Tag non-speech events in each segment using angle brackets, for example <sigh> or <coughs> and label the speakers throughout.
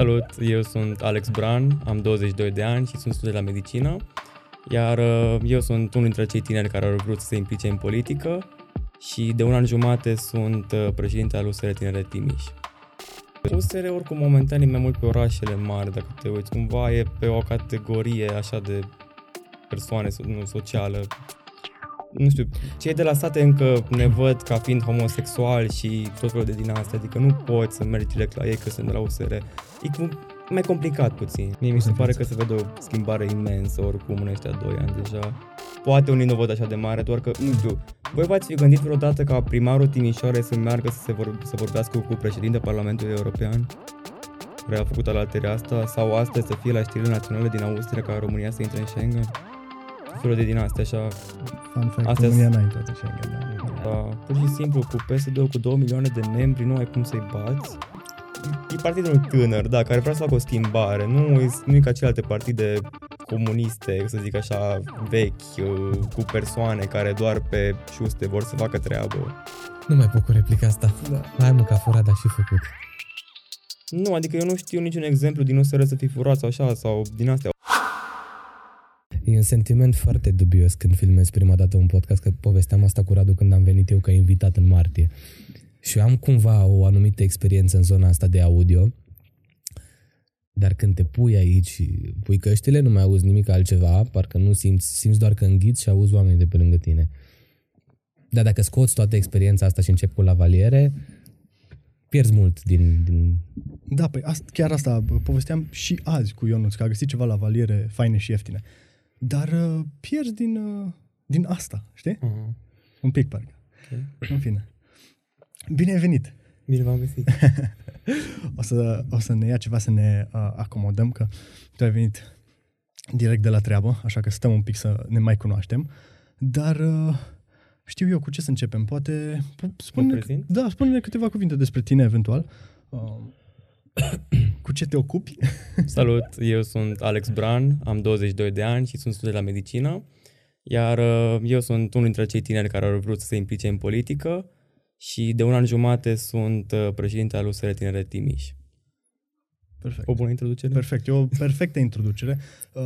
Speaker 1: Salut, eu sunt Alex Bran, am 22 de ani și sunt student la medicină, iar uh, eu sunt unul dintre cei tineri care au vrut să se implice în politică și de un an jumate sunt uh, președinte al USR Tineret Timiș. USR oricum momentan e mai mult pe orașele mari, dacă te uiți, cumva e pe o categorie așa de persoane nu, socială, nu știu, cei de la state încă ne văd ca fiind homosexuali și tot felul de din asta, adică nu poți să mergi direct la ei că sunt de la USR. E cum, mai complicat puțin. Mie mi se pare că se vede o schimbare imensă oricum în ăștia doi ani deja. Poate unii nu văd așa de mare, doar că, nu știu, voi v-ați fi gândit vreodată ca primarul Timișoare să meargă să, se vor, să vorbească cu președintele Parlamentului European? care a făcut alaterea asta, sau astăzi să fie la știrile naționale din Austria ca România să intre în Schengen? felul de din astea, așa...
Speaker 2: Fun fact, astea România n-a intrat în Schengen,
Speaker 1: da. da. Pur și simplu, cu PSD-ul cu 2 milioane de membri, nu ai cum să-i bați. E partidul tânăr, da, care vrea să facă o schimbare. Nu e, nu e ca celelalte partide comuniste, să zic așa, vechi, uh, cu persoane care doar pe șuste vor să facă treabă.
Speaker 3: Nu mai pot cu replica asta. Da. Hai mă, că a furat, dar și făcut.
Speaker 1: Nu, adică eu nu știu niciun exemplu din USR să fi furat sau așa, sau din astea.
Speaker 3: E un sentiment foarte dubios când filmez prima dată un podcast, că povesteam asta cu Radu când am venit eu ca invitat în martie. Și am cumva o anumită experiență în zona asta de audio, dar când te pui aici și pui căștile, nu mai auzi nimic altceva, parcă nu simți, simți doar că înghiți și auzi oamenii de pe lângă tine. Dar dacă scoți toată experiența asta și începi cu lavaliere, pierzi mult din... din...
Speaker 2: Da, păi asta, chiar asta povesteam și azi cu Ionuț, că a găsit ceva lavaliere faine și ieftine. Dar uh, pierzi din, uh, din asta, știi? Uh-huh. Un pic, parcă. Okay. În fine. Bine ai venit!
Speaker 1: Bine v-am găsit! <laughs>
Speaker 2: o, să, o să ne ia ceva să ne uh, acomodăm, că tu ai venit direct de la treabă, așa că stăm un pic să ne mai cunoaștem. Dar uh, știu eu cu ce să începem. Poate spune da, spune câteva cuvinte despre tine eventual. Uh, <coughs> cu ce te ocupi? <laughs>
Speaker 1: Salut, eu sunt Alex Bran, am 22 de ani și sunt student la medicină, iar uh, eu sunt unul dintre cei tineri care au vrut să se implice în politică și de un an jumate sunt uh, președinte al USR Tineret Timiș.
Speaker 2: Perfect.
Speaker 1: O bună introducere?
Speaker 2: Perfect, e o perfectă introducere, uh,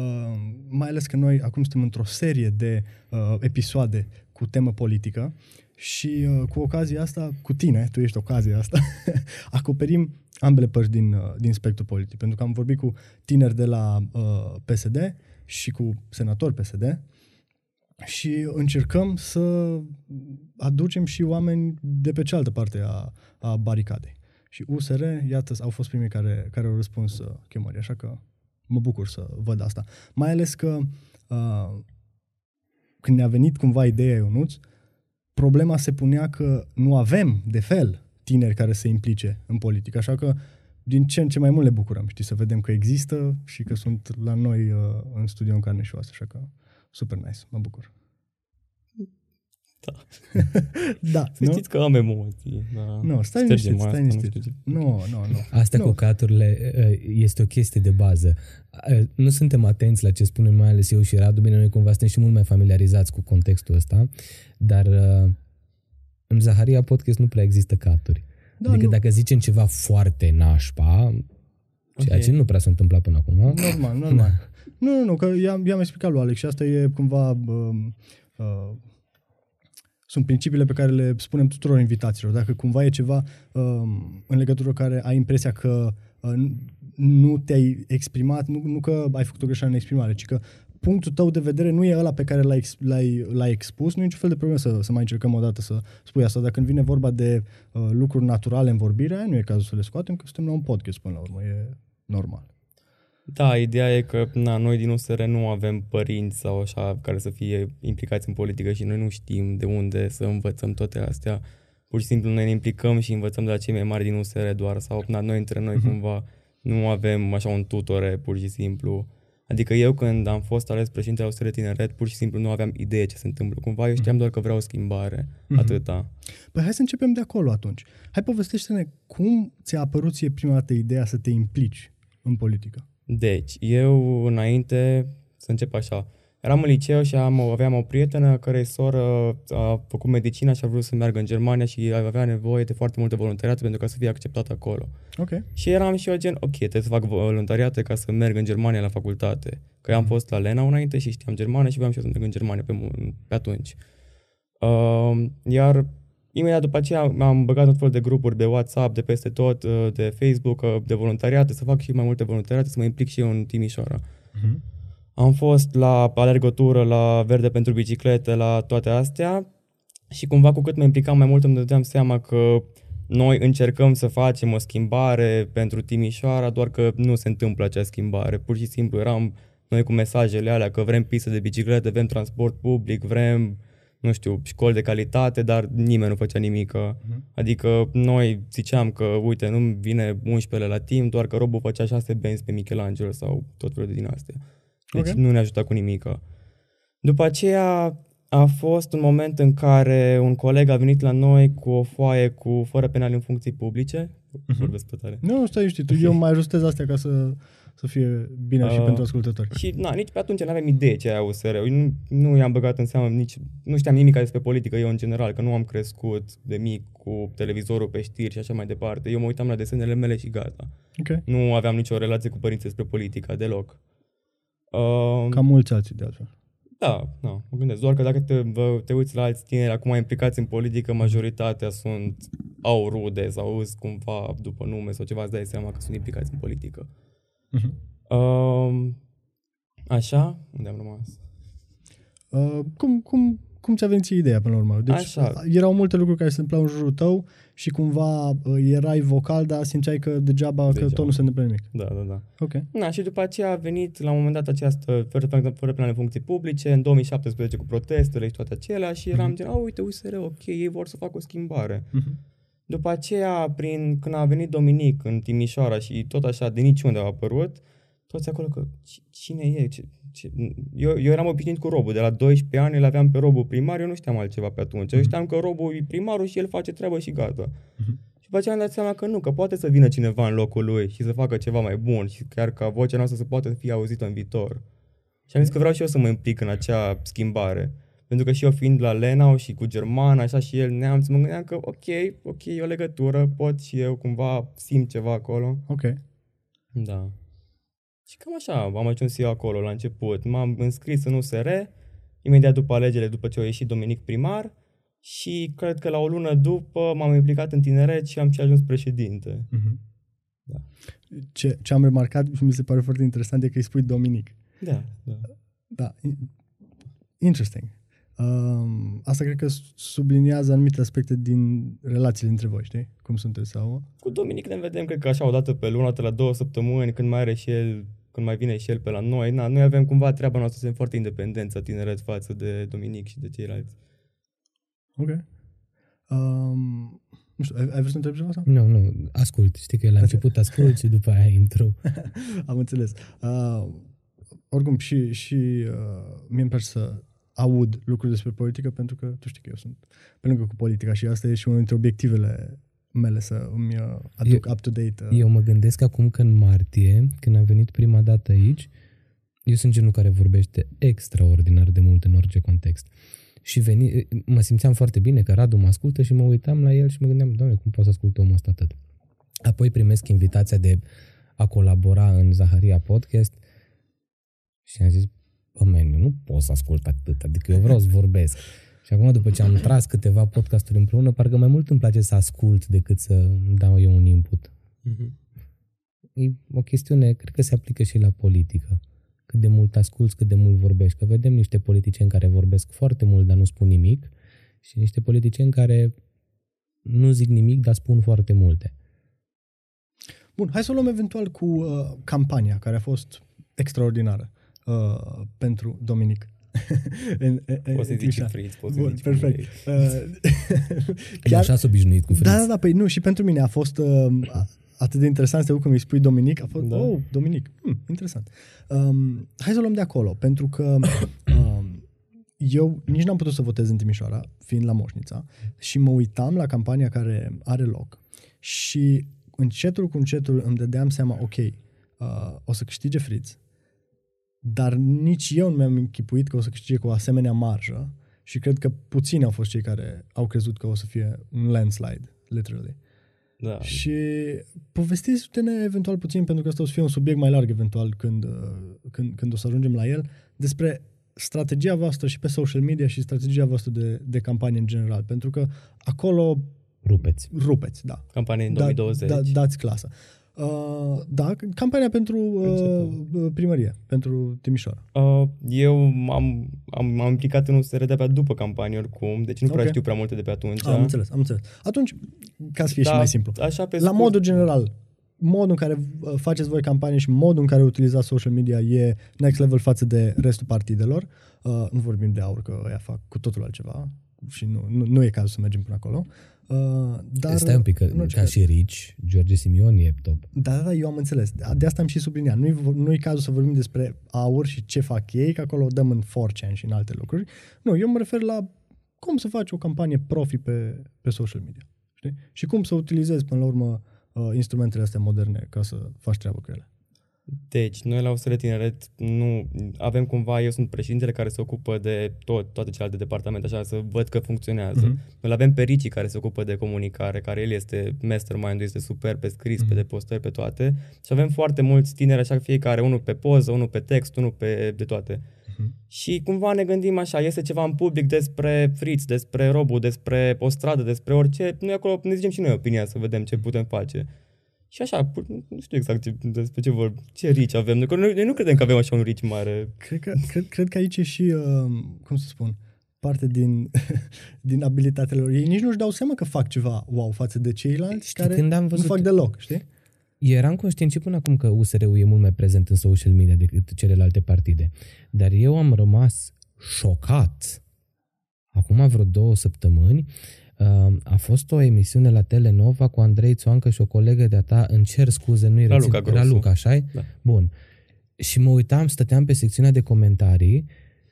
Speaker 2: mai ales că noi acum suntem într-o serie de uh, episoade cu temă politică și uh, cu ocazia asta, cu tine, tu ești ocazia asta, <laughs> acoperim ambele părți din, uh, din spectrul politic. Pentru că am vorbit cu tineri de la uh, PSD și cu senatori PSD și încercăm să aducem și oameni de pe cealaltă parte a, a baricadei. Și USR, iată, au fost primii care, care au răspuns uh, chemării, așa că mă bucur să văd asta. Mai ales că uh, când ne-a venit cumva ideea Ionuț, problema se punea că nu avem, de fel, tineri care se implice în politică. Așa că din ce în ce mai mult le bucurăm, știi, să vedem că există și că sunt la noi uh, în studio în carne și oasă, așa că super nice, mă bucur.
Speaker 1: Da. <laughs>
Speaker 2: da,
Speaker 1: Să nu? știți că am emoții. Da.
Speaker 2: Nu, stai liniștit, stai liniștit. Nu, nu, nu.
Speaker 3: Asta
Speaker 2: nu.
Speaker 3: cu caturile uh, este o chestie de bază. Uh, nu suntem atenți la ce spunem, mai ales eu și Radu. Bine, noi cumva suntem și mult mai familiarizați cu contextul ăsta, dar uh, în Zaharia Podcast nu prea există caturi. Da, adică nu. dacă zicem ceva foarte nașpa, ceea okay. ce nu prea s-a întâmplat până acum.
Speaker 2: Normal, normal. <laughs> nu, nu, nu, că i-am, i-am explicat lui Alex și asta e cumva... Uh, uh, sunt principiile pe care le spunem tuturor invitațiilor. Dacă cumva e ceva uh, în legătură cu care ai impresia că uh, nu te-ai exprimat, nu, nu că ai făcut o greșeală în exprimare, ci că punctul tău de vedere nu e ăla pe care l-ai, l-ai, l-ai expus, nu e niciun fel de problemă să, să mai încercăm o dată să spui asta. Dacă când vine vorba de uh, lucruri naturale în vorbire, nu e cazul să le scoatem, că suntem la un podcast până la urmă, e normal.
Speaker 1: Da, ideea e că na, noi din USR nu avem părinți sau așa care să fie implicați în politică și noi nu știm de unde să învățăm toate astea. Pur și simplu noi ne implicăm și învățăm de la cei mai mari din USR doar sau na, noi între noi uh-huh. cumva nu avem așa un tutore pur și simplu. Adică eu când am fost ales președinte al USR Tineret, pur și simplu nu aveam idee ce se întâmplă. Cumva eu știam doar că vreau o schimbare, mm-hmm. atâta.
Speaker 2: Păi hai să începem de acolo atunci. Hai povestește-ne cum ți-a apărut ție prima dată ideea să te implici în politică?
Speaker 1: Deci, eu înainte, să încep așa, Eram în liceu și am, aveam o prietenă care soră a făcut medicina și a vrut să meargă în Germania și avea nevoie de foarte multe voluntariate pentru ca să fie acceptată acolo.
Speaker 2: Ok.
Speaker 1: Și eram și eu gen, ok, trebuie să fac voluntariate ca să merg în Germania la facultate. Că eu am fost la Lena înainte și știam Germania și vreau și eu să merg în Germania pe, pe atunci. Uh, iar imediat după aceea am băgat tot fel de grupuri de WhatsApp, de peste tot, uh, de Facebook, uh, de voluntariate, să fac și mai multe voluntariate, să mă implic și eu în Timișoara. Uh-huh. Am fost la alergătură, la verde pentru biciclete, la toate astea și cumva cu cât mă implicam mai mult îmi dădeam seama că noi încercăm să facem o schimbare pentru Timișoara, doar că nu se întâmplă acea schimbare. Pur și simplu eram noi cu mesajele alea că vrem pistă de biciclete, vrem transport public, vrem, nu știu, școli de calitate, dar nimeni nu făcea nimic. Uh-huh. Adică noi ziceam că, uite, nu vine 11 la timp, doar că robul făcea 6 benzi pe Michelangelo sau tot felul de din astea. Deci okay. nu ne ajuta cu nimic. După aceea a fost un moment în care un coleg a venit la noi cu o foaie cu fără penal în funcții publice. Uh-huh. Vorbesc pe tare.
Speaker 2: Nu, stai știi, tu, eu mai ajustez astea ca să, să fie bine uh, și pentru ascultători.
Speaker 1: Și na, nici pe atunci nu aveam idee ce aia USR. Eu nu, nu i-am băgat în seamă nici, nu știam nimic despre politică eu în general, că nu am crescut de mic cu televizorul pe știri și așa mai departe. Eu mă uitam la desenele mele și gata.
Speaker 2: Okay.
Speaker 1: Nu aveam nicio relație cu părinții despre politică deloc.
Speaker 2: Uh, Ca mulți alții de altfel.
Speaker 1: Da, da, mă gândesc. Doar că dacă te, te uiți la alți tineri acum implicați în politică, majoritatea sunt au rude sau îs cumva după nume sau ceva, îți dai seama că sunt implicați în politică. Uh-huh. Uh, așa, unde am rămas?
Speaker 2: Uh, cum, cum, cum ți-a venit ideea până la urmă? Deci Așa. erau multe lucruri care se întâmplau în jurul tău și cumva uh, erai vocal, dar simțeai că degeaba, degeaba. că tot nu se întâmplă nimic.
Speaker 1: Da, da, da.
Speaker 2: Ok.
Speaker 1: Na, și după aceea a venit la un moment dat această, fără, fără plan de funcții publice, în 2017 cu protestele și toate acelea și eram uh-huh. gen, oh, uite, USR, ok, ei vor să facă o schimbare. Uh-huh. După aceea, prin, când a venit Dominic în Timișoara și tot așa, de niciunde a apărut, toți acolo că cine e, ce, eu, eu eram obișnuit cu robul, de la 12 ani îl aveam pe robul primar, eu nu știam altceva pe atunci. Eu mhm. știam că robul e primarul și el face treabă și gata. Uh-huh. Și după aceea am dat seama că nu, că poate să vină cineva în locul lui și să facă ceva mai bun și chiar ca vocea noastră să poată fi auzită în viitor. Și am zis că vreau și eu să mă implic în acea schimbare. Pentru că și eu fiind la Lenau și cu german, așa și el neamț, mă gândeam că ok, ok, e o legătură, pot și eu cumva simt ceva acolo.
Speaker 2: Ok.
Speaker 1: Da. Și cam așa am ajuns eu acolo la început. M-am înscris în USR, imediat după alegerile, după ce a ieșit Dominic primar și cred că la o lună după m-am implicat în tineret și am și ajuns președinte. Mm-hmm.
Speaker 2: Da. Ce, ce am remarcat și mi se pare foarte interesant e că îi spui Dominic.
Speaker 1: Da, da.
Speaker 2: Da, interesting. Um, asta cred că subliniază anumite aspecte din relațiile între voi, știi? Cum sunteți sau?
Speaker 1: Cu Dominic ne vedem, cred că așa, o dată pe lună, o dată la două săptămâni, când mai are și el, când mai vine și el pe la noi. Na, noi avem cumva treaba noastră, suntem foarte independență, tineret față de Dominic și de ceilalți.
Speaker 2: Ok. Um, nu știu, ai, ai vrut să întrebi ceva sau?
Speaker 3: Nu, nu, ascult. Știi că la <laughs> început ascult și după aia intru.
Speaker 2: Am înțeles. Uh, oricum, și, și uh, mie îmi place să aud lucruri despre politică pentru că tu știi că eu sunt pe lângă cu politica și asta e și unul dintre obiectivele mele să îmi uh, aduc up-to-date.
Speaker 3: Uh. Eu mă gândesc acum că în martie, când am venit prima dată aici, eu sunt genul care vorbește extraordinar de mult în orice context. Și veni, mă simțeam foarte bine că Radu mă ascultă și mă uitam la el și mă gândeam, doamne, cum pot să ascult omul ăsta atât? Apoi primesc invitația de a colabora în Zaharia Podcast și am zis, bă, man, eu nu pot să ascult atât, adică eu vreau să vorbesc. Și acum, după ce am tras câteva podcasturi împreună, parcă mai mult îmi place să ascult decât să dau eu un input. Mm-hmm. E o chestiune, cred că se aplică și la politică. Cât de mult asculți, cât de mult vorbești. Că vedem niște politicieni care vorbesc foarte mult, dar nu spun nimic, și niște politicieni care nu zic nimic, dar spun foarte multe.
Speaker 2: Bun, hai să o luăm eventual cu uh, campania, care a fost extraordinară uh, pentru Dominic. <laughs>
Speaker 1: în, în, poți să zici Fritz, poți Bun, să zici
Speaker 2: perfect. Uh, <laughs>
Speaker 3: chiar, așa s-a obișnuit cu Fritz.
Speaker 2: Da, da, da, păi nu, și pentru mine a fost uh, atât de interesant să cum îi spui Dominic, a fost, da. oh, Dominic, hmm, interesant. Um, hai să o luăm de acolo, pentru că <coughs> um, eu nici n-am putut să votez în Timișoara, fiind la Moșnița, și mă uitam la campania care are loc și încetul cu încetul îmi dădeam seama, ok, uh, o să câștige Fritz, dar nici eu nu mi-am închipuit că o să câștige cu o asemenea marjă și cred că puțini au fost cei care au crezut că o să fie un landslide, literally.
Speaker 1: Da.
Speaker 2: Și povestiți-ne eventual puțin, pentru că ăsta o să fie un subiect mai larg eventual când, uh, când, când o să ajungem la el, despre strategia voastră și pe social media și strategia voastră de, de campanie în general. Pentru că acolo
Speaker 3: Rupeți.
Speaker 2: rupeți, da.
Speaker 1: Campanie în
Speaker 2: Da,
Speaker 1: 2020.
Speaker 2: Da, dați clasa. Uh, da, campania pentru uh, primărie, pentru Timișoara.
Speaker 1: Uh, eu am, am, m-am implicat în USR de pe după campanie oricum, deci nu prea
Speaker 2: Ok.
Speaker 1: știu prea multe de pe atunci.
Speaker 2: Am înțeles, am înțeles. Atunci, ca să fie
Speaker 1: Da,
Speaker 2: și mai simplu,
Speaker 1: Așa pe
Speaker 2: la
Speaker 1: scurt,
Speaker 2: modul general, modul în care uh, faceți voi campanie și modul în care utilizați social media e next level față de restul partidelor. Uh, nu vorbim de aur, că ăia fac cu totul altceva și nu, nu, nu e cazul să mergem până acolo. Uh, dar,
Speaker 3: Stai un pic, că,
Speaker 2: în orice
Speaker 3: ca
Speaker 2: caz-
Speaker 3: și Rich, George Simion e top.
Speaker 2: Da, da, da, eu am înțeles. De de asta am și subliniat. Nu-i, vor- nu-i cazul să vorbim despre aur și ce fac ei, că acolo o dăm în 4chan și în alte lucruri. Nu, eu mă refer la cum să faci o campanie profi pe, pe social media. Știi? Și cum să utilizezi, până la urmă, uh, instrumentele astea moderne ca să faci treabă cu ele.
Speaker 1: Deci, noi la USR Tineret nu avem cumva, eu sunt președintele care se ocupă de tot, toate celelalte departamente, așa, să văd că funcționează.
Speaker 2: Mhm.
Speaker 1: Noi avem pe Ricci care se ocupă de comunicare, care el este mastermind este super pe scris,
Speaker 2: Mhm.
Speaker 1: pe depostări, pe toate. Și avem foarte mulți tineri, așa, fiecare, unul pe poză, unul pe text, unul pe de toate.
Speaker 2: Mhm.
Speaker 1: Și cumva ne gândim așa, este ceva în public despre Fritz, despre Robu, despre o stradă, despre orice, noi acolo ne zicem și noi opinia să vedem ce putem face. Și așa, pu- nu știu exact ce, despre ce vor, ce rici avem, noi, noi, noi nu credem că avem așa un rici mare.
Speaker 2: Cred că, cred, cred că aici e și, uh, cum să spun, parte din, <laughs> din abilitatele lor. Ei nici nu-și dau seama că fac ceva wow față de ceilalți
Speaker 3: Știi,
Speaker 2: care
Speaker 3: când am
Speaker 2: nu
Speaker 3: văzut-
Speaker 2: fac deloc, știi?
Speaker 3: Eram conștient și până acum că USR-ul e mult mai prezent în social media decât celelalte partide. Dar eu am rămas șocat. Acum vreo două săptămâni uh, a fost o emisiune la Telenova cu Andrei Țoancă și o colegă de-a ta, îmi cer scuze, nu-i
Speaker 1: Raluca
Speaker 3: rețin,
Speaker 1: Grosu.
Speaker 3: Raluca, așa
Speaker 1: Da.
Speaker 3: Bun. Și mă uitam, stăteam pe secțiunea de comentarii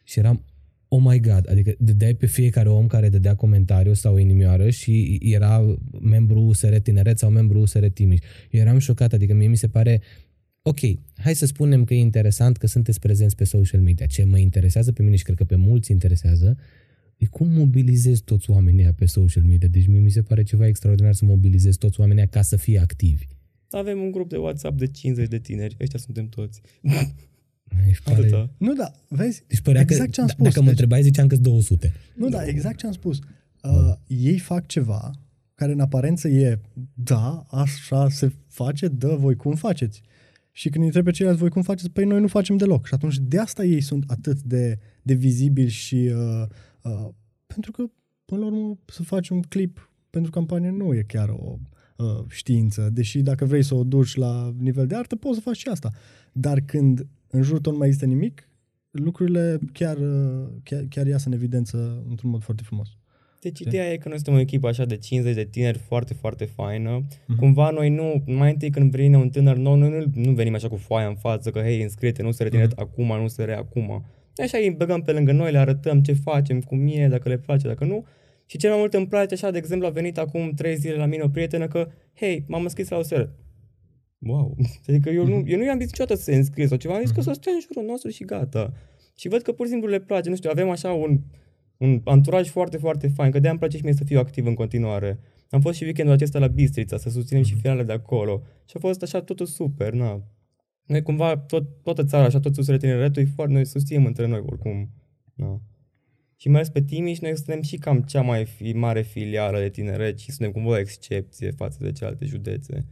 Speaker 3: și eram, oh my god, adică dădeai pe fiecare om care dădea comentariu sau inimioară și era membru USR Tineret sau membru USR Timiș. Eu eram șocat, adică mie mi se pare ok, hai să spunem că e interesant că sunteți prezenți pe social media. Ce mă interesează pe mine și cred că pe mulți interesează, e cum mobilizezi toți oamenii ăia pe social media. Deci mie mi se pare ceva extraordinar să mobilizezi toți oamenii ăia ca să fie activi.
Speaker 1: Avem un grup de WhatsApp de 50 de tineri, ăștia suntem toți.
Speaker 3: Își pare...
Speaker 1: Atâta.
Speaker 2: Nu, da, vezi?
Speaker 3: Deci părea
Speaker 2: exact
Speaker 3: că,
Speaker 2: ce am
Speaker 3: d-
Speaker 2: spus.
Speaker 3: Dacă mă
Speaker 2: Deci-
Speaker 3: întrebai, ziceam că 200.
Speaker 2: Nu, da, exact ce am spus. Uh, ei fac ceva care în aparență e, da, așa se face, dă, voi cum faceți? Și când îi întreb pe ceilalți, voi cum faceți? Păi noi nu facem deloc. Și atunci de asta ei sunt atât de, de vizibili și uh, uh, pentru că, până la urmă, să faci un clip pentru campanie nu e chiar o uh, știință, deși dacă vrei să o duci la nivel de artă, poți să faci și asta. Dar când în jurul tău nu mai există nimic, lucrurile chiar, uh, chiar, chiar iasă în evidență într-un mod foarte frumos.
Speaker 1: Deci ideea e că noi suntem o echipă așa de 50 de tineri foarte, foarte faină.
Speaker 2: Mhm.
Speaker 1: Mm-hmm. Cumva noi nu, mai întâi când vine un tânăr nou, noi nu, nu venim așa cu foaia în față că hei, înscrie-te, nu se retine
Speaker 2: Mhm.
Speaker 1: mm-hmm. acum, nu se re acum. Așa îi băgăm pe lângă noi, le arătăm ce facem, cum e, dacă le place, dacă nu. Și cel mai mult îmi place așa, de exemplu, a venit acum trei zile la mine o prietenă că, hei, m-am înscris la o seră. Wow! <laughs> Adică eu nu, eu nu i-am zis niciodată să se înscrie sau ceva, am zis că să stea în jurul nostru și gata. Și văd că pur și simplu le place, nu știu, avem așa un, un anturaj foarte, foarte fain, că de-aia îmi place și mie să fiu activ în continuare. Am fost și weekendul acesta la Bistrița, să susținem și finalele de acolo. Și a fost așa totul super, na. Noi cumva, tot, toată țara, așa, toți susține tineretul, e foarte, noi susținem între noi oricum. Na. Și mai ales pe Timiș, noi suntem și cam cea mai fi, mare filială de tineret și suntem cumva o excepție față de celelalte județe.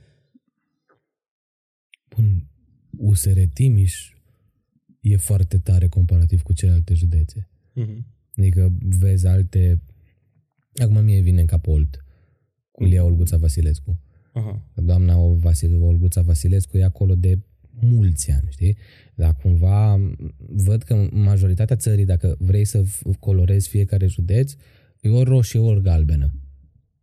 Speaker 3: Bun, USR Timiș e foarte tare comparativ cu celelalte județe.
Speaker 1: Mm-hmm.
Speaker 3: Adică vezi alte... Acum mie vine în cap Olt, cu Lia Olguța Vasilescu.
Speaker 1: Aha.
Speaker 3: Doamna o Vasile, Olguța Vasilescu e acolo de mulți ani, știi? Dar cumva m, văd că majoritatea țării, dacă vrei să f- colorezi fiecare județ, e ori roșie, ori galbenă.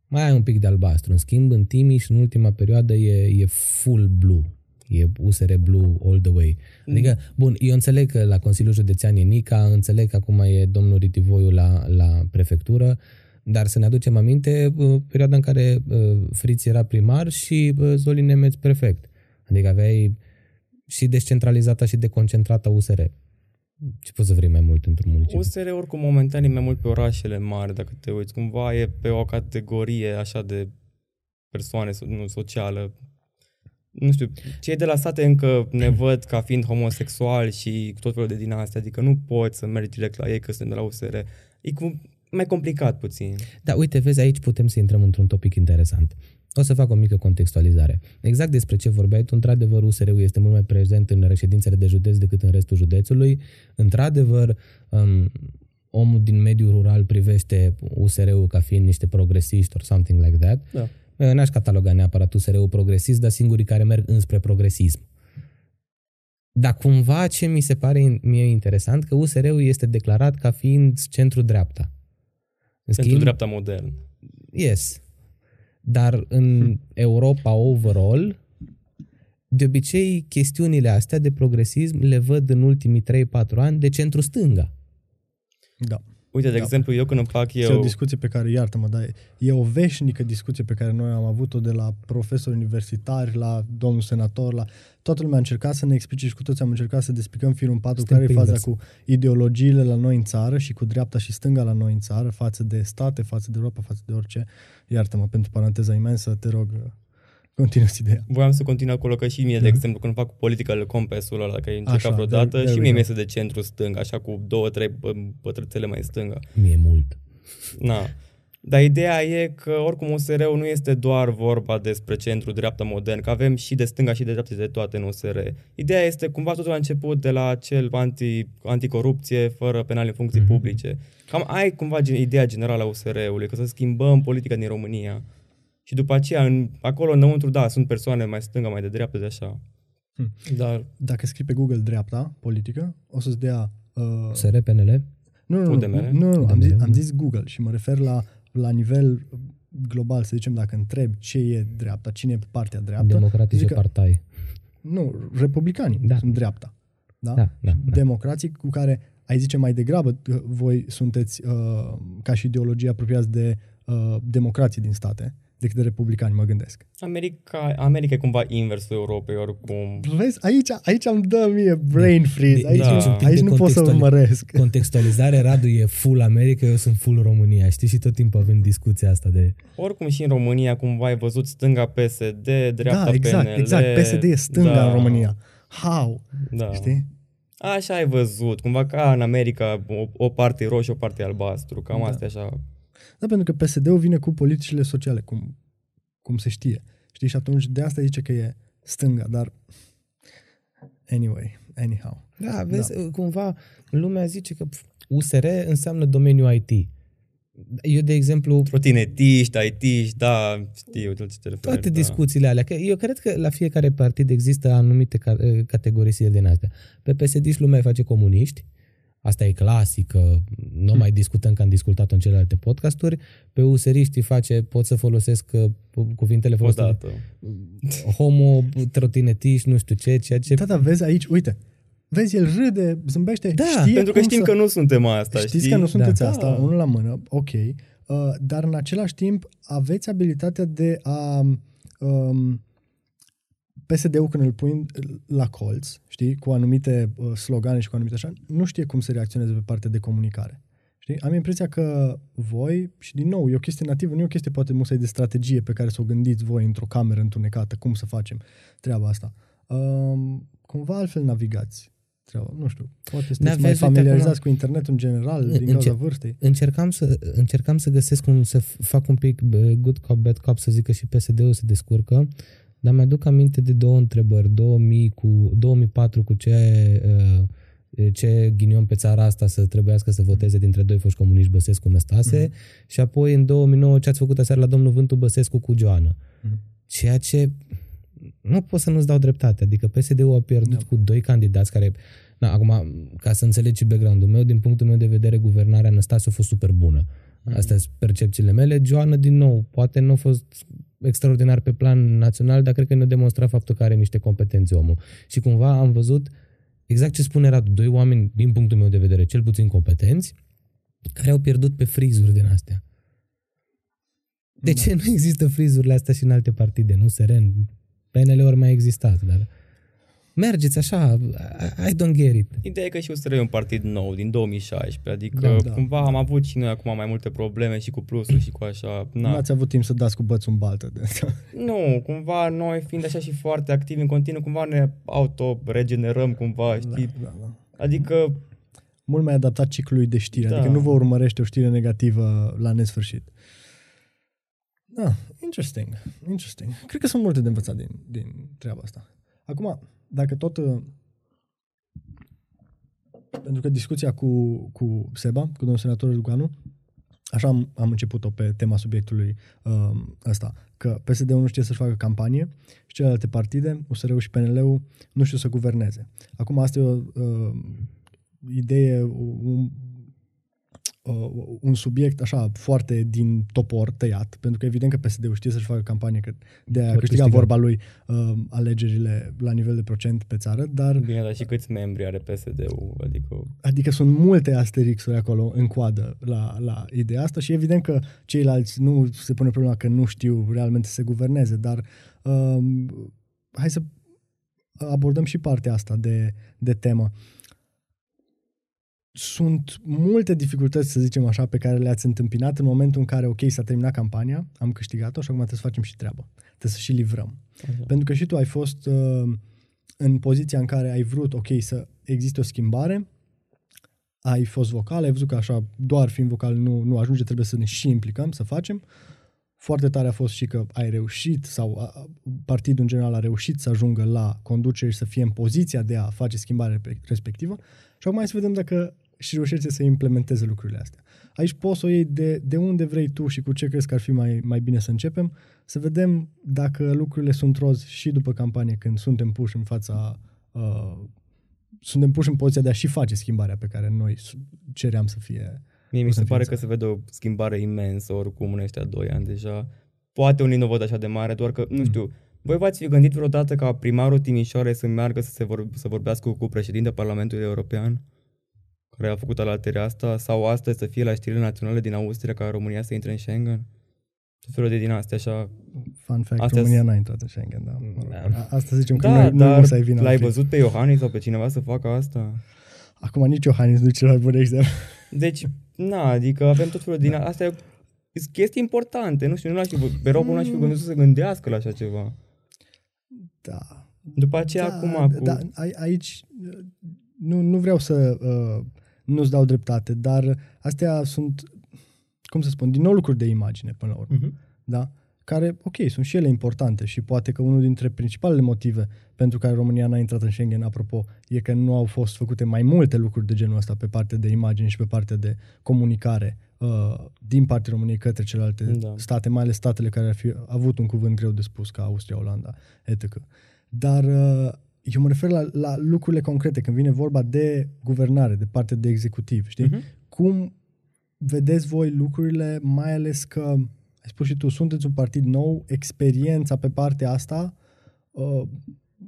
Speaker 3: Mai ai un pic de albastru. În schimb, în Timiș, în ultima perioadă, e, e full blue. E USR Blue all the way. Adică, bun, eu înțeleg că la Consiliul Județean e Nica, înțeleg că acum e domnul Ritivoiu la, la prefectură, dar să ne aducem aminte uh, perioada în care uh, Friț era primar și uh, Zolin Nemeț prefect. Adică aveai și descentralizată și deconcentrată USR. Ce poți să vrei mai mult într-un municipiu?
Speaker 1: USR oricum momentan e mai mult pe orașele mari, dacă te uiți. Cumva e pe o categorie așa de persoane, nu socială. Nu știu, cei de la sate încă ne <clears throat> văd ca fiind homosexuali și tot felul de din astea, adică nu poți să mergi direct la ei că sunt de la USR. E cum, mai complicat puțin.
Speaker 3: Da, uite, vezi, aici putem să intrăm într-un topic interesant. O să fac o mică contextualizare. Exact despre ce vorbeai tu, într-adevăr, USR-ul este mult mai prezent în reședințele de județ decât în restul județului. Într-adevăr, um, omul din mediul rural privește USR-ul ca fiind niște progresiști or something like that.
Speaker 1: Da.
Speaker 3: N-aș cataloga neapărat USR-ul progresist, dar singurii care merg înspre progresism. Dar cumva ce mi se pare mie interesant, că USR-ul este declarat ca fiind centru-dreapta.
Speaker 1: În Pentru schimb, dreapta modern.
Speaker 3: Yes. Dar în hmm. Europa overall, de obicei, chestiunile astea de progresism le văd în ultimii 3-4 ani de centru-stânga.
Speaker 2: Da.
Speaker 1: Uite, de da. exemplu, eu când îmi fac eu...
Speaker 2: E o discuție pe care, iartă-mă, dar e o veșnică discuție pe care noi am avut-o de la profesori universitari, la domnul senator, la... Toată lumea a încercat să ne explice și cu toți am încercat să despicăm firul în patru care e faza cu ideologiile la noi în țară și cu dreapta și stânga la noi în țară, față de state, față de Europa, față de orice. Iartă-mă pentru paranteza imensă, te rog, Continuă ideea.
Speaker 1: Voiam să continui acolo că și mie, de exemplu, când fac political compasul ăla, dacă ai încercat vreodată, de, și mie mi este de centru stâng, așa cu două, trei pătrățele mai stângă.
Speaker 3: Mie mult.
Speaker 1: Na. Dar ideea e că oricum USR-ul nu este doar vorba despre centru dreapta modern, că avem și de stânga și de dreapta de toate în USR. Ideea este cumva totul a început de la cel anti, anticorupție fără penale în funcții mm-hmm. publice. Cam ai cumva ideea generală a USR-ului, că să schimbăm politica din România. Și după aceea, în, acolo înăuntru, da, sunt persoane mai stânga, mai de dreapta, de așa.
Speaker 2: Hmm. Dar... Dacă scrii pe Google dreapta politică, o să-ți dea... Uh...
Speaker 3: SR, PNL?
Speaker 2: Nu, nu, nu, nu, nu, nu am, zis, am zis Google și mă refer la, la nivel global, să zicem, dacă întreb ce e dreapta, cine e partea dreaptă.
Speaker 3: Democratice că, partai.
Speaker 2: Nu, republicanii da. sunt dreapta. Da?
Speaker 3: Da, da, da.
Speaker 2: Democrații cu care ai zice mai degrabă voi sunteți uh, ca și ideologie apropiați de uh, democrații din state decât de republicani, mă gândesc.
Speaker 1: America, America e cumva inversul Europei, oricum.
Speaker 2: Vezi, aici, aici îmi dă mie brain freeze, aici, da. aici nu pot să urmăresc.
Speaker 3: Contextualizare, Radu e full America, eu sunt full România, știi? Și tot timpul avem discuția asta de...
Speaker 1: Oricum și în România, cumva ai văzut stânga PSD, dreapta
Speaker 2: da, exact,
Speaker 1: PNL.
Speaker 2: exact, PSD e stânga da. în România. How?
Speaker 1: Da.
Speaker 2: Știi?
Speaker 1: Așa ai văzut, cumva ca în America, o, o parte roșie, o parte albastru, cam da. asta așa
Speaker 2: da, pentru că PSD-ul vine cu politicile sociale, cum, cum se știe. Știi? Și atunci de asta zice că e stânga, dar anyway, anyhow.
Speaker 3: Da, vezi, da. cumva lumea zice că USR înseamnă domeniul IT. Eu, de exemplu...
Speaker 1: Trotinetiști, IT, da, știu tot ce te referi.
Speaker 3: Toate da. discuțiile alea. Că eu cred că la fiecare partid există anumite categorii din astea. Pe PSD lumea face comuniști, Asta e clasică, nu hmm. mai discutăm că am discutat în celelalte podcasturi. Pe useriștii face, pot să folosesc uh, cuvintele folosite. Homo, trotinetiști, nu știu ce, ceea ce...
Speaker 2: Da, da, vezi aici, uite, Vezi, el râde, zâmbește,
Speaker 1: da,
Speaker 2: știe
Speaker 1: pentru că știm să... că nu suntem asta,
Speaker 2: Știți
Speaker 1: știi?
Speaker 2: că nu sunteți da. asta, unul la mână, ok, uh, dar în același timp aveți abilitatea de a um, PSD-ul când îl pui la colț, știi, cu anumite uh, slogane și cu anumite așa, nu știe cum să reacționeze pe partea de comunicare. Știi? Am impresia că voi, și din nou, e o chestie nativă, nu e o chestie poate musai de strategie pe care să o gândiți voi într-o cameră întunecată, cum să facem treaba asta. Um, cumva altfel navigați treaba. Nu știu, poate sunteți mai familiarizați acum, cu internetul în general din cauza vârstei.
Speaker 3: Încercam să, încercam să găsesc un, să fac un pic good cop, bad cop, să zic că și PSD-ul se descurcă. Dar mi-aduc aminte de două întrebări. 2000 cu, 2004 cu ce, uh, ce ghinion pe țara asta să trebuiască să voteze dintre doi foști comuniști Băsescu Năstase mm-hmm. și apoi în 2009 ce ați făcut aseară la domnul Vântu Băsescu cu Joana. Mm-hmm. Ceea ce nu pot să nu-ți dau dreptate. Adică PSD-ul a pierdut da. cu doi candidați care... Na, acum, ca să înțelegi background-ul meu, din punctul meu de vedere, guvernarea Năstase a fost super bună. Mm-hmm. Astea sunt percepțiile mele. Joana, din nou, poate nu a fost extraordinar pe plan național, dar cred că ne demonstra faptul că are niște competențe omul. Și cumva am văzut exact ce spune Radu, doi oameni, din punctul meu de vedere, cel puțin competenți, care au pierdut pe frizuri din astea. De da. ce nu există frizurile astea și în alte partide? Nu Seren, PNL ori mai existat, dar... mergeți așa, I don't get it.
Speaker 1: Ideea e că și USR e un partid nou, din 2016, adică
Speaker 2: Da,
Speaker 1: da,
Speaker 2: da.
Speaker 1: cumva am avut și noi acum mai multe probleme și cu plusul și cu așa.
Speaker 2: Nu
Speaker 1: Na.
Speaker 2: ați avut timp să dați cu bățul în baltă. De
Speaker 1: Nu, cumva noi fiind așa și foarte activi în continuu, cumva ne auto-regenerăm cumva, știi?
Speaker 2: Da, da, da.
Speaker 1: Adică,
Speaker 2: Mult mai adaptat ciclului de știri,
Speaker 1: Da.
Speaker 2: adică nu vă urmărește o știre negativă la nesfârșit. Da, interesting, interesting. Cred că sunt multe de învățat din, din treaba asta. Acum, dacă tot... uh, Pentru că discuția cu, cu Seba, cu domnul senator Ducanu, așa am, am început-o pe tema subiectului uh, ăsta, că PSD-ul nu știe să-și facă campanie și celelalte partide, USR-ul și PNL-ul, nu știu să guverneze. Acum asta e o uh, idee, un, uh, un subiect așa foarte din topor tăiat, pentru că evident că PSD-ul știe să-și facă campanie, că de a
Speaker 3: Ori
Speaker 2: câștiga
Speaker 3: câștigă.
Speaker 2: vorba lui uh, alegerile la nivel de procent pe țară, dar
Speaker 1: bine, dar și câți membri are PSD-ul? Adică,
Speaker 2: Adică sunt multe asterixuri acolo în coadă la, la ideea asta și evident că ceilalți nu se pune problema că nu știu realmente să se guverneze, dar um, hai să abordăm și partea asta de, de temă. Sunt multe dificultăți, să zicem așa, pe care le-ați întâmpinat în momentul în care, ok, s-a terminat campania, am câștigat-o și acum trebuie să facem și treabă. Trebuie să și livrăm.
Speaker 1: așa.
Speaker 2: Pentru că și tu ai fost uh, în poziția în care ai vrut, ok, să existe o schimbare, ai fost vocal, ai văzut că așa, doar fiind vocal nu, nu ajunge, trebuie să ne și implicăm, să facem. Foarte tare a fost și că ai reușit sau a, a- partidul în general a reușit să ajungă la conducere și să fie în poziția de a face schimbarea pe- respectivă. Și acum hai să vedem dacă și reușește să implementeze lucrurile astea. Aici poți să o iei de, de unde vrei tu și cu ce crezi că ar fi mai, mai bine să începem, să vedem dacă lucrurile sunt roz și după campanie, când suntem puși în fața... Uh, suntem puși în poziția de a și face schimbarea pe care noi s- ceream să fie.
Speaker 1: Mie mi
Speaker 2: O să
Speaker 1: se pare
Speaker 2: fie
Speaker 1: că se vede o schimbare imensă oricum în ăștia doi ani deja. Poate unii nu o văd așa de mare, doar că, nu știu, voi v-ați fi gândit vreodată ca primarul Timișoarei să meargă să, se vor, să vorbească cu președintele Parlamentului European? Care a făcut alaterea asta? Sau astăzi să fie la știrile naționale din Austria ca România să intre în Schengen? Tot felul de din astea așa.
Speaker 2: Fun fact,
Speaker 1: Astea
Speaker 2: România
Speaker 1: s-
Speaker 2: n-a intrat în Schengen, da. Mă rog,
Speaker 3: Da.
Speaker 2: a- Asta zicem că
Speaker 1: Da,
Speaker 2: noi, noi
Speaker 1: dar
Speaker 2: nu să ai vina.
Speaker 1: l-ai
Speaker 2: un pic.
Speaker 1: văzut pe Iohannis sau pe cineva să facă asta?
Speaker 2: Acum nici Iohannis nu e cel mai bun exemplu.
Speaker 1: Deci, na, adică avem tot felul din... Astea sunt chestii importante, nu știu, nu l-aș fi, pe Robu nu aș fi gândit să se gândească la așa ceva.
Speaker 2: Da.
Speaker 1: După aceea, acum, cu...
Speaker 2: da, ai- aici uh, nu, nu vreau să uh, nu-ți dau dreptate, dar astea sunt, cum să spun, din nou lucruri de imagine până la urmă.
Speaker 1: Mhm.
Speaker 2: da? care, ok, sunt și ele importante și poate că unul dintre principalele motive pentru care România n-a intrat în Schengen, apropo, e că nu au fost făcute mai multe lucruri de genul ăsta pe partea de imagine și pe partea de comunicare uh, din partea României către celelalte
Speaker 1: Da.
Speaker 2: state, mai ales statele care ar fi avut un cuvânt greu de spus, ca Austria, Olanda, etc. Dar uh, eu mă refer la, la lucrurile concrete, când vine vorba de guvernare, de partea de executiv, știi?
Speaker 1: Mhm.
Speaker 2: Cum vedeți voi lucrurile, mai ales că, ai spus și tu, sunteți un partid nou, experiența pe partea asta, uh,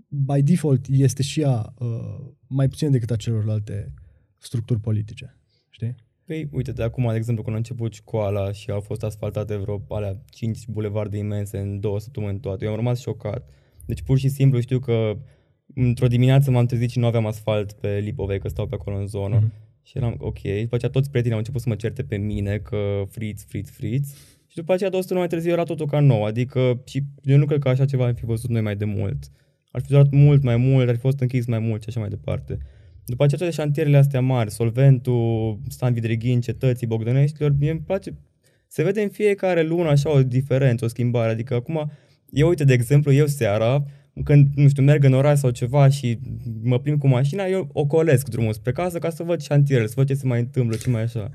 Speaker 2: by default, este și ea uh, mai puțin decât a celorlalte structuri politice, știi?
Speaker 1: Păi, uite, de acum, de exemplu, când a început școala și au fost asfaltate vreo alea 5 bulevarde imense în două săptămâni toate, eu am rămas șocat. Deci, pur și simplu, știu că într-o dimineață m-am trezit și nu aveam asfalt pe Lipovei, că stau pe acolo în zonă.
Speaker 3: Mhm.
Speaker 1: Și eram ok. După aceea toți prietenii au început să mă certe pe mine că friți, friți, friți. Și după aceea, două săptămâni mai târziu, era totul ca nou. Adică și eu nu cred că așa ceva am fi văzut noi mai de mult. Ar fi durat mult mai mult, ar fi fost închis mai mult și așa mai departe. După aceea toate șantierele astea mari, Solventul, Stan Vidreghin, Cetății, Bogdăneștilor, mie îmi place, se vede în fiecare lună așa o diferență, o schimbare. Adică acum, eu uite, de exemplu, eu seara, când, nu știu, merg în oraș sau ceva și mă plimb cu mașina, eu ocolesc drumul spre casă ca să văd șantierele, să văd ce se mai întâmplă, ce mai așa.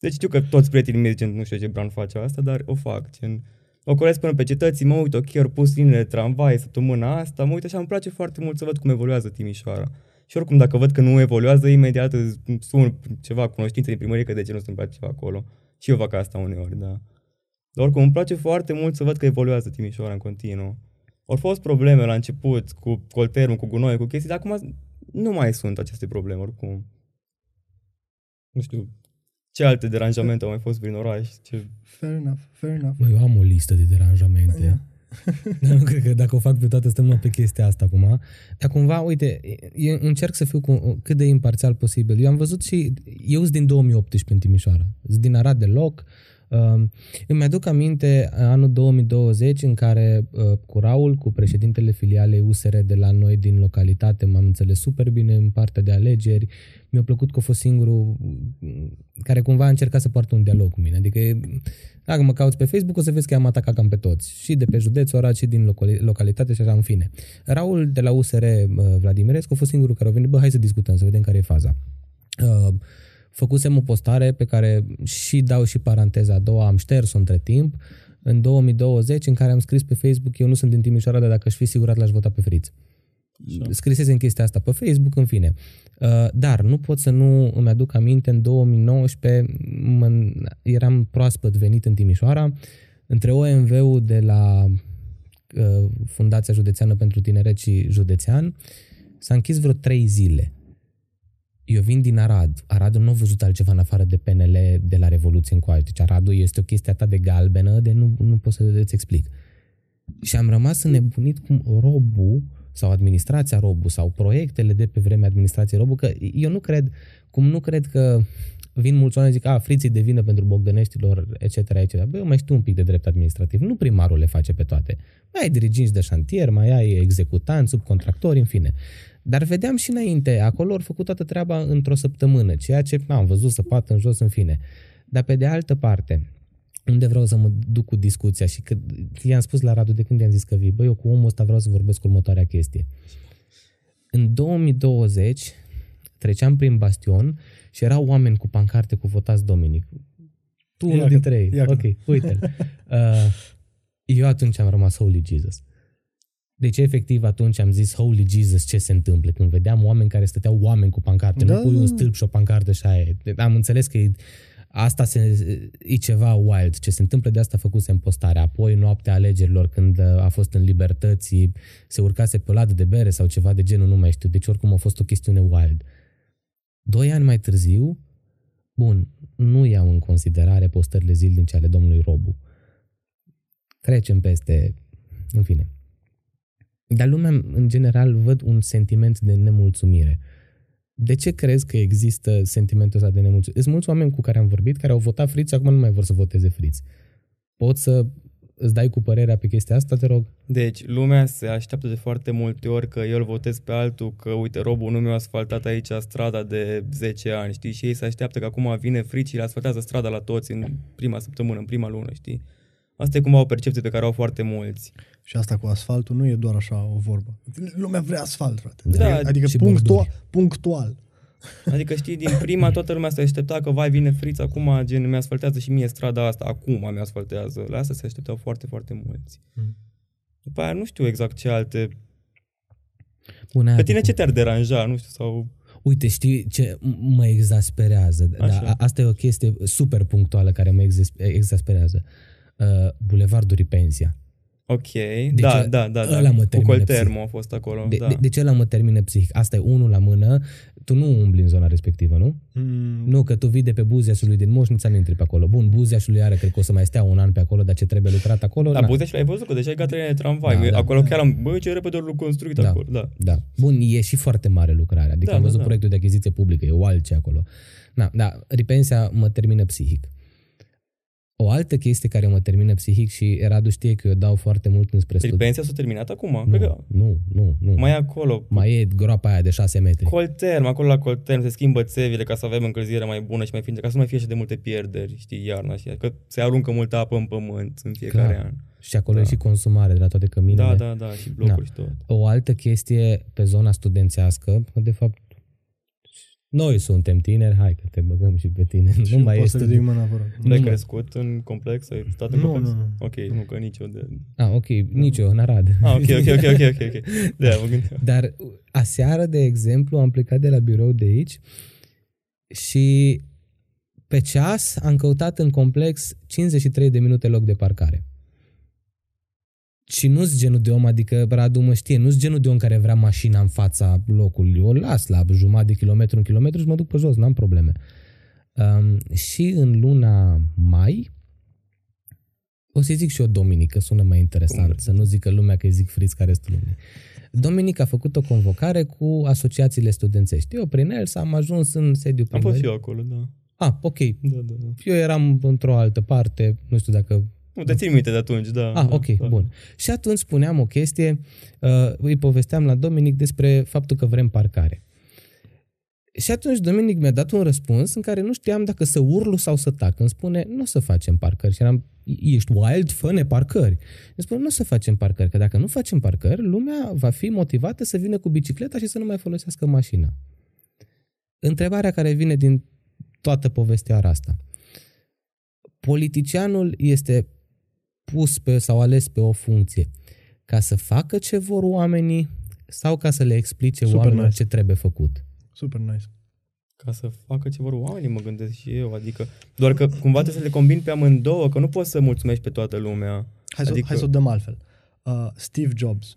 Speaker 1: Deci știu că toți prietenii mei zicem, nu știu ce Bran face asta, dar o fac. Gen, ocolesc până pe cetății, mă uit, ok, au pus linile de tramvai săptămâna asta, mă uit așa, îmi place foarte mult să văd cum evoluează Timișoara. Și oricum, dacă văd că nu evoluează, imediat îți sun ceva cunoștințe din primărie că de ce nu se întâmplă ceva acolo. Și eu fac asta uneori, da. Dar oricum, îmi place foarte mult să văd că evoluează Timișoara în continuu. Au fost probleme la început cu colterul, cu gunoi, cu chestii, dar acum nu mai sunt aceste probleme oricum. Nu știu, ce alte deranjamente au mai fost prin oraș? Ce...
Speaker 2: Fair enough, fair enough.
Speaker 3: Mă, eu am o listă de deranjamente.
Speaker 2: Yeah. <laughs>
Speaker 3: Dar nu cred că dacă o fac pe toate stăm numai pe chestia asta acum. Dar cumva, uite, eu încerc să fiu cu, cât de imparțial posibil. Eu am văzut și, eu sunt din 2018 în Timișoara. Sunt din Arad loc. Uh, îmi aduc aminte anul 2020 în care uh, cu Raul, cu președintele filialei USR de la noi din localitate, m-am înțeles super bine în partea de alegeri. Mi-a plăcut că a fost singurul care cumva a încercat să poartă un dialog cu mine. Adică dacă mă cauți pe Facebook o să vezi că am atacat cam pe toți. Și de pe județ, ora, și din localitate și așa în fine. Raul de la USR Vladimirescu a fost singurul care a venit, bă, hai să discutăm, să vedem care e faza. Uh, făcusem o postare pe care și dau și paranteza a doua, am șters-o între timp, în 2020, în care am scris pe Facebook, eu nu sunt din Timișoara, dar dacă aș fi sigurat l-aș vota pe Friț. Scrisese în chestia asta pe Facebook, în fine. Uh, dar nu pot să nu îmi aduc aminte, în 2019 mă, eram proaspăt venit în Timișoara, între OMV-ul de la uh, Fundația Județeană pentru Tineret și Județean, s-a închis vreo trei zile. Eu vin din Arad. Aradul nu a văzut altceva în afară de PNL de la Revoluție încoace. Deci Aradul este o chestie atât de galbenă de nu, nu pot să îți explic. Și am rămas înnebunit cum robul sau administrația Robu sau proiectele de pe vremea administrației Robu, că eu nu cred, cum nu cred că vin mulți oameni zic, a, friții de vină pentru bogdăneștilor, etc., etc. Băi, mai știu un pic de drept administrativ. Nu primarul le face pe toate. Mai ai diriginți de șantier, mai ai executanți, subcontractori, în fine. Dar vedeam și înainte, acolo au făcut toată treaba într-o săptămână, ceea ce am văzut săpat în jos, în fine. Dar pe de altă parte, unde vreau să mă duc cu discuția și că i-am spus la Radu de când i-am zis că vii, băi, eu cu omul ăsta vreau să vorbesc următoarea chestie. În 2020 treceam prin bastion și erau oameni cu pancarte cu votați Dominic. Tu unul dintre ei. Ok, uite <laughs> uh, Eu atunci am rămas Holy Jesus. Deci, efectiv, atunci am zis, Holy Jesus, ce se întâmplă? Când vedeam oameni care stăteau oameni cu pancarte, da. nu pui un stâlp și o pancartă și aia. Am înțeles că e Asta se, e ceva wild. Ce se întâmplă de asta făcuse în postare. Apoi, noaptea alegerilor, când uh, a fost în libertății, se urcase pe o ladă de bere sau ceva de genul, nu mai știu. Deci, oricum, a fost o chestiune wild. Doi ani mai târziu, bun, nu iau în considerare postările zilnice ale domnului Robu. Trecem peste, în fine. Dar lumea, în general, văd un sentiment de nemulțumire. De ce crezi că există sentimentul ăsta de nemulțumire? Sunt mulți oameni cu care am vorbit care au votat friți, acum nu mai vor să voteze friți. Poți să îți dai cu părerea pe chestia asta, te rog?
Speaker 1: Deci, lumea se așteaptă de foarte multe ori că eu îl votez pe altul, că uite, robul nu mi-a asfaltat aici strada de 10 ani, știi? Și ei se așteaptă că acum vine frici și le asfaltează strada la toți în prima săptămână, în prima lună, știi? Asta e cumva o percepție pe care au foarte mulți.
Speaker 2: Și asta cu asfaltul nu e doar așa o vorbă. Lumea vrea asfalt, frate. Da, adică, adică punctual, punctual.
Speaker 1: Adică știi, din prima <laughs> toată lumea se aștepta că vai vine frița, acum gen mi-asfaltează și mie strada asta, acum mi-asfaltează. La asta se așteptau foarte, foarte mulți. Mm. După aia nu știu exact ce alte... Bune, Pe tine ce te-ar deranja, nu știu, sau...
Speaker 3: Uite, știi ce mă exasperează? Da, asta e o chestie super punctuală care mă exasperează. Uh, Bulevardul Pensia.
Speaker 1: Ok, de da, ce, da, da, da. Mă cu Coltermo a fost acolo.
Speaker 3: De,
Speaker 1: da.
Speaker 3: de, de ce ăla mă termină psihic? Asta e unul la mână. Tu nu umbli în zona respectivă, nu? Mm. Nu, că tu vii de pe Buziașului din Moșnița, nu intri pe acolo. Bun, Buziașului are, cred că o să mai stea un an pe acolo, dar ce trebuie lucrat acolo?
Speaker 1: Da, Buziașul ai văzut că deja ai gata de tramvai. Da, da, acolo da. chiar am, băi, ce repede ori construit da, acolo. Da.
Speaker 3: da. Bun, e și foarte mare lucrarea. Adică da, am văzut da, da. proiectul de achiziție publică, e o altce acolo. Da, da, Ripensia mă termină psihic. O altă chestie care mă termină psihic și Radu știe că eu dau foarte mult înspre
Speaker 1: studii. Pensia s-a terminat acum?
Speaker 3: Nu, că... nu, nu, nu.
Speaker 1: Mai e acolo.
Speaker 3: Mai e groapa aia de 6 metri.
Speaker 1: Colterm, acolo la Colterm se schimbă țevile ca să avem încălzire mai bună și mai fină, ca să nu mai fie și de multe pierderi, știi, iarna și că se aruncă multă apă în pământ în fiecare Clar. an.
Speaker 3: Și acolo da. e și consumare de la toate căminele.
Speaker 1: Da, da, da, și blocuri da. și tot.
Speaker 3: O altă chestie pe zona studențească, de fapt noi suntem tineri, hai că te băgăm și pe tine.
Speaker 2: Și nu mai este. Să mâna,
Speaker 1: Nu ai crescut în complex? Ai stat în nu, complex? Nu, nu. Ok, nu, că nici eu de...
Speaker 3: Ah, ok, nici eu, în Arad.
Speaker 1: Ah, ok, ok, ok, ok, ok. okay. <laughs> Da, mă
Speaker 3: Dar aseară, de exemplu, am plecat de la birou de aici și pe ceas am căutat în complex 53 de minute loc de parcare și nu-s genul de om, adică Radu mă știe, nu-s genul de om care vrea mașina în fața locului. O las la jumătate de kilometru, un kilometru și mă duc pe jos, n-am probleme. Um, și în luna mai O să zic și eu Dominic, că sună mai interesant,
Speaker 1: Cum?
Speaker 3: să nu zică lumea că îi zic Fritz care este lumea. Dominic a făcut o convocare cu asociațiile studențești. Eu prin el s-am ajuns în sediu
Speaker 1: Am fost și
Speaker 3: primăriei.
Speaker 1: eu acolo, da.
Speaker 3: Ah, ok.
Speaker 1: Da, da, da.
Speaker 3: Eu eram într-o altă parte, nu știu dacă
Speaker 1: Nu, te țin minte de atunci, da.
Speaker 3: Ah,
Speaker 1: da,
Speaker 3: ok,
Speaker 1: da.
Speaker 3: bun. Și atunci spuneam o chestie, uh, îi povesteam la Dominic despre faptul că vrem parcare. Și atunci Dominic mi-a dat un răspuns în care nu știam dacă să urlu sau să tac. Îmi spune, nu o să facem parcări. Și eram, ești wild, fă parcări. Îmi spune, nu o să facem parcări, că dacă nu facem parcări, lumea va fi motivată să vină cu bicicleta și să nu mai folosească mașina. Întrebarea care vine din toată povestea asta. Politicianul este pus pe sau ales pe o funcție ca să facă ce vor oamenii sau ca să le explice
Speaker 2: Super
Speaker 3: oamenilor
Speaker 2: nice.
Speaker 3: ce trebuie făcut.
Speaker 2: Super nice.
Speaker 1: Ca să facă ce vor oamenii, mă gândesc și eu. Adică, doar că cumva trebuie să le combin pe amândouă, că nu poți să mulțumești pe toată lumea.
Speaker 2: Hai să,
Speaker 1: Adică-
Speaker 2: hai să o dăm altfel. Uh, Steve Jobs.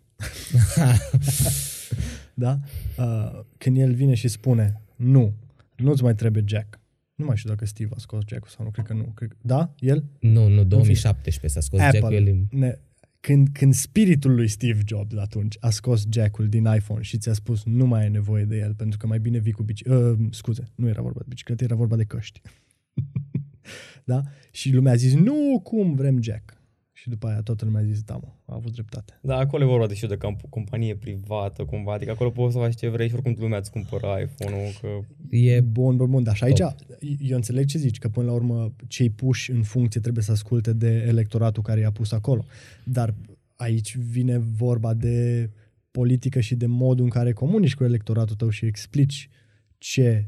Speaker 2: <laughs> da? Uh, când el vine și spune, nu, nu-ți mai trebuie Jack. Nu mai știu dacă Steve a scos Jack sau nu, cred că nu. Cred, da? El?
Speaker 3: Nu, nu, 2017 s-a scos Jack-ul. El,
Speaker 2: ne, când, când spiritul lui Steve Jobs atunci a scos Jack-ul din iPhone și ți-a spus nu mai ai nevoie de el pentru că mai bine vii cu bicicletă. Uh, scuze, nu era vorba de bicicletă, era vorba de căști. <laughs> da? Și lumea a zis, nu, cum vrem Jack. Și după aia toată lumea a zis, da, mă, a avut dreptate.
Speaker 1: Da, acolo e vorba de și de camp- companie privată, cumva. Adică acolo poți să faci ce vrei și oricum lumea îți cumpără iPhone-ul, că
Speaker 3: e
Speaker 2: Bun, bun, bun, dar și aici eu înțeleg ce zici, că până la urmă cei puși în funcție trebuie să asculte de electoratul care i-a pus acolo. Dar aici vine vorba de politică și de modul în care comunici cu electoratul tău și explici ce...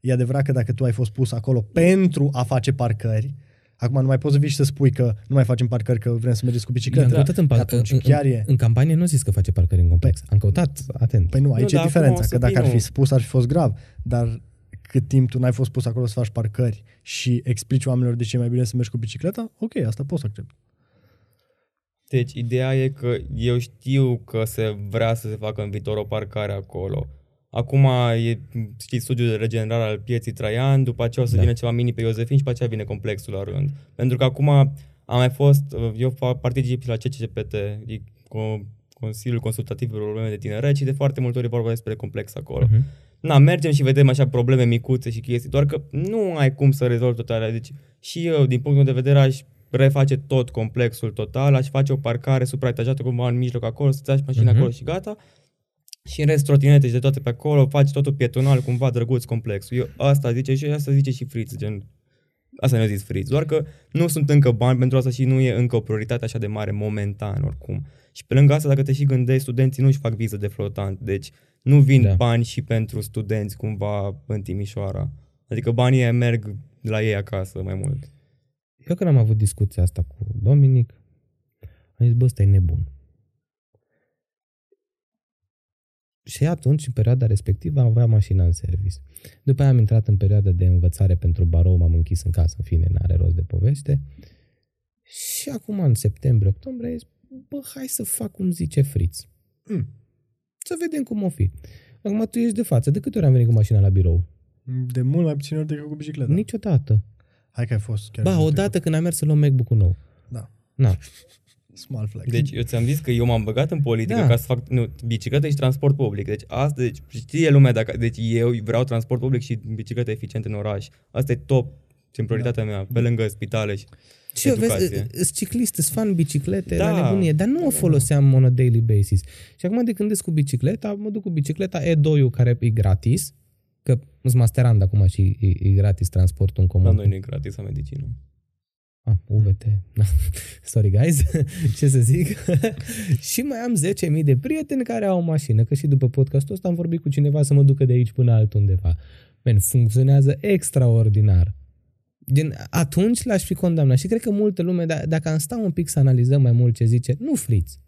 Speaker 2: E adevărat că dacă tu ai fost pus acolo pentru a face parcări, acum nu mai poți să vii și să spui că nu mai facem parcări, că vrem să mergeți cu
Speaker 3: I-am
Speaker 2: bicicleta.
Speaker 3: căutat în,
Speaker 2: Că
Speaker 3: par-
Speaker 2: atunci
Speaker 3: în,
Speaker 2: chiar
Speaker 3: în,
Speaker 2: e...
Speaker 3: în campanie nu zis că face parcări în complex. Am căutat, atent.
Speaker 2: Păi nu, aici
Speaker 1: Nu,
Speaker 2: e
Speaker 1: dar acum
Speaker 2: diferența,
Speaker 1: o să
Speaker 2: că dacă ar fi
Speaker 1: vină-
Speaker 2: spus, ar fi fost grav. Dar cât timp tu n-ai fost pus acolo să faci parcări și explici oamenilor de ce e mai bine să mergi cu bicicleta, ok, asta poți să accept.
Speaker 1: Deci, ideea e că eu știu că se vrea să se facă în viitor o parcare acolo. Acum e, știi, studiul de regenerare al pieții Traian, după aceea o să
Speaker 3: Da.
Speaker 1: vină ceva mini pe Iosefin și după aceea vine complexul la rând. Pentru că acum am mai fost, eu fac particip și la CCCPT, e co- Consiliul Consultativ pentru Probleme de Tineret și de foarte multe ori e vorba despre complex acolo.
Speaker 3: Mhm.
Speaker 1: Na, mergem și vedem așa probleme micuțe și chestii, doar că nu ai cum să rezolvi toate alea. Deci și eu, din punctul meu de vedere, aș reface tot complexul total, aș face o parcare supraetajată cumva în mijloc acolo, să-ți lași mașina
Speaker 3: Mhm.
Speaker 1: acolo și gata. Și în rest trotinete și de toate pe acolo, faci totul pietonal, cumva drăguț complexul. Eu asta zice și asta zice și Fritz, gen Asta ne-a zis Fritz, doar că nu sunt încă bani pentru asta și nu e încă o prioritate așa de mare momentan oricum. Și pe lângă asta, dacă te și gândești, studenții nu-și fac viză de flotant, deci nu vin
Speaker 3: Da.
Speaker 1: da. bani și pentru studenți cumva în Timișoara. Adică banii ăia merg la ei acasă mai mult.
Speaker 3: Eu când am avut discuția asta cu Dominic, am zis, bă, ăsta e nebun. Și atunci, în perioada respectivă, am avea mașina în service. După aia am intrat în perioada de învățare pentru barou, m-am închis în casă, în fine, n-are rost de poveste. Și acum, în septembrie, octombrie, am zis, bă, hai să fac cum zice Fritz.
Speaker 2: Mm.
Speaker 3: Să vedem cum o fi. Acum tu ești de față. De câte ori am venit cu mașina la birou?
Speaker 2: De mult mai puțin ori decât cu bicicleta.
Speaker 3: Niciodată.
Speaker 2: Hai că ai fost chiar.
Speaker 3: Ba,
Speaker 2: anul
Speaker 3: odată când am mers să luăm MacBook-ul nou.
Speaker 2: Da.
Speaker 3: Na, <laughs>
Speaker 2: Small flex.
Speaker 1: Deci eu ți-am zis că eu m-am băgat în politică
Speaker 3: Da.
Speaker 1: da. ca să fac nu, bicicletă și transport public. Deci asta, deci știe lumea dacă, deci eu vreau transport public și bicicletă eficient în oraș. Asta e top, în prioritatea mea, pe lângă spitale și
Speaker 3: Și eu, vezi,
Speaker 1: educație.
Speaker 3: sunt ciclist, sunt fan biciclete,
Speaker 1: Da.
Speaker 3: la nebunie, dar nu o foloseam on a daily basis. Și acum de când ies cu bicicleta, mă duc cu bicicleta E2-ul care e gratis, că sunt masterand acum și e, e gratis transportul în comun.
Speaker 1: la noi nu e gratis la medicină.
Speaker 3: Ah, UVT. Da. <laughs> Sorry, guys. <laughs> Ce să zic? <laughs> și mai am 10.000 de prieteni care au o mașină, că și după podcastul ăsta am vorbit cu cineva să mă ducă de aici până altundeva. Men, funcționează extraordinar. Din atunci l-aș fi condamnat și cred că multă lume, d- dacă am sta un pic să analizăm mai mult ce zice, nu friți.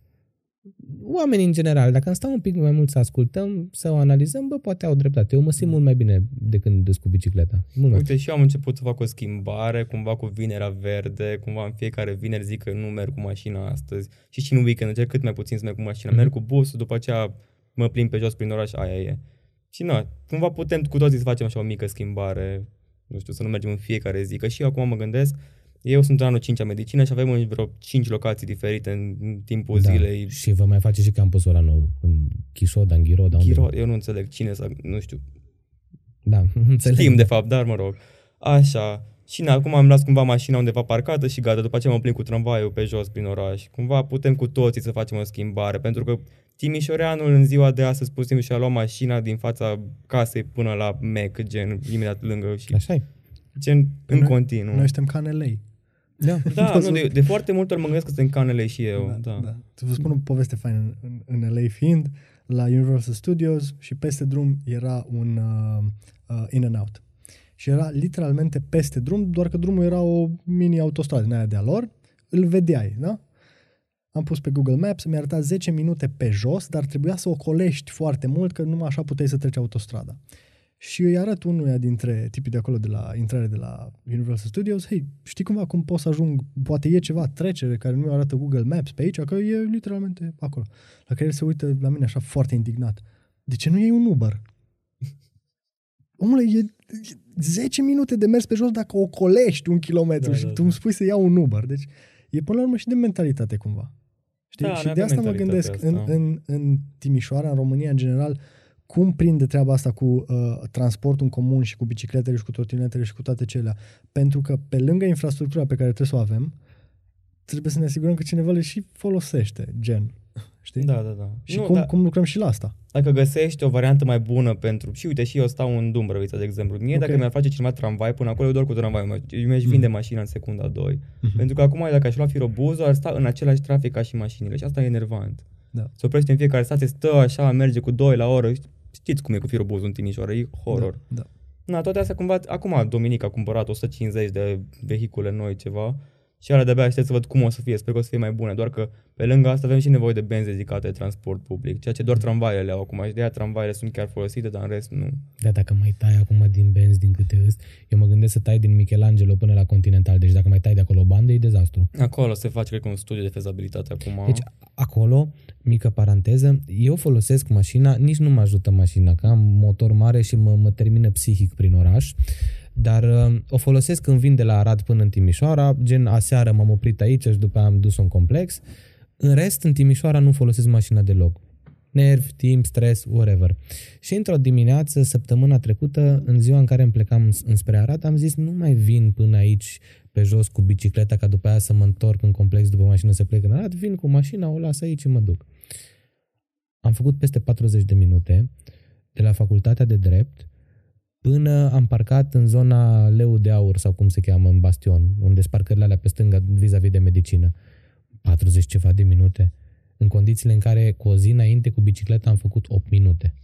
Speaker 3: Oamenii în general, dacă am sta un pic mai mult să ascultăm, să o analizăm, bă, poate au dreptate. Eu mă simt mult mai bine de când îs cu bicicleta. Mult mai
Speaker 1: Uite, și eu am început să fac o schimbare, cumva cu vinerea verde, cumva în fiecare vineri zic că nu merg cu mașina astăzi și și în weekend încerc cât mai puțin să merg cu mașina.
Speaker 3: Mhm.
Speaker 1: Merg cu busul, după aceea mă plimb pe jos prin oraș, aia e. Și na, cumva putem cu toții să facem așa o mică schimbare, nu știu, să nu mergem în fiecare zi, că și eu acum mă gândesc, Eu sunt în anul 5 a medicină și avem în vreo 5 locații diferite în în timpul
Speaker 3: da.
Speaker 1: zilei.
Speaker 3: Și vă mai face și campusul ăla nou, în Chișoda, în Ghiroda. unde-
Speaker 1: Ghiro, eu nu înțeleg cine să, nu știu,
Speaker 3: Da, <laughs> înțeleg.
Speaker 1: Știm, de fapt, dar mă rog. Așa. Și na, acum am las cumva mașina undeva parcată și gata, după aceea mă plin cu tramvaiul pe jos prin oraș. Cumva putem cu toții să facem o schimbare, pentru că Timișoreanul în ziua de astăzi pur și simplu și-a luat mașina din fața casei până la Mac, gen, imediat lângă și
Speaker 3: așa e.
Speaker 1: gen în
Speaker 2: Noi-
Speaker 1: continuu.
Speaker 2: Noi suntem ca în LA.
Speaker 3: Da. <laughs>
Speaker 1: Da, nu, de, de, foarte multe ori mă gândesc că sunt canele și eu. Da, da.
Speaker 2: da. Să vă spun o poveste faină. În, în, în LA fiind, la Universal Studios și peste drum era un uh, uh, In-N-Out. Și era literalmente peste drum, doar că drumul era o mini-autostradă din aia de-a lor. Îl vedeai, da? Am pus pe Google Maps, mi-a arătat 10 minute pe jos, dar trebuia să ocolești foarte mult, că numai așa puteai să treci autostrada. Și îi arăt unuia dintre tipii de acolo, de la intrare de la Universal Studios, hei, știi cumva cum pot să ajung, poate e ceva trecere care nu arată Google Maps pe aici, că e literalmente acolo. La care el se uită la mine așa foarte indignat. De ce nu iei un Uber? <laughs> Omule, e, e 10 minute de mers pe jos dacă ocolești un kilometru
Speaker 1: Da,
Speaker 2: și
Speaker 1: da,
Speaker 2: tu
Speaker 1: da.
Speaker 2: îmi spui să iau un Uber. Deci e până la urmă și de mentalitate cumva. Știi?
Speaker 1: Da,
Speaker 2: și
Speaker 1: noi
Speaker 2: de
Speaker 1: avem
Speaker 2: asta mă
Speaker 1: mentalitatea
Speaker 2: gândesc în,
Speaker 1: asta.
Speaker 2: în, în Timișoara, în România în general, cum prinde treaba asta cu uh, transportul în comun și cu bicicletele și cu trotinetele și cu toate cele. Pentru că pe lângă infrastructura pe care trebuie să o avem, trebuie să ne asigurăm că cineva le și folosește, gen. <laughs> Știi?
Speaker 1: Da, da, da.
Speaker 2: Și
Speaker 1: nu,
Speaker 2: cum,
Speaker 1: da,
Speaker 2: cum lucrăm și la asta.
Speaker 1: dacă găsești o variantă mai bună pentru... Și uite, și eu stau în Dumbrăvița, de exemplu. Mie,
Speaker 2: Ok.
Speaker 1: dacă mi-ar face cineva tramvai până acolo, eu doar cu tramvai. Eu mi-aș vinde mașina în secunda 2.
Speaker 2: Mhm.
Speaker 1: Pentru că acum, dacă aș lua firobuzul, ar sta în același trafic ca și mașinile. Și asta e enervant.
Speaker 2: Da.
Speaker 1: Se oprește în fiecare stație, stă așa, merge cu 2 la oră. Știți cum e cu firobuzul în Timișoara, e horror.
Speaker 2: Da, da.
Speaker 1: Na, toate astea cumva, acum Dominic a cumpărat 150 de vehicule noi ceva și alea de-abia aștept să văd cum o să fie, sper că o să fie mai bune, doar că pe lângă asta avem și nevoie de benzi ridicate de transport public, ceea ce doar tramvaiele au acum și de aia tramvaiele sunt chiar folosite, dar în rest nu.
Speaker 3: Da, dacă mai tai acum din benzi, din câte îs, eu mă gândesc să tai din Michelangelo până la Continental. Deci dacă mai tai de acolo o bandă, e dezastru.
Speaker 1: Acolo se face, cred că, un studiu de fezabilitate acum.
Speaker 3: Deci acolo, mică paranteză, eu folosesc mașina, nici nu mă ajută mașina, că am motor mare și mă, mă termină psihic prin oraș, dar uh, o folosesc când vin de la Arad până în Timișoara, gen aseară m-am oprit aici și după aia am dus un complex. În rest, în Timișoara nu folosesc mașina deloc. Nervi, timp, stres, whatever. Și într-o dimineață, săptămâna trecută, în ziua în care îmi plecam înspre Arad, am zis nu mai vin până aici pe jos cu bicicleta ca după aia să mă întorc în complex după mașină să plec în Arad, vin cu mașina, o las aici și mă duc. Am făcut peste 40 de minute de la facultatea de drept până am parcat în zona Leu de Aur sau cum se cheamă, în Bastion, unde sunt parcările alea pe stânga vis-a-vis de medicină. 40 ceva de minute. În condițiile în care cu o zi înainte cu bicicleta am făcut 8 minute.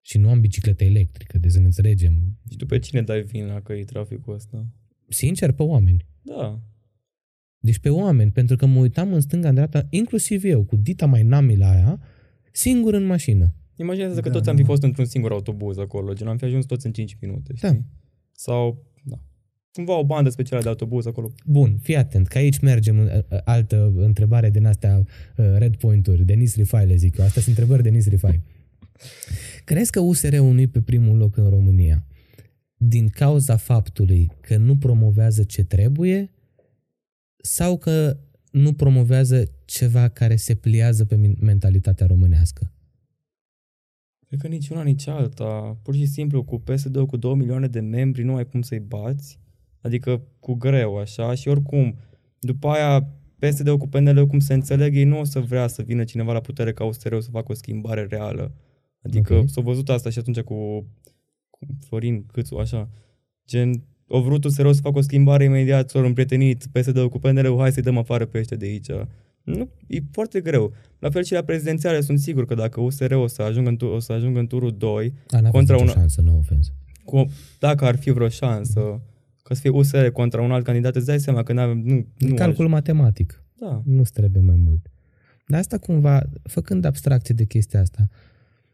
Speaker 3: Și nu am bicicletă electrică, de să ne înțelegem.
Speaker 1: Și tu pe cine dai vina că e traficul ăsta?
Speaker 3: Sincer, pe oameni.
Speaker 1: Da.
Speaker 3: Deci pe oameni, pentru că mă uitam în stânga, în dreapta, inclusiv eu, cu dita mai nami la aia, singur în mașină.
Speaker 1: Imaginează că
Speaker 2: Da,
Speaker 1: toți am
Speaker 2: da.
Speaker 1: fi fost într-un singur autobuz acolo, gen am fi ajuns toți în 5 minute, știi?
Speaker 3: Da.
Speaker 1: Sau, da. Cumva o bandă specială de autobuz acolo.
Speaker 3: Bun, fii atent, că aici mergem în uh, altă întrebare din astea uh, red point-uri, de Nisrify le zic eu. Astea sunt întrebări de Nisrify. Crezi că USR-ul nu pe primul loc în România din cauza faptului că nu promovează ce trebuie sau că nu promovează ceva care se pliază pe min- mentalitatea românească?
Speaker 1: Cred că nici una, nici alta. Pur și simplu, cu PSD-ul cu 2 milioane de membri, nu ai cum să-i bați. Adică cu greu, așa. Și oricum, după aia, PSD-ul cu PNL-ul, cum se înțeleg, ei nu o să vrea să vină cineva la putere ca USR-ul să facă o schimbare reală. Adică
Speaker 3: Ok.
Speaker 1: s-a văzut asta și atunci cu, cu Florin Câțu, așa. Gen, o vrut USR-ul să facă o schimbare imediat, s-au împrietenit PSD-ul cu PNL-ul, hai să-i dăm afară pe ăștia de aici. Nu, e foarte greu. La fel și la prezidențiale, sunt sigur că dacă USR o să ajungă în, tu- o să ajungă în turul 2,
Speaker 3: A, n-a
Speaker 1: Contra
Speaker 3: fost nicio
Speaker 1: una-
Speaker 3: șansă, nu ofensă.
Speaker 1: cu, dacă ar fi vreo șansă ca să fie USR contra un alt candidat, îți dai seama că n-avem, nu,
Speaker 3: Nu
Speaker 1: nu
Speaker 3: calcul matematic.
Speaker 1: Aș, da.
Speaker 3: Nu-ți trebuie mai mult. Dar asta cumva, făcând abstracție de chestia asta,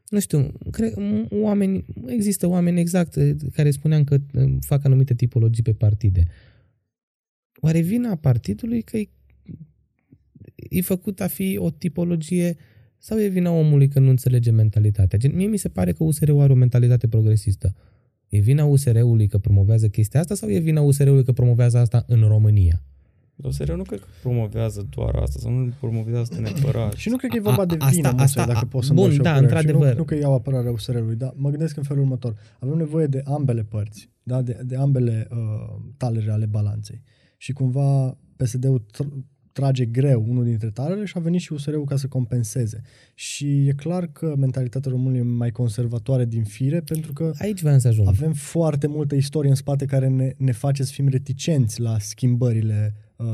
Speaker 3: nu știu, cred, m- oameni, există oameni exact eh, care spuneam că eh, fac anumite tipologii pe partide. Oare vina partidului că e, e făcut a fi o tipologie sau e vina omului că nu înțelege mentalitatea? Gen, mie mi se pare că USR-ul are o mentalitate progresistă. E vina USR-ului că promovează chestia asta sau e vina USR-ului că promovează asta în România?
Speaker 1: Dar USR nu cred că promovează doar asta, sau nu promovează asta neapărat.
Speaker 2: Și nu cred că e vorba
Speaker 3: A-
Speaker 2: de
Speaker 3: asta-
Speaker 2: vină,
Speaker 3: asta-
Speaker 2: asta, dacă pot să
Speaker 3: bun,
Speaker 2: și eu
Speaker 3: da,
Speaker 2: părerea. Și
Speaker 3: într-adevăr.
Speaker 2: Nu, nu că iau apărarea USR-ului, dar mă gândesc în felul următor. Avem nevoie de ambele părți, da? de, de ambele uh, talere ale balanței. Și cumva PSD-ul tr- trage greu unul dintre talere și a venit și USR-ul ca să compenseze. Și e clar că mentalitatea românului e mai conservatoare din fire, pentru că
Speaker 3: Aici vreau să ajung.
Speaker 2: avem foarte multă istorie în spate care ne, ne face să fim reticenți la schimbările uh,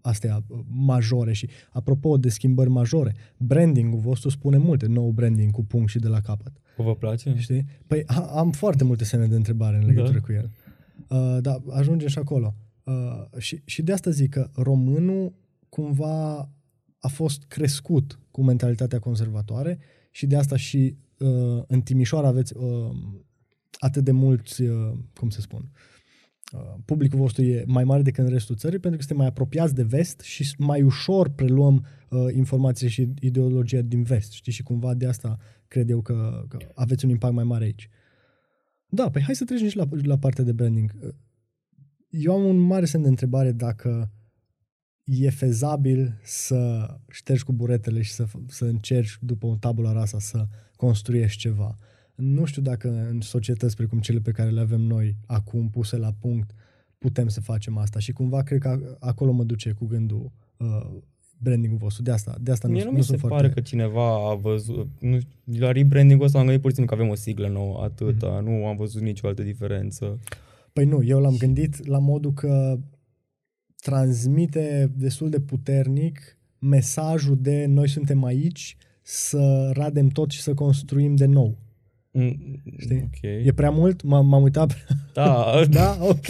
Speaker 2: astea uh, majore și apropo de schimbări majore, brandingul vostru spune multe, nou branding cu punct și de la capăt.
Speaker 1: Vă place?
Speaker 2: Știi? Păi a, am foarte multe semne de întrebare în legătură
Speaker 1: Da.
Speaker 2: cu el. Uh, dar ajungem și acolo. Uh, și, și de asta zic că românul cumva a fost crescut cu mentalitatea conservatoare și de asta și uh, în Timișoara aveți uh, atât de mulți, uh, cum se spun, uh, publicul vostru e mai mare decât în restul țării pentru că suntem mai apropiați de vest și mai ușor preluăm uh, informațiile și ideologia din vest, știți? Și cumva de asta cred eu că, că aveți un impact mai mare aici. Da, păi hai să trecem și la, la partea de branding. Eu am un mare semn de întrebare dacă e fezabil să ștergi cu buretele și să, să încerci după un tabula rasa să construiești ceva. Nu știu dacă în societăți precum cele pe care le avem noi acum puse la punct putem să facem asta și cumva cred că acolo mă duce cu gândul uh, brandingul vostru. De asta, de asta
Speaker 1: Mie
Speaker 2: nu,
Speaker 1: nu
Speaker 2: nu
Speaker 1: mi se
Speaker 2: sunt
Speaker 1: pare
Speaker 2: foarte...
Speaker 1: că cineva a văzut, nu știu, la rebranding-ul ăsta am gândit pur și simplu că avem o siglă nouă, atâta,
Speaker 2: Mhm.
Speaker 1: nu am văzut nicio altă diferență.
Speaker 2: Păi nu, eu l-am gândit la modul că transmite destul de puternic mesajul de noi suntem aici să radem tot și să construim de nou.
Speaker 1: Mm,
Speaker 2: Știi?
Speaker 1: Ok.
Speaker 2: E prea mult? M- m-am uitat?
Speaker 1: Da, <laughs>
Speaker 2: da? Ok.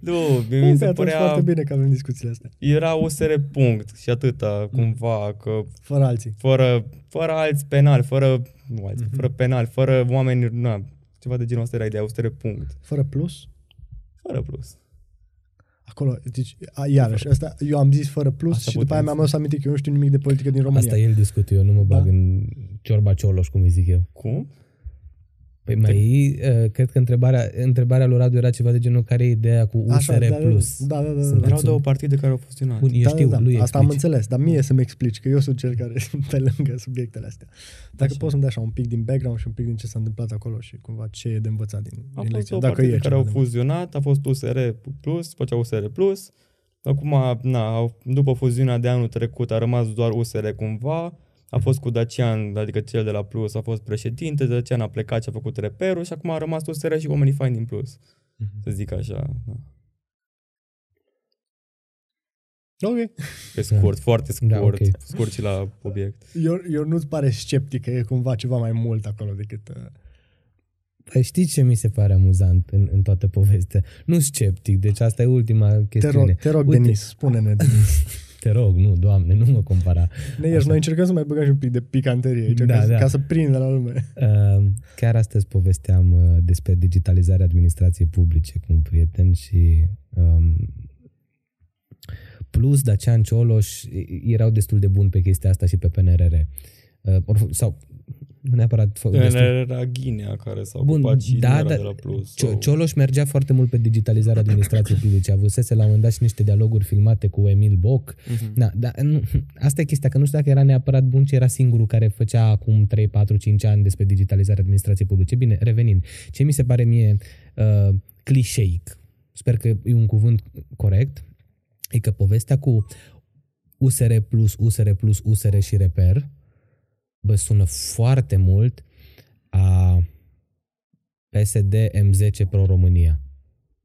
Speaker 1: nu,
Speaker 2: Bun,
Speaker 1: mi
Speaker 2: pe
Speaker 1: se
Speaker 2: atunci
Speaker 1: părea,
Speaker 2: foarte bine că avem discuțiile astea.
Speaker 1: era USR punct și atâta,
Speaker 2: Mm.
Speaker 1: cumva, că
Speaker 2: Fără alții.
Speaker 1: fără, fără alți penali, fără, nu alți,
Speaker 2: Mhm.
Speaker 1: fără penali, fără oameni, na, ceva de genul ăsta era ideea, USR punct,
Speaker 2: Fără plus.
Speaker 1: fără plus.
Speaker 2: Acolo, deci, a, iarăși, asta, eu am zis fără plus
Speaker 1: Asta
Speaker 2: și după aia
Speaker 1: putem
Speaker 2: mi-am adus aminte că eu nu știu nimic de politică din România.
Speaker 3: Asta el discută, eu nu mă bag
Speaker 2: Da?
Speaker 3: în ciorba cioloș, cum îi zic eu.
Speaker 1: Cum?
Speaker 3: Păi mai, uh, cred că întrebarea, întrebarea lui Radu era ceva de genul care e ideea cu USR+.
Speaker 2: Așa, da, da,
Speaker 3: plus.
Speaker 2: da, da, da, da,
Speaker 3: Sunt
Speaker 2: da.
Speaker 1: Erau
Speaker 3: Sunt-
Speaker 1: două partide care au fusionat.
Speaker 3: Bun, eu
Speaker 2: Da,
Speaker 3: știu,
Speaker 2: da, da.
Speaker 3: lui
Speaker 2: Asta am
Speaker 3: explici.
Speaker 2: înțeles, dar mie să-mi explici, că eu sunt cel care <laughs> sunt pe lângă subiectele astea. Dacă
Speaker 1: Așa.
Speaker 2: poți să-mi dai așa un pic din background și un pic din ce s-a întâmplat acolo și cumva ce e de învățat din,
Speaker 1: Au
Speaker 2: din
Speaker 1: fost
Speaker 2: lecție.
Speaker 1: două
Speaker 2: Dacă
Speaker 1: partide
Speaker 2: e
Speaker 1: care
Speaker 2: ceva
Speaker 1: au
Speaker 2: de învățat.
Speaker 1: fuzionat, a fost USR plus, după aceea USR plus. Acum, na, au- după fuziunea de anul trecut a rămas doar USR cumva. A fost cu Dacian, adică cel de la Plus, a fost președinte, Dacian a plecat și a făcut reperul și acum a rămas USR și oamenii faini din Plus. Să zic așa, da.
Speaker 2: Ok.
Speaker 1: pe scurt, foarte scurt,
Speaker 3: Da, ok.
Speaker 1: scurt și la obiect.
Speaker 2: Eu, eu nu-ți pare sceptic că e cumva ceva mai mult acolo decât... Uh...
Speaker 3: Păi știi ce mi se pare amuzant în, în toată povestea? Nu sceptic, deci asta e ultima
Speaker 2: Te
Speaker 3: chestiune.
Speaker 2: rog, te rog
Speaker 3: Uite,
Speaker 2: Denis, spune-ne, Denis. <laughs>
Speaker 3: Te rog, nu, doamne, nu mă compara.
Speaker 2: Ne ierți, noi încercăm să mai băgăm și un pic de picanterie aici,
Speaker 3: Da,
Speaker 2: ca,
Speaker 3: da.
Speaker 2: ca să prindă la lume.
Speaker 3: Uh, chiar astăzi povesteam uh, despre digitalizarea administrației publice cu un prieten și um, plus Dacian Cioloș erau destul de buni pe chestia asta și pe PNRR. Uh, or- sau nu neapărat fă- destul,
Speaker 1: Era Ghinea care s-a
Speaker 3: Bun,
Speaker 1: ocupat și
Speaker 3: da,
Speaker 1: nu era
Speaker 3: da,
Speaker 1: de la Plus.
Speaker 3: Cio-
Speaker 1: sau-
Speaker 3: Cioloș mergea foarte mult pe digitalizarea administrației publice. Avusese la un moment dat și niște dialoguri filmate cu Emil Boc.
Speaker 1: Mhm.
Speaker 3: Da, da, nu, asta e chestia, că nu știu dacă era neapărat bun, ci era singurul care făcea acum 3, 4, 5 ani despre digitalizarea administrației publice. Bine, revenind. Ce mi se pare mie uh, clișeic, sper că e un cuvânt corect, e că povestea cu USR plus, USR plus, USR și reper, bă, sună foarte mult a PSD M10 Pro România.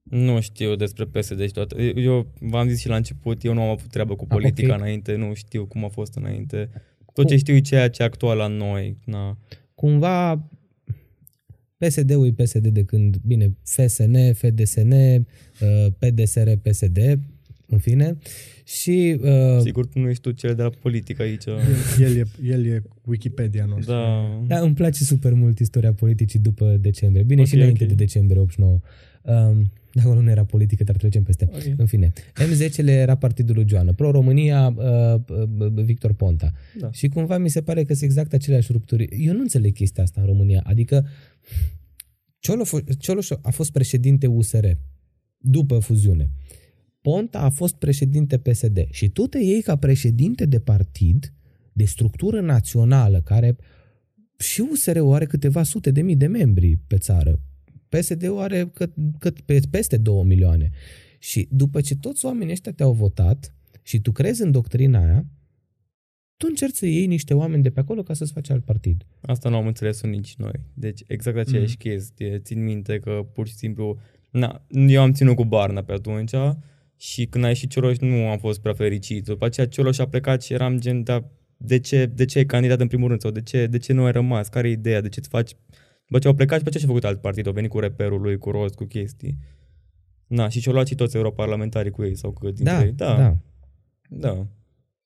Speaker 1: Nu știu despre PSD și toate. Eu v-am zis și la început, eu nu am avut treabă cu
Speaker 3: Ah,
Speaker 1: politica
Speaker 3: ok.
Speaker 1: înainte, nu știu cum a fost înainte. Tot ce știu e ceea ce e actual la noi. Na.
Speaker 3: cumva PSD-ul e PSD de când, bine, FSN, FDSN, uh, PDSR, PSD, în fine, și uh,
Speaker 1: Sigur, tu nu ești tu cel de la politică aici.
Speaker 2: El e, el e Wikipedia nostru.
Speaker 1: Da.
Speaker 3: da, îmi place super mult istoria politicii după decembrie. Bine,
Speaker 1: Ok,
Speaker 3: și înainte
Speaker 1: ok.
Speaker 3: de decembrie 89. Um, dacă nu era politică, dar trecem peste.
Speaker 1: Ok.
Speaker 3: În fine, M10 era partidul lui Joană, Pro-România, uh, uh, Victor Ponta.
Speaker 1: Da.
Speaker 3: Și cumva mi se pare că sunt exact aceleași rupturi. Eu nu înțeleg chestia asta în România. Adică Cioloș, Cioloș a fost președinte USR după fuziune. Ponta a fost președinte PSD și tu te iei ca președinte de partid, de structură națională, care și USR-ul are câteva sute de mii de membri pe țară. PSD-ul are cât, cât, peste 2 milioane. Și după ce toți oamenii ăștia te-au votat și tu crezi în doctrina aia, tu încerci să iei niște oameni de pe acolo ca să-ți faci alt partid.
Speaker 1: Asta nu am înțeles nici noi. Deci exact aceeași mm. chestie. Țin minte că pur și simplu, na, eu am ținut cu Barna pe atunci și când a ieșit Cioloș nu am fost prea fericit. După aceea Cioloș a plecat și eram gen, da, de ce, de ce ai candidat în primul rând sau de ce, de ce nu ai rămas? Care e ideea? De ce îți faci... După ce au plecat și pe ce și-a făcut alt partid? Au venit cu reperul lui, cu rost, cu chestii. Na, și și-au luat și toți europarlamentarii cu ei sau cât dintre
Speaker 3: Da,
Speaker 1: ei. Da,
Speaker 3: da.
Speaker 1: da.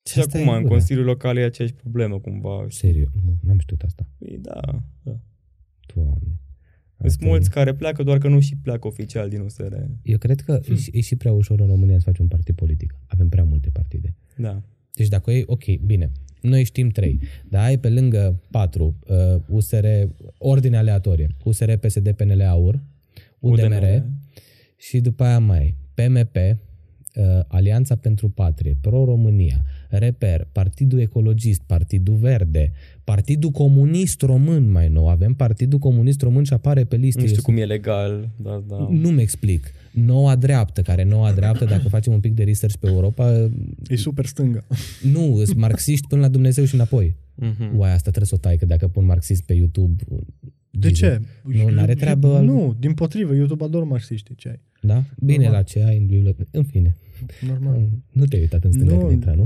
Speaker 3: Și
Speaker 1: Și
Speaker 3: asta e
Speaker 1: acum, în
Speaker 3: gura.
Speaker 1: Consiliul Local e aceeași problemă cumva.
Speaker 3: Serios, nu, n-am știut asta.
Speaker 1: Păi, da, da.
Speaker 3: Doamne.
Speaker 1: Sunt
Speaker 3: Asta e-
Speaker 1: mulți care pleacă, doar că nu și pleacă oficial din USR.
Speaker 3: Eu cred că e, și- e și prea ușor în România să faci un partid politic. Avem prea multe partide.
Speaker 1: Da.
Speaker 3: Deci dacă e, ok, bine, noi știm trei, dar ai pe lângă patru, uh, USR, ordine aleatorie, USR, PSD, PNL, AUR, UDMR, și după aia mai ai PMP, uh, Alianța pentru Patrie, Pro-România, Reper, Partidul Ecologist, Partidul Verde, Partidul Comunist Român mai nou. Avem Partidul Comunist Român și apare pe listă.
Speaker 1: Nu știu
Speaker 3: Eu
Speaker 1: cum e legal, dar da.
Speaker 3: Nu-mi explic. Noua dreaptă, care noua dreaptă, dacă facem un pic de research pe Europa,
Speaker 2: E super stângă. <laughs>
Speaker 3: nu, sunt marxiști până la Dumnezeu și înapoi.
Speaker 1: Mhm.
Speaker 3: Uai, asta trebuie să o tai, că dacă pun marxist pe YouTube...
Speaker 2: De
Speaker 3: Jesus.
Speaker 2: ce?
Speaker 3: Nu, n-are treabă...
Speaker 2: Nu, din potrivă, YouTube ador marxiștii, ce ai?
Speaker 3: Da? Bine,
Speaker 2: Normal.
Speaker 3: la ce ai în bibliotecă. În fine.
Speaker 2: Normal.
Speaker 3: Nu te-ai uitat în stânga
Speaker 2: Nu,
Speaker 3: când intra, nu?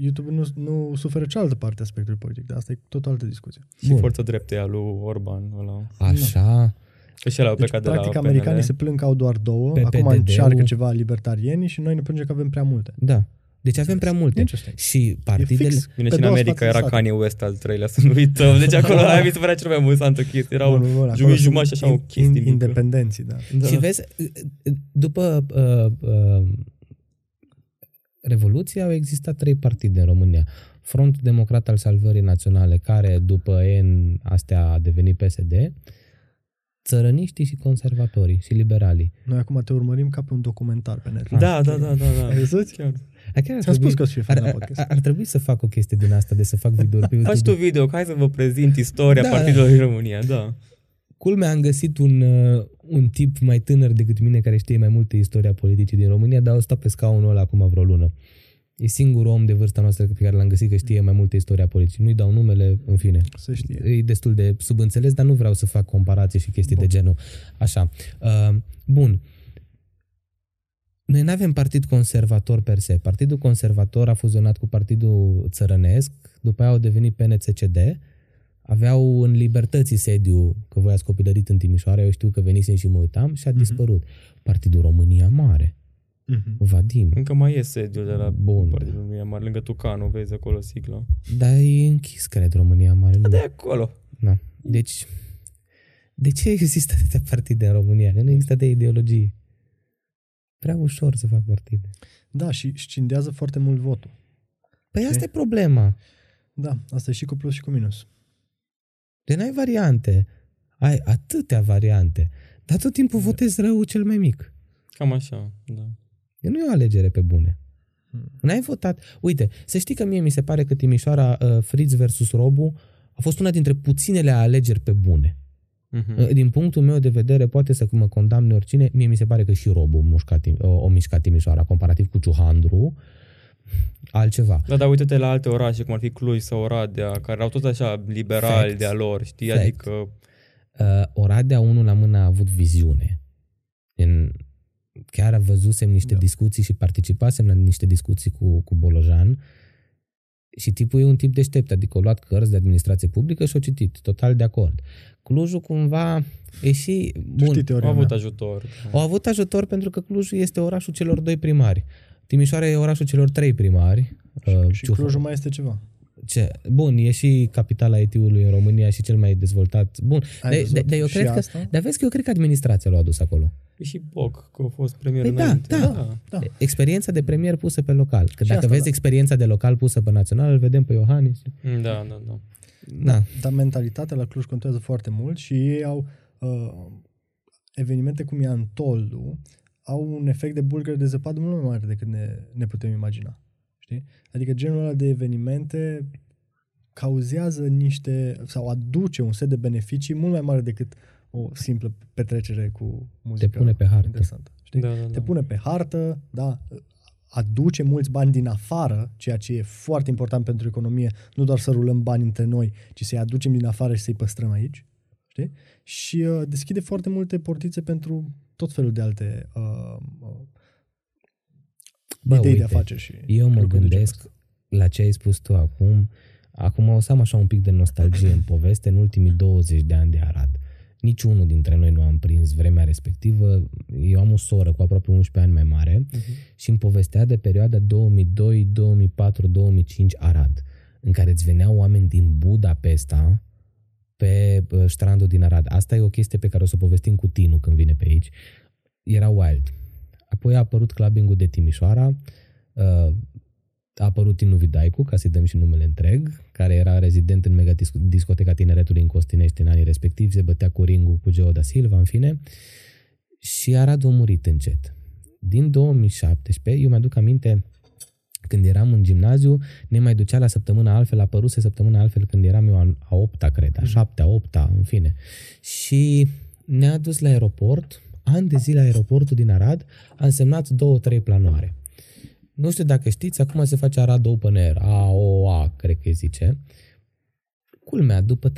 Speaker 2: YouTube nu, nu suferă cealaltă parte a spectrului politic, dar asta e tot o altă discuție.
Speaker 1: Și
Speaker 3: Bun.
Speaker 1: forța dreptă e a lui Orban ăla.
Speaker 3: Așa.
Speaker 1: Că și el au
Speaker 2: Deci,
Speaker 1: plecat
Speaker 2: practic,
Speaker 1: de la
Speaker 2: americanii
Speaker 1: PNL.
Speaker 2: se plâng că au doar două,
Speaker 3: PPDD-ul.
Speaker 2: acum încearcă ceva libertarieni și noi ne plângem că avem prea multe.
Speaker 3: Da. Deci avem prea multe.
Speaker 2: Interesting.
Speaker 3: Și
Speaker 2: E
Speaker 3: partidele...
Speaker 2: fix.
Speaker 1: Bine,
Speaker 2: pe
Speaker 1: și în
Speaker 2: două
Speaker 1: America
Speaker 2: sfațe
Speaker 1: era
Speaker 2: de sat.
Speaker 1: Kanye West al treilea, să nu uităm. Deci acolo <laughs> aia mi se părea cea mai amuzantă chestie. Erau
Speaker 2: Bun, bun, acolo
Speaker 1: jumătate
Speaker 2: sunt
Speaker 1: jumătate și așa o
Speaker 2: in-
Speaker 1: chestie
Speaker 2: in-
Speaker 1: mică.
Speaker 2: Independenții, da.
Speaker 1: Da.
Speaker 3: Și vezi, după uh, uh, Revoluție au existat trei partide în România. Front Democrat al Salvării Naționale, care după N astea a devenit PSD, țărăniștii și conservatorii și liberalii.
Speaker 2: Noi acum te urmărim ca pe un documentar pe Netflix.
Speaker 1: Da, da, da, da, da.
Speaker 2: Ai văzut?
Speaker 1: Chiar.
Speaker 3: Dar chiar ar
Speaker 2: Ți-am
Speaker 3: trebui-
Speaker 2: spus că o să fie
Speaker 3: ar,
Speaker 2: fan la
Speaker 3: ar,
Speaker 2: podcast.
Speaker 3: ar, ar trebui să fac o chestie din asta, de să fac videouri pe
Speaker 1: Faci tu
Speaker 3: YouTube.
Speaker 1: video, că hai să vă prezint istoria
Speaker 3: Da,
Speaker 1: partidului din România, da.
Speaker 3: Culmea, am găsit un, uh, un tip mai tânăr decât mine care știe mai multe istoria politicii din România, dar o stat pe scaunul ăla acum vreo lună. E singurul om de vârsta noastră pe care l-am găsit că știe mai multe istoria politicii. Nu-i dau numele, în fine.
Speaker 2: Să știe.
Speaker 3: E destul de subînțeles, dar nu vreau să fac comparații și chestii
Speaker 2: Bun.
Speaker 3: de genul. Așa. Uh, bun. Noi nu avem partid conservator per se. Partidul conservator a fuzionat cu partidul țărănesc, după aia au devenit PNCCD, aveau în libertății sediu, că voi ați copilărit în Timișoara, eu știu că venisem și mă uitam și a dispărut. Partidul România Mare,
Speaker 2: Mhm.
Speaker 3: Vadim.
Speaker 1: Încă mai e sediul de la
Speaker 3: Bun.
Speaker 1: Partidul România Mare, lângă Tucanu, vezi acolo sigla.
Speaker 3: Dar e închis, cred, România Mare. Nu.
Speaker 1: De acolo.
Speaker 3: Da. Deci, de ce există atâtea partide în România? Că nu există de ideologie. Prea ușor să fac partide.
Speaker 2: Da, și scindează foarte mult votul.
Speaker 3: Păi asta e problema.
Speaker 2: Da, asta e și cu plus și cu minus.
Speaker 3: De n-ai variante. Ai atâtea variante. Dar tot timpul votezi rău cel mai mic.
Speaker 1: Cam așa, da.
Speaker 3: E nu e o alegere pe bune.
Speaker 2: Hmm.
Speaker 3: N-ai votat. Uite, să știi că mie mi se pare că Timișoara uh, Fritz versus Robu a fost una dintre puținele alegeri pe bune.
Speaker 1: Mhm.
Speaker 3: Uh, Din punctul meu de vedere, poate să mă condamne oricine, mie mi se pare că și Robu mușca, Tim- o, o mișca Timișoara, comparativ cu Ciuhandru, altceva.
Speaker 1: Da, dar uite-te la alte orașe, cum ar fi Cluj sau Oradea, care erau tot așa liberali
Speaker 3: Fact.
Speaker 1: de-a lor, știi?
Speaker 3: Fact.
Speaker 1: Adică,
Speaker 3: Uh, Oradea, unul la mână, a avut viziune. În, chiar văzusem niște
Speaker 2: Da.
Speaker 3: discuții și participasem la niște discuții cu, cu Bolojan și tipul e un tip deștept, adică a luat cărți de administrație publică și a citit, total de acord. Clujul cumva e și... Bun,
Speaker 2: Știi
Speaker 1: au
Speaker 2: teoria
Speaker 1: avut
Speaker 2: mea.
Speaker 1: ajutor.
Speaker 3: Au avut ajutor pentru că Clujul este orașul celor doi primari. Timișoara e orașul celor trei primari. Uh,
Speaker 2: Și
Speaker 3: Ciuha-
Speaker 2: Clujul mai este ceva.
Speaker 3: Ce? Bun, e și capitala IT-ului în România și cel mai dezvoltat. Bun,
Speaker 2: Ai
Speaker 3: dar
Speaker 2: văzut?
Speaker 3: dar- dar eu
Speaker 2: Și
Speaker 3: cred că...
Speaker 2: asta?
Speaker 3: Dar vezi că eu cred că administrația l-a adus acolo.
Speaker 1: E și Boc, că a fost premier
Speaker 3: Păi da,
Speaker 1: înainte.
Speaker 3: da.
Speaker 2: Da.
Speaker 3: Experiența de premier pusă pe local. Că
Speaker 2: Și
Speaker 3: dacă
Speaker 2: asta,
Speaker 3: vezi
Speaker 2: da.
Speaker 3: experiența de local pusă pe național, îl vedem pe Iohannis.
Speaker 1: Da, da, da.
Speaker 3: Da.
Speaker 2: Dar mentalitatea la Cluj contează foarte mult și ei au uh, evenimente cum e Antoldu, au un efect de bulgăre de zăpadă mult mai mare decât ne, ne putem imagina. Știi? Adică genul ăla de evenimente cauzează niște sau aduce un set de beneficii mult mai mare decât o simplă petrecere cu muzică
Speaker 3: Te pune pe hartă.
Speaker 2: interesantă. Știi?
Speaker 1: Da, da, da.
Speaker 2: Te pune pe hartă, da, aduce mulți bani din afară, ceea ce e foarte important pentru economie, nu doar să rulăm bani între noi, ci să-i aducem din afară și să-i păstrăm aici. Știi? Și uh, deschide foarte multe portițe pentru tot felul de alte uh, uh,
Speaker 3: Bă,
Speaker 2: idei
Speaker 3: uite,
Speaker 2: de afaceri. Și
Speaker 3: Eu mă
Speaker 2: lucruri de genul
Speaker 3: gândesc
Speaker 2: ăsta.
Speaker 3: la ce ai spus tu acum. Acum o să am așa un pic de nostalgie în poveste. În ultimii 20 de ani de Arad, niciunul dintre noi nu am prins vremea respectivă. Eu am o soră cu aproape 11 ani mai mare
Speaker 1: Mhm.
Speaker 3: și îmi povestea de perioada 2002, 2004, 2005 Arad, în care îți veneau oameni din Budapesta pe uh, strandul din Arad. Asta e o chestie pe care o să o povestim cu Tinu când vine pe aici. Era wild. Apoi a apărut clubbing de Timișoara, uh, a apărut Tinu Vidaicu, ca să-i dăm și numele întreg, care era rezident în mega discoteca tineretului în Costinești în anii respectivi, se bătea cu ringul cu Geo da Silva, în fine, și Arad a murit încet. Din 2017, eu mi-aduc aminte, când eram în gimnaziu, ne mai ducea la săptămâna altfel, a apăruse săptămâna altfel când eram eu a, a opta, cred, a șaptea, a opta, în fine. Și ne-a dus la aeroport, ani de zile aeroportul din Arad a însemnat două, trei planoare. Nu știu dacă știți, acum se face Arad Open Air, AOA, cred că îi zice. Culmea, după 3-4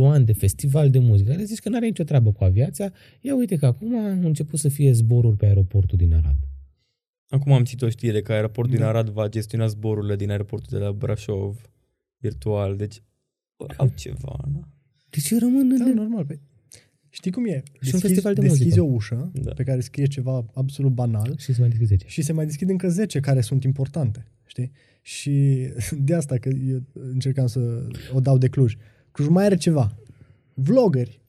Speaker 3: ani de festival de muzică, care zici că nu are nicio treabă cu aviația, ia uite că acum a început să fie zboruri pe aeroportul din Arad.
Speaker 1: Acum am citit o știre că aeroportul din
Speaker 2: Da.
Speaker 1: Arad va gestiona zborurile din aeroportul de la Brașov virtual, deci bă, au ceva, na?
Speaker 3: Deci eu rămân în...
Speaker 2: Da, normal. Pe... Știi cum e?
Speaker 3: Și un festival de
Speaker 2: deschizi
Speaker 3: muzică.
Speaker 2: o ușă
Speaker 1: Da.
Speaker 2: pe care scrie ceva absolut banal
Speaker 3: Și să mai deschid 10.
Speaker 2: și se mai deschid încă 10 care sunt importante. Știi? Și <laughs> de asta că eu încercam să o dau de Cluj. Cluj mai are ceva. Vloggeri.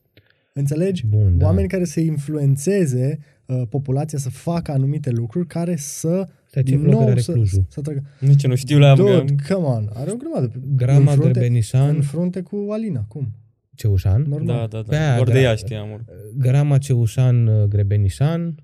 Speaker 2: Înțelegi?
Speaker 3: Bun, da.
Speaker 2: Oameni care să influențeze uh, populația să facă anumite lucruri care să
Speaker 3: Stai, ce
Speaker 2: din
Speaker 3: vlogger
Speaker 2: nou
Speaker 3: are
Speaker 2: să,
Speaker 3: Clujul?
Speaker 2: să tragă.
Speaker 1: Nici eu nu știu la
Speaker 2: Dude, come on, are o grămadă.
Speaker 3: Grama
Speaker 2: în frunte,
Speaker 3: Grebenișan,
Speaker 2: În frunte cu Alina, cum?
Speaker 3: Ceușan.
Speaker 2: Normal.
Speaker 1: Da, da,
Speaker 3: Pe
Speaker 1: da.
Speaker 3: aia,
Speaker 1: Doar de
Speaker 3: gra-
Speaker 1: ea știam.
Speaker 3: Grama Ceușan uh, Grebenișan.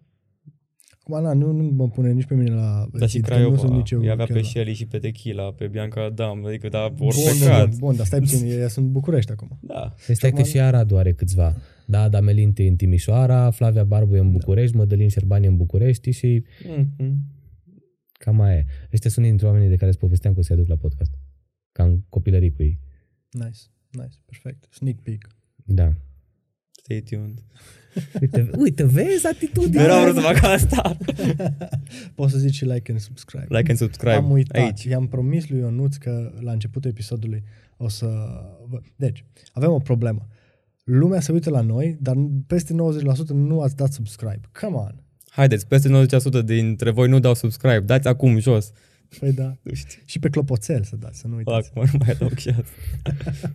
Speaker 2: Acum, na, nu, nu mă pune nici pe mine la
Speaker 1: Dar și
Speaker 2: zid, că nu sunt
Speaker 1: Craiova,
Speaker 2: nici eu
Speaker 1: îi avea
Speaker 2: chiar
Speaker 1: pe
Speaker 2: la-
Speaker 1: Shelly și pe Tequila, pe Bianca Adam, adică da,
Speaker 2: Bun,
Speaker 1: orice
Speaker 2: bun, bun,
Speaker 1: caz.
Speaker 2: bun, dar stai puțin, ei sunt București acum.
Speaker 1: Da.
Speaker 3: Păi stai că
Speaker 2: acum-
Speaker 3: și Aradu are câțiva. Da, Ada Melinte e în Timișoara, Flavia Barbu e în București, Mădălin Șerbani e în București și
Speaker 1: Mm-hmm.
Speaker 3: cam aia e. Ăștia sunt dintre oamenii de care îți povesteam că o să-i aduc la podcast. Cam copilării cu ei.
Speaker 2: Nice, nice, perfect. Sneak peek.
Speaker 3: Da.
Speaker 1: Stay tuned.
Speaker 3: Uite, uite vezi atitudinea.
Speaker 1: Mereu am vrut să fac asta. <laughs>
Speaker 2: Poți să zici și like and subscribe.
Speaker 1: Like and subscribe
Speaker 2: Am uitat.
Speaker 1: aici.
Speaker 2: I-am promis lui Ionuț că la începutul episodului o să... vă- Deci, avem o problemă. Lumea se uită la noi, dar peste 90% nu ați dat subscribe. Come on!
Speaker 1: Haideți, peste 90% dintre voi nu dau subscribe. Dați acum jos.
Speaker 2: Păi da.
Speaker 1: Nu știu.
Speaker 2: Și pe clopoțel să dați, să nu uitați.
Speaker 1: Acum nu mai adaug și asta. <laughs>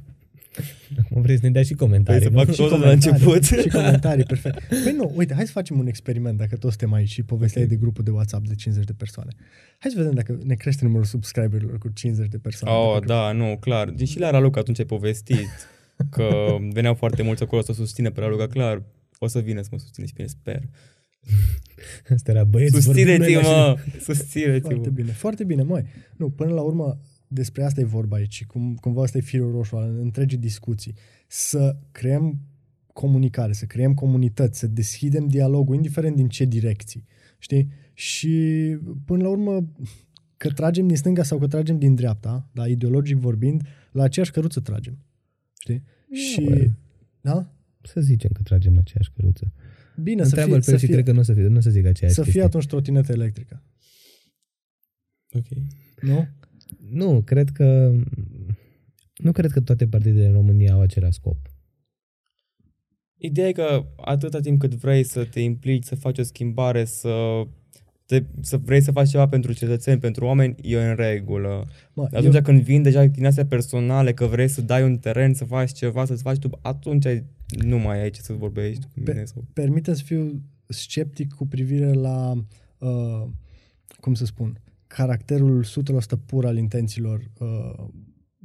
Speaker 3: Mă vrei să ne dea și comentarii,
Speaker 1: Vrei să
Speaker 3: nu?
Speaker 1: fac
Speaker 2: Și
Speaker 1: tot de la
Speaker 2: comentarii,
Speaker 1: început?
Speaker 2: Și comentarii, perfect. Păi nu, uite, hai să facem un experiment dacă toți suntem aici și povesteai de grupul de WhatsApp de 50 de persoane. Hai să vedem dacă ne crește numărul subscriberilor cu 50 de persoane.
Speaker 1: Oh,
Speaker 2: de pe
Speaker 1: da, nu, clar. Deci și la Raluca atunci ai povestit că veneau foarte mulți acolo să susține pe Raluca, clar. O să vină să mă susține și pe mine, sper.
Speaker 3: Asta era băieți vorbim noi la
Speaker 1: Susțineți-mă!
Speaker 2: Foarte
Speaker 1: Susțineți-mă!
Speaker 2: bine, foarte bine, măi. Nu, până la urmă, despre asta e vorba aici și cum, cumva asta e firul roșu al întregii discuții. Să creăm comunicare, să creăm comunități, să deschidem dialogul, indiferent din ce direcții. Știi? Și până la urmă, că tragem din stânga sau că tragem din dreapta, da, ideologic vorbind, la aceeași căruță tragem. Știi? și,
Speaker 3: bă.
Speaker 2: da?
Speaker 3: Să zicem că tragem la aceeași căruță.
Speaker 2: Bine, să
Speaker 3: Întreabă-l
Speaker 2: fie,
Speaker 3: pe el
Speaker 2: să
Speaker 3: și
Speaker 2: fie,
Speaker 3: cred că nu o să, fie, nu o să zic aceeași
Speaker 2: să fie
Speaker 3: chestie.
Speaker 2: atunci trotinetă electrică.
Speaker 1: Ok.
Speaker 2: Nu?
Speaker 3: Nu, cred că nu cred că toate partidele în România au același scop.
Speaker 1: Ideea e că atâta timp cât vrei să te implici, să faci o schimbare, să, te, să vrei să faci ceva pentru cetățeni, pentru oameni, e în regulă.
Speaker 2: Mă,
Speaker 1: Atunci când vin deja din astea personale, că vrei să dai un teren, să faci ceva, să-ți faci tu, atunci ai- nu mai ai ce să vorbești cu
Speaker 2: Pe-
Speaker 1: mine. Sau...
Speaker 2: permite să fiu sceptic cu privire la, uh, cum să spun, caracterul 100% pur al intențiilor uh,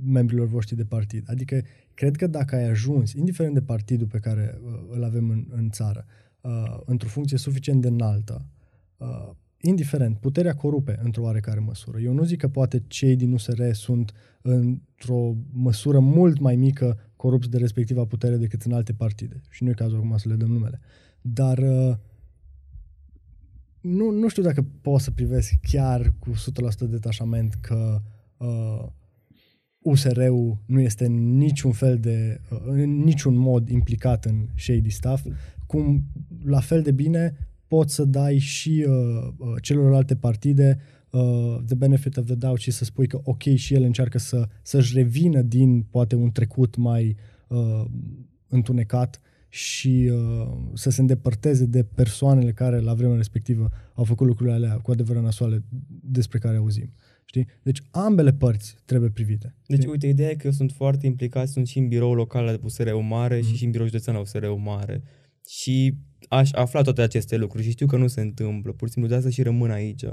Speaker 2: membrilor voștri de partid. Adică, cred că dacă ai ajuns, indiferent de partidul pe care uh, îl avem în, în țară, uh, într-o funcție suficient de înaltă, uh, indiferent, puterea corupe într-o oarecare măsură. Eu nu zic că poate cei din USR sunt într-o măsură mult mai mică corupți de respectiva putere decât în alte partide. Și nu e cazul acum să le dăm numele. Dar uh, nu, nu știu dacă pot să privesc chiar cu 100% detașament că uh, USR-ul nu este în niciun fel de, uh, în niciun mod implicat în shady stuff, cum la fel de bine poți să dai și uh, uh, celorlalte partide uh, the benefit of the doubt și să spui că ok și el încearcă să, să-și revină din poate un trecut mai uh, întunecat și uh, să se îndepărteze de persoanele care la vremea respectivă au făcut lucrurile alea cu adevărat nasoale despre care auzim. Știi? Deci ambele părți trebuie privite.
Speaker 1: Deci, știi? uite, ideea e că eu sunt foarte implicat, sunt și în birou local la USR-ul Mare mm. și, și în birou județean la USR-ul Mare. Și aș afla toate aceste lucruri și știu că nu se întâmplă, pur și simplu de asta și rămân aici.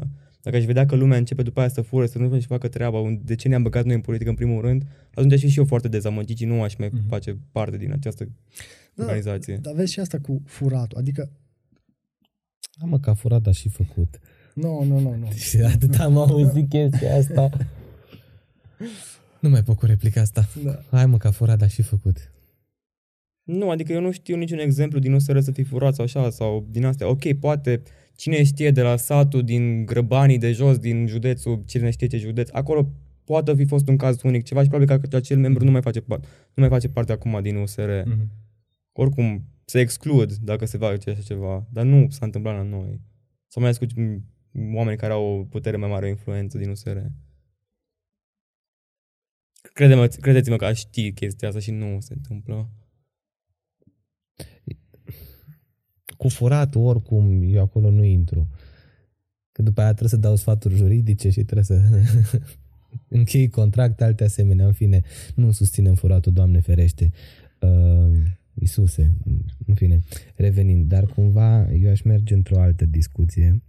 Speaker 1: Dacă aș vedea că lumea începe după aia să fure, să nu și facă treaba, de ce ne-am băgat noi în politică în primul rând, atunci aș fi și eu foarte dezamăgit și nu aș mai mm-hmm. face parte din această da, organizație.
Speaker 2: Dar vezi și asta cu furatul, adică...
Speaker 3: Am că a furat, a și făcut.
Speaker 2: Nu, nu, nu, nu.
Speaker 3: Și atât am auzit chestia asta. nu mai pot cu replica asta. Da. Hai mă, că a furat, a și făcut.
Speaker 1: Nu, adică eu nu știu niciun exemplu din USR să fi furat sau așa, sau din astea. Ok, poate cine știe de la satul din Grăbanii de jos, din județul, cine știe ce județ, acolo poate fi fost un caz unic, ceva și probabil că acel membru nu mai face, nu mai face parte acum din USR. Mm-hmm. Oricum, se exclud dacă se va așa ceva, dar nu s-a întâmplat la noi. Sau mai ales cu oameni care au o putere mai mare, o influență din USR. Crede-mă, credeți-mă că aș ști chestia asta și nu se întâmplă.
Speaker 3: Cu furatul, oricum, eu acolo nu intru. Că după aia trebuie să dau sfaturi juridice și trebuie să <laughs> închei contract, alte asemenea. În fine, nu susținem furatul, Doamne ferește. Uh, Isuse, în fine, revenind, dar cumva eu aș merge într-o altă discuție,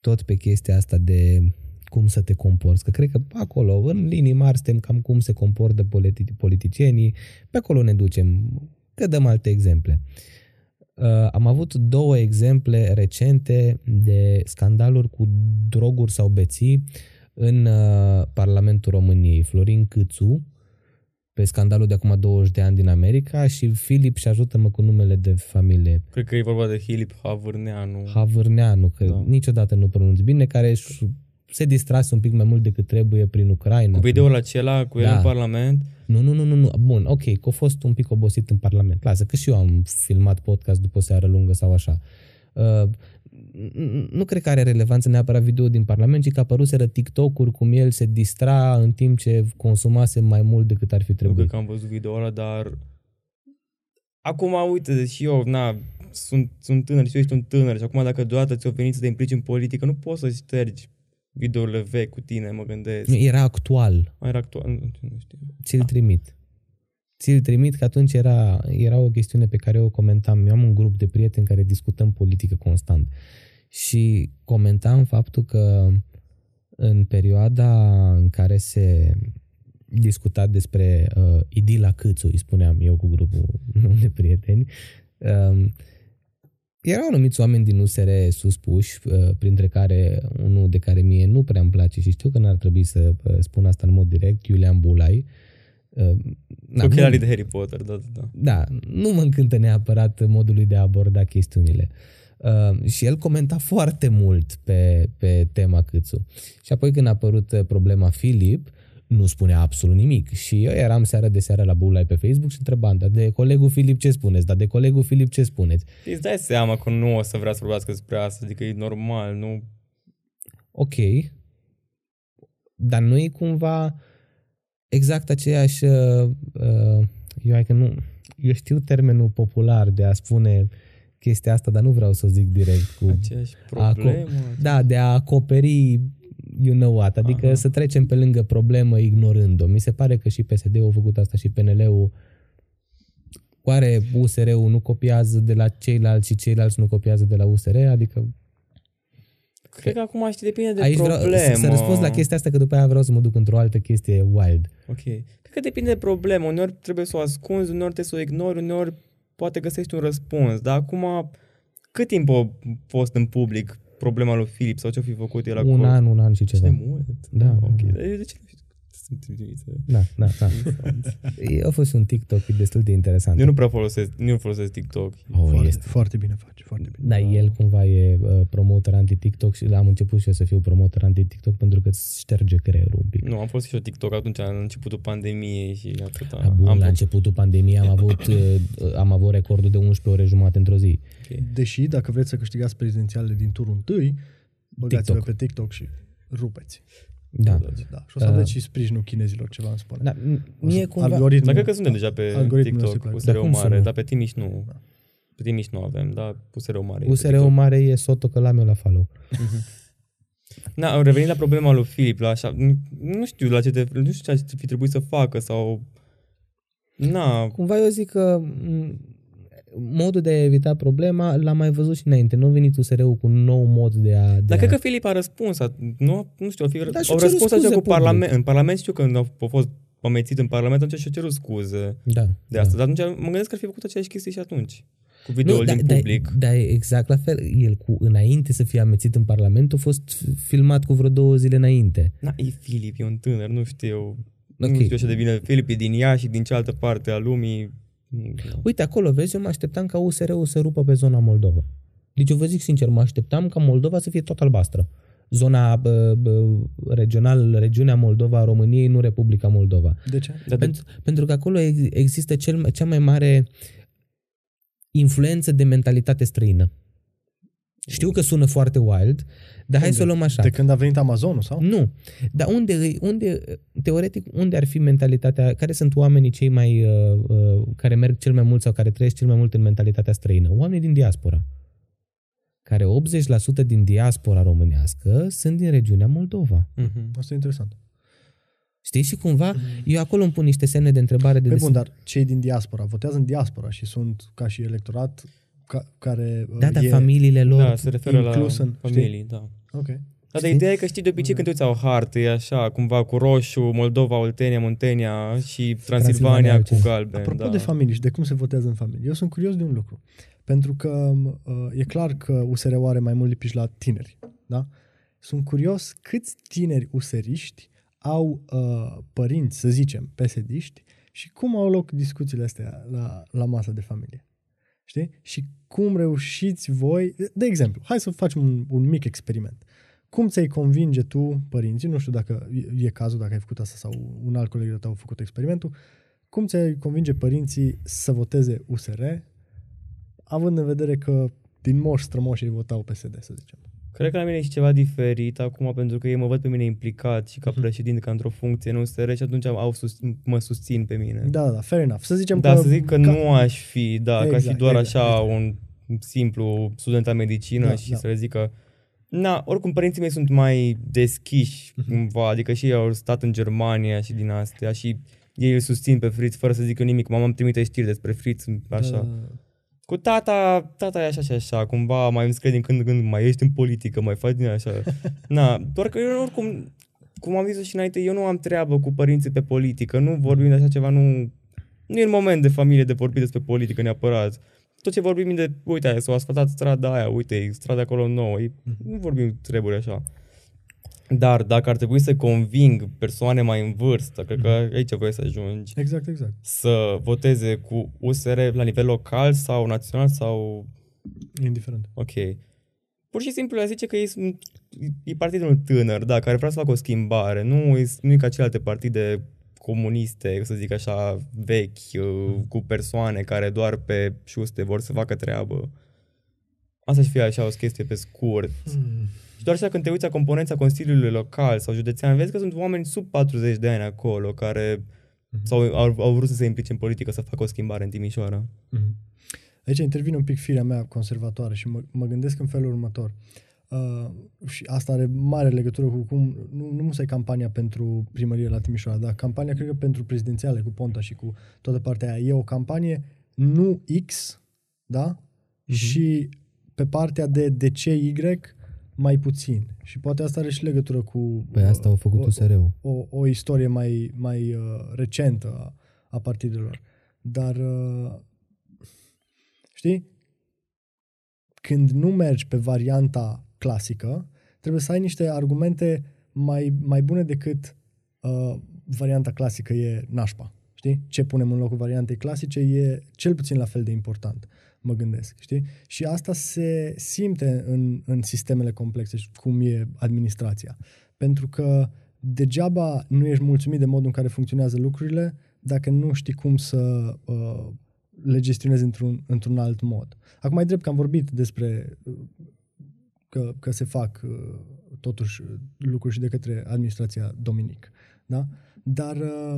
Speaker 3: tot pe chestia asta de cum să te comporți, că cred că acolo, în linii mari, suntem cam cum se comportă politi- politicienii, pe acolo ne ducem, că dăm alte exemple. Uh, am avut două exemple recente de scandaluri cu droguri sau beții în uh, Parlamentul României. Florin Câțu, pe scandalul de acum 20 de ani din America și Filip și ajută-mă cu numele de familie.
Speaker 1: Cred că e vorba de Filip Havârneanu.
Speaker 3: Havârneanu, că da. niciodată nu pronunț bine, care se distrase un pic mai mult decât trebuie prin Ucraina.
Speaker 1: Cu videoul acela cu da. el în Parlament?
Speaker 3: Nu, nu, nu, nu, nu. Bun, ok, că a fost un pic obosit în Parlament. Lasă că și eu am filmat podcast după o seară lungă sau așa. Uh, nu cred că are relevanță neapărat video din Parlament, ci că apăruseră TikTok-uri cum el se distra în timp ce consumase mai mult decât ar fi trebuit. Nu
Speaker 1: cred că am văzut video ăla, dar acum uite, și eu, na, sunt, sunt tânăr și eu ești un tânăr și acum dacă deodată ți-o venit să te implici în politică, nu poți să ștergi videourile vechi cu tine, mă gândesc.
Speaker 3: Era actual.
Speaker 1: Era actual, nu, nu știu.
Speaker 3: Ți-l trimit. Ți-l trimit că atunci era, era o chestiune pe care eu o comentam. Eu am un grup de prieteni care discutăm politică constant și comentam faptul că în perioada în care se discuta despre uh, Idila Câțu, îi spuneam eu cu grupul <laughs> de prieteni, uh, erau anumiți oameni din USR suspuși, uh, printre care unul de care mie nu prea îmi place și știu că n-ar trebui să uh, spun asta în mod direct, Iulian Bulai, uh,
Speaker 1: da, Ochelarii de Harry Potter, da, da, da.
Speaker 3: Da, nu mă încântă neapărat modul lui de a aborda chestiunile. Uh, și el comenta foarte mult pe, pe tema Câțu. Și apoi când a apărut uh, problema Filip, nu spunea absolut nimic. Și eu eram seara de seară la Bulai pe Facebook și întrebam, dar de colegul Filip ce spuneți? Dar de colegul Filip ce spuneți?
Speaker 1: Îți dai seama că nu o să vrea să vorbească despre asta, adică e normal, nu...
Speaker 3: Ok. Dar nu e cumva exact aceeași, uh, uh, eu, că nu, eu știu termenul popular de a spune chestia asta, dar nu vreau să o zic direct cu...
Speaker 1: Aceeași problemă?
Speaker 3: A, da, de a acoperi you know what, adică Aha. să trecem pe lângă problemă ignorând-o. Mi se pare că și PSD-ul a făcut asta și PNL-ul Oare USR-ul nu copiază de la ceilalți și ceilalți nu copiază de la USR? Adică
Speaker 1: Cred că acum știi, depinde de Aici problemă. Vreau
Speaker 3: să răspunzi la chestia asta, că după aia vreau să mă duc într-o altă chestie wild.
Speaker 1: Ok. Cred că depinde de problemă. Uneori trebuie să o ascunzi, uneori trebuie să o ignori, uneori poate găsești un răspuns. Dar acum, cât timp a fost în public problema lui Filip sau ce-o fi făcut el
Speaker 3: Un
Speaker 1: acolo.
Speaker 3: an, un an și
Speaker 1: Ce
Speaker 3: ceva.
Speaker 1: de mult.
Speaker 3: Da,
Speaker 1: Ok,
Speaker 3: da.
Speaker 1: dar eu de ce nu știu? Sunt trimise.
Speaker 3: Da, da, da. E- A fost un TikTok destul de interesant.
Speaker 1: Eu nu prea folosesc, nu folosesc TikTok.
Speaker 3: Oh,
Speaker 2: foarte,
Speaker 3: este.
Speaker 2: foarte bine face, foarte bine.
Speaker 3: Da, el cumva e uh, promoter anti-TikTok și am început și eu să fiu promoter anti-TikTok pentru că îți șterge creierul un pic.
Speaker 1: Nu, am folosit și eu TikTok atunci, la începutul pandemiei și atâta.
Speaker 3: A, bun,
Speaker 1: am
Speaker 3: la
Speaker 1: făcut-
Speaker 3: începutul pandemiei am avut, <coughs> uh, am avut recordul de 11 ore jumate într-o zi.
Speaker 1: ok.
Speaker 2: Deși, dacă vreți să câștigați prezidențialele din turul întâi, băgați-vă
Speaker 3: TikTok.
Speaker 2: pe TikTok și rupeți.
Speaker 3: Da.
Speaker 2: Da. Și o să
Speaker 3: Uh,
Speaker 2: aveți și sprijinul chinezilor, ceva îmi spune.
Speaker 3: da m-
Speaker 2: O să-
Speaker 3: mie cumva...
Speaker 2: algoritmul,
Speaker 1: Dar cred că suntem deja pe
Speaker 2: Algoritmul
Speaker 1: TikTok
Speaker 2: nostru,
Speaker 1: cu
Speaker 2: clar.
Speaker 3: Dar
Speaker 1: SRO
Speaker 3: cum
Speaker 1: mare,
Speaker 3: sună?
Speaker 1: dar pe Timiș nu. Pe Timiș nu avem, dar cu SRO mare. e pe
Speaker 3: USR-ul
Speaker 1: TikTok.
Speaker 3: mare e Soto că l-am eu la follow.
Speaker 1: Na, <laughs> revenind la problema lui Filip, la așa, nu știu la ce te, nu știu ce ar fi trebuit să facă sau... Na,
Speaker 3: Cumva eu zic că m, modul de a evita problema l-am mai văzut și înainte. Nu a venit USR-ul cu un nou mod de a... De
Speaker 1: dar
Speaker 3: a...
Speaker 1: cred că Filip a răspuns, a, nu, nu știu, au, fi,
Speaker 3: Da, și-a
Speaker 1: au
Speaker 3: cerut
Speaker 1: răspuns
Speaker 3: scuze
Speaker 1: așa cu
Speaker 3: public.
Speaker 1: parlament, în Parlament știu că când au, au fost amețit în Parlament, atunci și-au cerut scuze
Speaker 3: Da.
Speaker 1: de asta, dar atunci mă gândesc că ar fi făcut aceeași chestie și atunci, cu
Speaker 3: Nu,
Speaker 1: video
Speaker 3: da,
Speaker 1: din
Speaker 3: da,
Speaker 1: public.
Speaker 3: Da, exact la fel. El cu înainte să fie amețit în Parlament a fost filmat cu vreo două zile înainte.
Speaker 1: Na, e Filip, e un tânăr, nu știu.
Speaker 3: Ok.
Speaker 1: Nu știu așa de bine. Filip e din ea și din cealaltă parte a lumii. Nu,
Speaker 3: Uite, acolo, vezi, eu mă așteptam ca USR-ul să rupă pe zona Moldova. Deci eu vă zic sincer, mă așteptam ca Moldova să fie tot albastră. Zona bă, bă, regional, regiunea Moldova a României, nu Republica Moldova.
Speaker 2: De ce?
Speaker 1: Dar de,
Speaker 3: Pentru, pentru că acolo ex- există cel, cea mai mare influență de mentalitate străină. Știu că sună foarte wild, dar hai
Speaker 2: Unde?
Speaker 3: să o luăm așa.
Speaker 2: De când a venit Amazonul, sau?
Speaker 3: Nu. Dar unde, îi- unde, teoretic, unde ar fi mentalitatea, care sunt oamenii cei mai, uh, uh, care merg cel mai mult sau care trăiesc cel mai mult în mentalitatea străină? Oamenii din diaspora. Care 80% din diaspora românească sunt din regiunea Moldova.
Speaker 1: Mhm.
Speaker 2: Asta e interesant.
Speaker 3: Știi? Și cumva, eu acolo îmi pun niște semne de întrebare de
Speaker 2: Pe
Speaker 3: des-
Speaker 2: bun, dar cei din diaspora votează în diaspora și sunt ca și electorat ca, care uh,
Speaker 3: Da, dar
Speaker 2: e...
Speaker 3: familiile lor...
Speaker 1: Da, se referă la
Speaker 2: inclus în-
Speaker 1: familii, da.
Speaker 2: Ok.
Speaker 1: Dar de
Speaker 3: Știi?
Speaker 1: ideea e că știi de obicei când te uiți la o hartă, e așa, cumva cu roșu, Moldova, Oltenia, Muntenia și Transilvania cu
Speaker 3: altceva.
Speaker 1: galben.
Speaker 2: Apropo
Speaker 1: da.
Speaker 2: de familie și de cum se votează în familie, eu sunt curios de un lucru. Pentru că uh, e clar că USR-ul are mai mult lipici la tineri, da? Sunt curios câți tineri useriști au uh, părinți, să zicem, pesediști și cum au loc discuțiile astea la, la masa de familie. Știi? Și cum reușiți voi... De, de exemplu, hai să facem un, un mic experiment. Cum ți-ai convinge tu părinții, nu știu dacă e, e cazul, dacă ai făcut asta sau un alt coleg de tău a făcut experimentul, cum ți-ai convinge părinții să voteze USR, având în vedere că din moș strămoșii votau PSD, să zicem.
Speaker 1: Cred că la mine e și ceva diferit acum, pentru că ei mă văd pe mine implicat și ca
Speaker 2: Mhm.
Speaker 1: președinte, ca într-o funcție în USR și atunci au sus, mă susțin pe mine.
Speaker 2: Da, da, da, fair enough. Să zicem
Speaker 1: Da,
Speaker 2: că...
Speaker 1: să zic că
Speaker 2: ca-
Speaker 1: nu aș fi, da, ca și
Speaker 2: Exact,
Speaker 1: doar
Speaker 2: exact,
Speaker 1: așa
Speaker 2: exact.
Speaker 1: un simplu student la medicină
Speaker 2: Da,
Speaker 1: și
Speaker 2: da.
Speaker 1: să le zic că Na, oricum părinții mei sunt mai deschiși
Speaker 2: Mhm.
Speaker 1: cumva, adică și ei au stat în Germania și din astea și ei îl susțin pe Fritz fără să zic eu nimic. Mama îmi trimite știri despre Fritz, așa.
Speaker 2: Da,
Speaker 1: Cu tata, tata e așa și așa, cumva mai îmi scrie din când în când, mai ești în politică, mai faci din așa. <laughs> Na, doar că eu oricum, cum am zis și înainte, eu nu am treabă cu părinții pe politică, nu vorbim de așa ceva, nu, nu e în moment de familie de vorbit despre politică neapărat. Tot ce vorbim e de, uite, aia, s-a asfaltat strada aia, uite, e strada acolo nouă, e, nu vorbim treburi așa. Dar dacă ar trebui să conving persoane mai în vârstă, cred că aici voi să ajungi,
Speaker 2: Exact, exact.
Speaker 1: să voteze cu USR la nivel local sau național sau
Speaker 2: Indiferent.
Speaker 1: ok. Pur și simplu le zice că ei sunt, e partidul tânăr, da, care vrea să facă o schimbare. Nu e, nu e ca celelalte partide comuniste, să zic așa, vechi, uh, cu persoane care doar pe șuste vor să facă treabă. Asta și fie așa o chestie pe scurt. Și doar așa când te uiți la componența Consiliului Local sau județean, vezi că sunt oameni sub 40 de ani acolo care sau au, au vrut să se implice în politică să facă o schimbare în Timișoara.
Speaker 2: Mhm. Aici intervine un pic firea mea conservatoare și mă, mă gândesc în felul următor. Uh, și asta are mare legătură cu cum, nu, nu musai campania pentru primărie la Timișoara, dar campania cred că pentru prezidențiale cu Ponta și cu toată partea aia. E o campanie nu X, da? Și pe partea de de ce Y mai puțin. Și poate asta are și legătură cu
Speaker 3: Păi asta au făcut
Speaker 2: o-
Speaker 3: USR-ul.
Speaker 2: o, o istorie mai, mai uh, recentă a, a partidelor. Dar, uh, știi, când nu mergi pe varianta clasică, trebuie să ai niște argumente mai, mai bune decât uh, varianta clasică e nașpa. Știi? Ce punem în locul variantei clasice e cel puțin la fel de important, mă gândesc. Știi? Și asta se simte în, în sistemele complexe, cum e administrația. Pentru că degeaba nu ești mulțumit de modul în care funcționează lucrurile dacă nu știi cum să uh, le gestionezi într-un, într-un alt mod. Acum mai drept că am vorbit despre uh, că, că se fac uh, totuși lucruri și de către administrația Dominic. Da? Dar uh,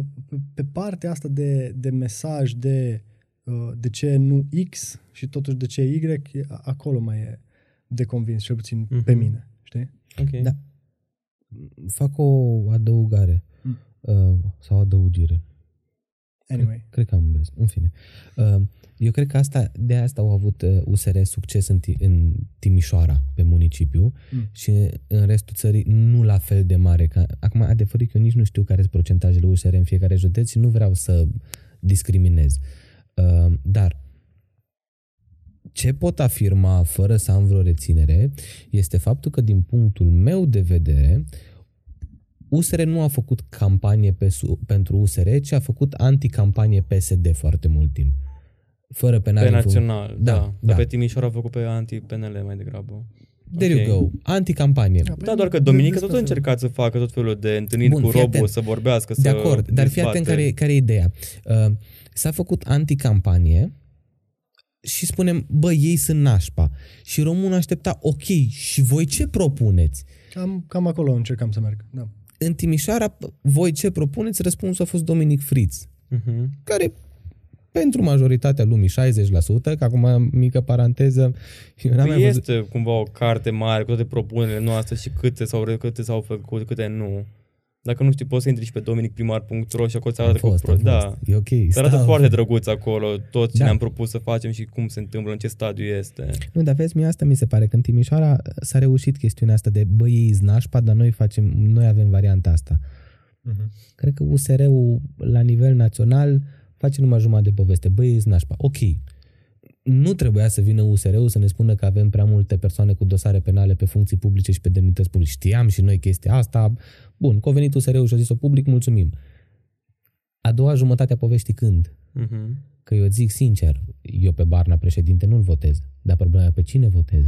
Speaker 2: pe partea asta de, de mesaj de uh, de ce nu X și totuși de ce Y, acolo mai e de convins, cel puțin mm-hmm. pe mine. Știi?
Speaker 3: Ok. Da. Fac o adăugare mm. uh, sau adăugire.
Speaker 2: Anyway.
Speaker 3: Cred, cred că am îmbresc. În fine. Uh, eu cred că asta, de asta au avut USR uh, succes în, în Timișoara, pe municipiu, mm. și în restul țării nu la fel de mare. Ca, acum, adevărul că eu nici nu știu care sunt procentajele USR în fiecare județ și nu vreau să discriminez. Uh, dar ce pot afirma fără să am vreo reținere este faptul că din punctul meu de vedere USR nu a făcut campanie pe, pentru USR, ci a făcut anticampanie PSD foarte mult timp. Fără penal.
Speaker 1: Pe național, da. da. Dar pe Timișoara a făcut pe anti-PNL mai degrabă.
Speaker 3: There okay. you go. Anticampanie.
Speaker 1: Da, da, doar că Dominică tot a încercat să facă tot felul de întâlniri Bun, cu robul, să vorbească,
Speaker 3: de să De acord, dar fii atent care, care e ideea. Uh, s-a făcut anticampanie și spunem, bă, ei sunt nașpa. Și românul aștepta, ok, și voi ce propuneți?
Speaker 2: Cam, cam acolo încercam să merg, da.
Speaker 3: În Timișoara, voi ce propuneți? Răspunsul a fost Dominic Fritz, uh-huh. care pentru majoritatea lumii 60%, că acum mică paranteză.
Speaker 1: Eu n-am păi este văzut... cumva o carte mare cu toate propunerile noastre și câte s-au, câte s-au făcut, câte nu. Dacă nu știi, poți să intri și pe dominicprimar.ro și acolo ți arată
Speaker 3: fost,
Speaker 1: pro... Da.
Speaker 3: E ok.
Speaker 1: Se arată foarte drăguț acolo tot ce da. ne-am propus să facem și cum se întâmplă, în ce stadiu este.
Speaker 3: Nu, dar vezi, mie asta mi se pare că în Timișoara s-a reușit chestiunea asta de băi, ei nașpa, dar noi, facem, noi avem varianta asta. Uh-huh. Cred că USR-ul la nivel național face numai jumătate de poveste. Băi, ei nașpa. Ok. Nu trebuia să vină USR-ul să ne spună că avem prea multe persoane cu dosare penale pe funcții publice și pe demnități publice. Știam și noi chestia asta, Bun, că a venit USR-ul și a zis-o public, mulțumim. A doua jumătate a poveștii când? Uh-huh. Că eu zic sincer, eu pe Barna președinte nu-l votez, dar problema pe cine votez?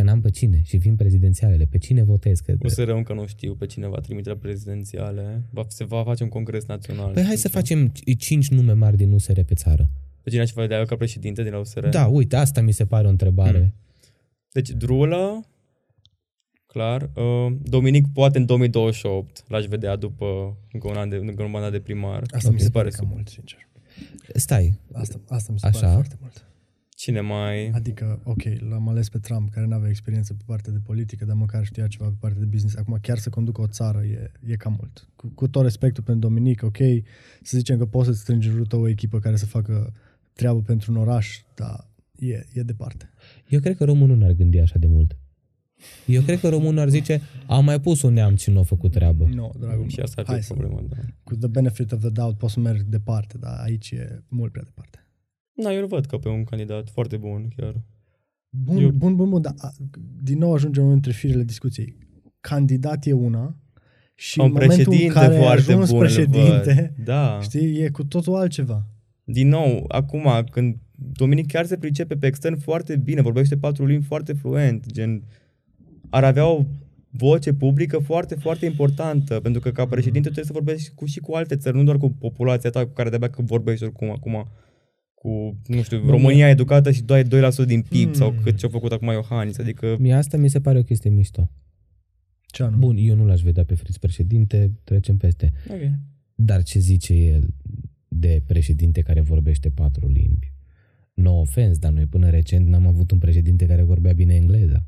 Speaker 3: Că n-am pe cine și vin prezidențialele. Pe cine votez? Că...
Speaker 1: USR încă nu știu pe cine va trimite la prezidențiale. Va, se va face un congres național.
Speaker 3: Păi hai să facem cinci nume mari din USR pe țară.
Speaker 1: Pe cine aș vedea eu ca președinte din USR?
Speaker 3: Da, uite, asta mi se pare o întrebare. Hmm.
Speaker 1: Deci Drulă, clar. Uh, Dominic poate în 2028 l-aș vedea după încă un an de, încă un mandat de primar.
Speaker 2: Asta okay. mi se pare cam mult, sincer.
Speaker 3: Stai.
Speaker 2: Asta, asta mi se Așa? pare foarte mult.
Speaker 1: Cine mai...
Speaker 2: Adică, ok, l-am ales pe Trump, care nu avea experiență pe partea de politică, dar măcar știa ceva pe partea de business. Acum, chiar să conducă o țară e, e cam mult. Cu, cu tot respectul pentru Dominic, ok, să zicem că poți să-ți strângi în jurul tău o echipă care să facă treabă pentru un oraș, dar e, e departe.
Speaker 3: Eu cred că românul n-ar gândi așa de mult. Eu cred că românul ar zice, am mai pus un neam și nu a făcut treabă.
Speaker 2: Nu, no, dragul
Speaker 1: Și asta ar fi problema, da.
Speaker 2: Cu the benefit of the doubt poți să merg departe, dar aici e mult prea departe.
Speaker 1: Da, eu îl văd ca pe un candidat foarte bun, chiar.
Speaker 2: Bun, eu... bun, bun, bun, dar din nou ajungem între firele discuției. Candidat e una și un în momentul în care foarte ajuns bun, președinte,
Speaker 1: da.
Speaker 2: știi, e cu totul altceva.
Speaker 1: Din nou, acum, când Dominic chiar se pricepe pe extern foarte bine, vorbește patru limbi foarte fluent, gen ar avea o voce publică foarte, foarte importantă, pentru că ca președinte trebuie să vorbești cu, și cu alte țări, nu doar cu populația ta cu care de-abia că vorbești oricum acum cu, nu știu, Bun, România mie... educată și doai 2% din PIB hmm. sau cât ce-a făcut acum Iohannis, adică...
Speaker 3: Mie asta mi se pare o chestie mișto.
Speaker 2: Ce anume?
Speaker 3: Bun, eu nu l-aș vedea pe Fritz președinte, trecem peste.
Speaker 1: Okay.
Speaker 3: Dar ce zice el de președinte care vorbește patru limbi? No ofens, dar noi până recent n-am avut un președinte care vorbea bine engleza.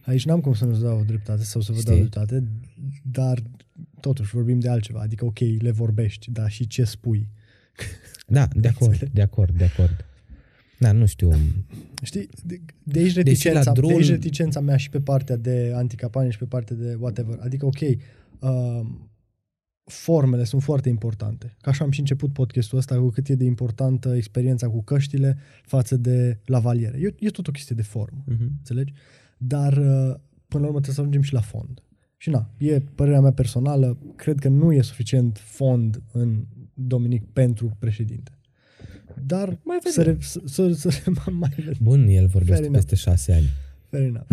Speaker 2: Aici n-am cum să nu-ți dau dreptate sau să vă Știi? dau dreptate, dar totuși vorbim de altceva. Adică, ok, le vorbești, dar și ce spui.
Speaker 3: Da, de acord, de acord, de acord. Da, nu știu.
Speaker 2: Știi, de, de, aici reticența, drum... de aici reticența mea și pe partea de anticampanie și pe partea de whatever. Adică, ok, uh, formele sunt foarte importante. Ca așa am și început podcastul ăsta cu cât e de importantă experiența cu căștile față de lavaliere. E, e tot o chestie de formă,
Speaker 1: Mhm.
Speaker 2: înțelegi? Dar uh, până la urmă trebuie să ajungem și la fond. Și na, e părerea mea personală, cred că nu e suficient fond în Dominic pentru președinte. Dar
Speaker 1: Mai
Speaker 2: să, re, să, să, să <laughs> mai vedem.
Speaker 3: Bun, el vorbește
Speaker 2: Fair enough.
Speaker 3: peste șase ani.
Speaker 2: Fair enough.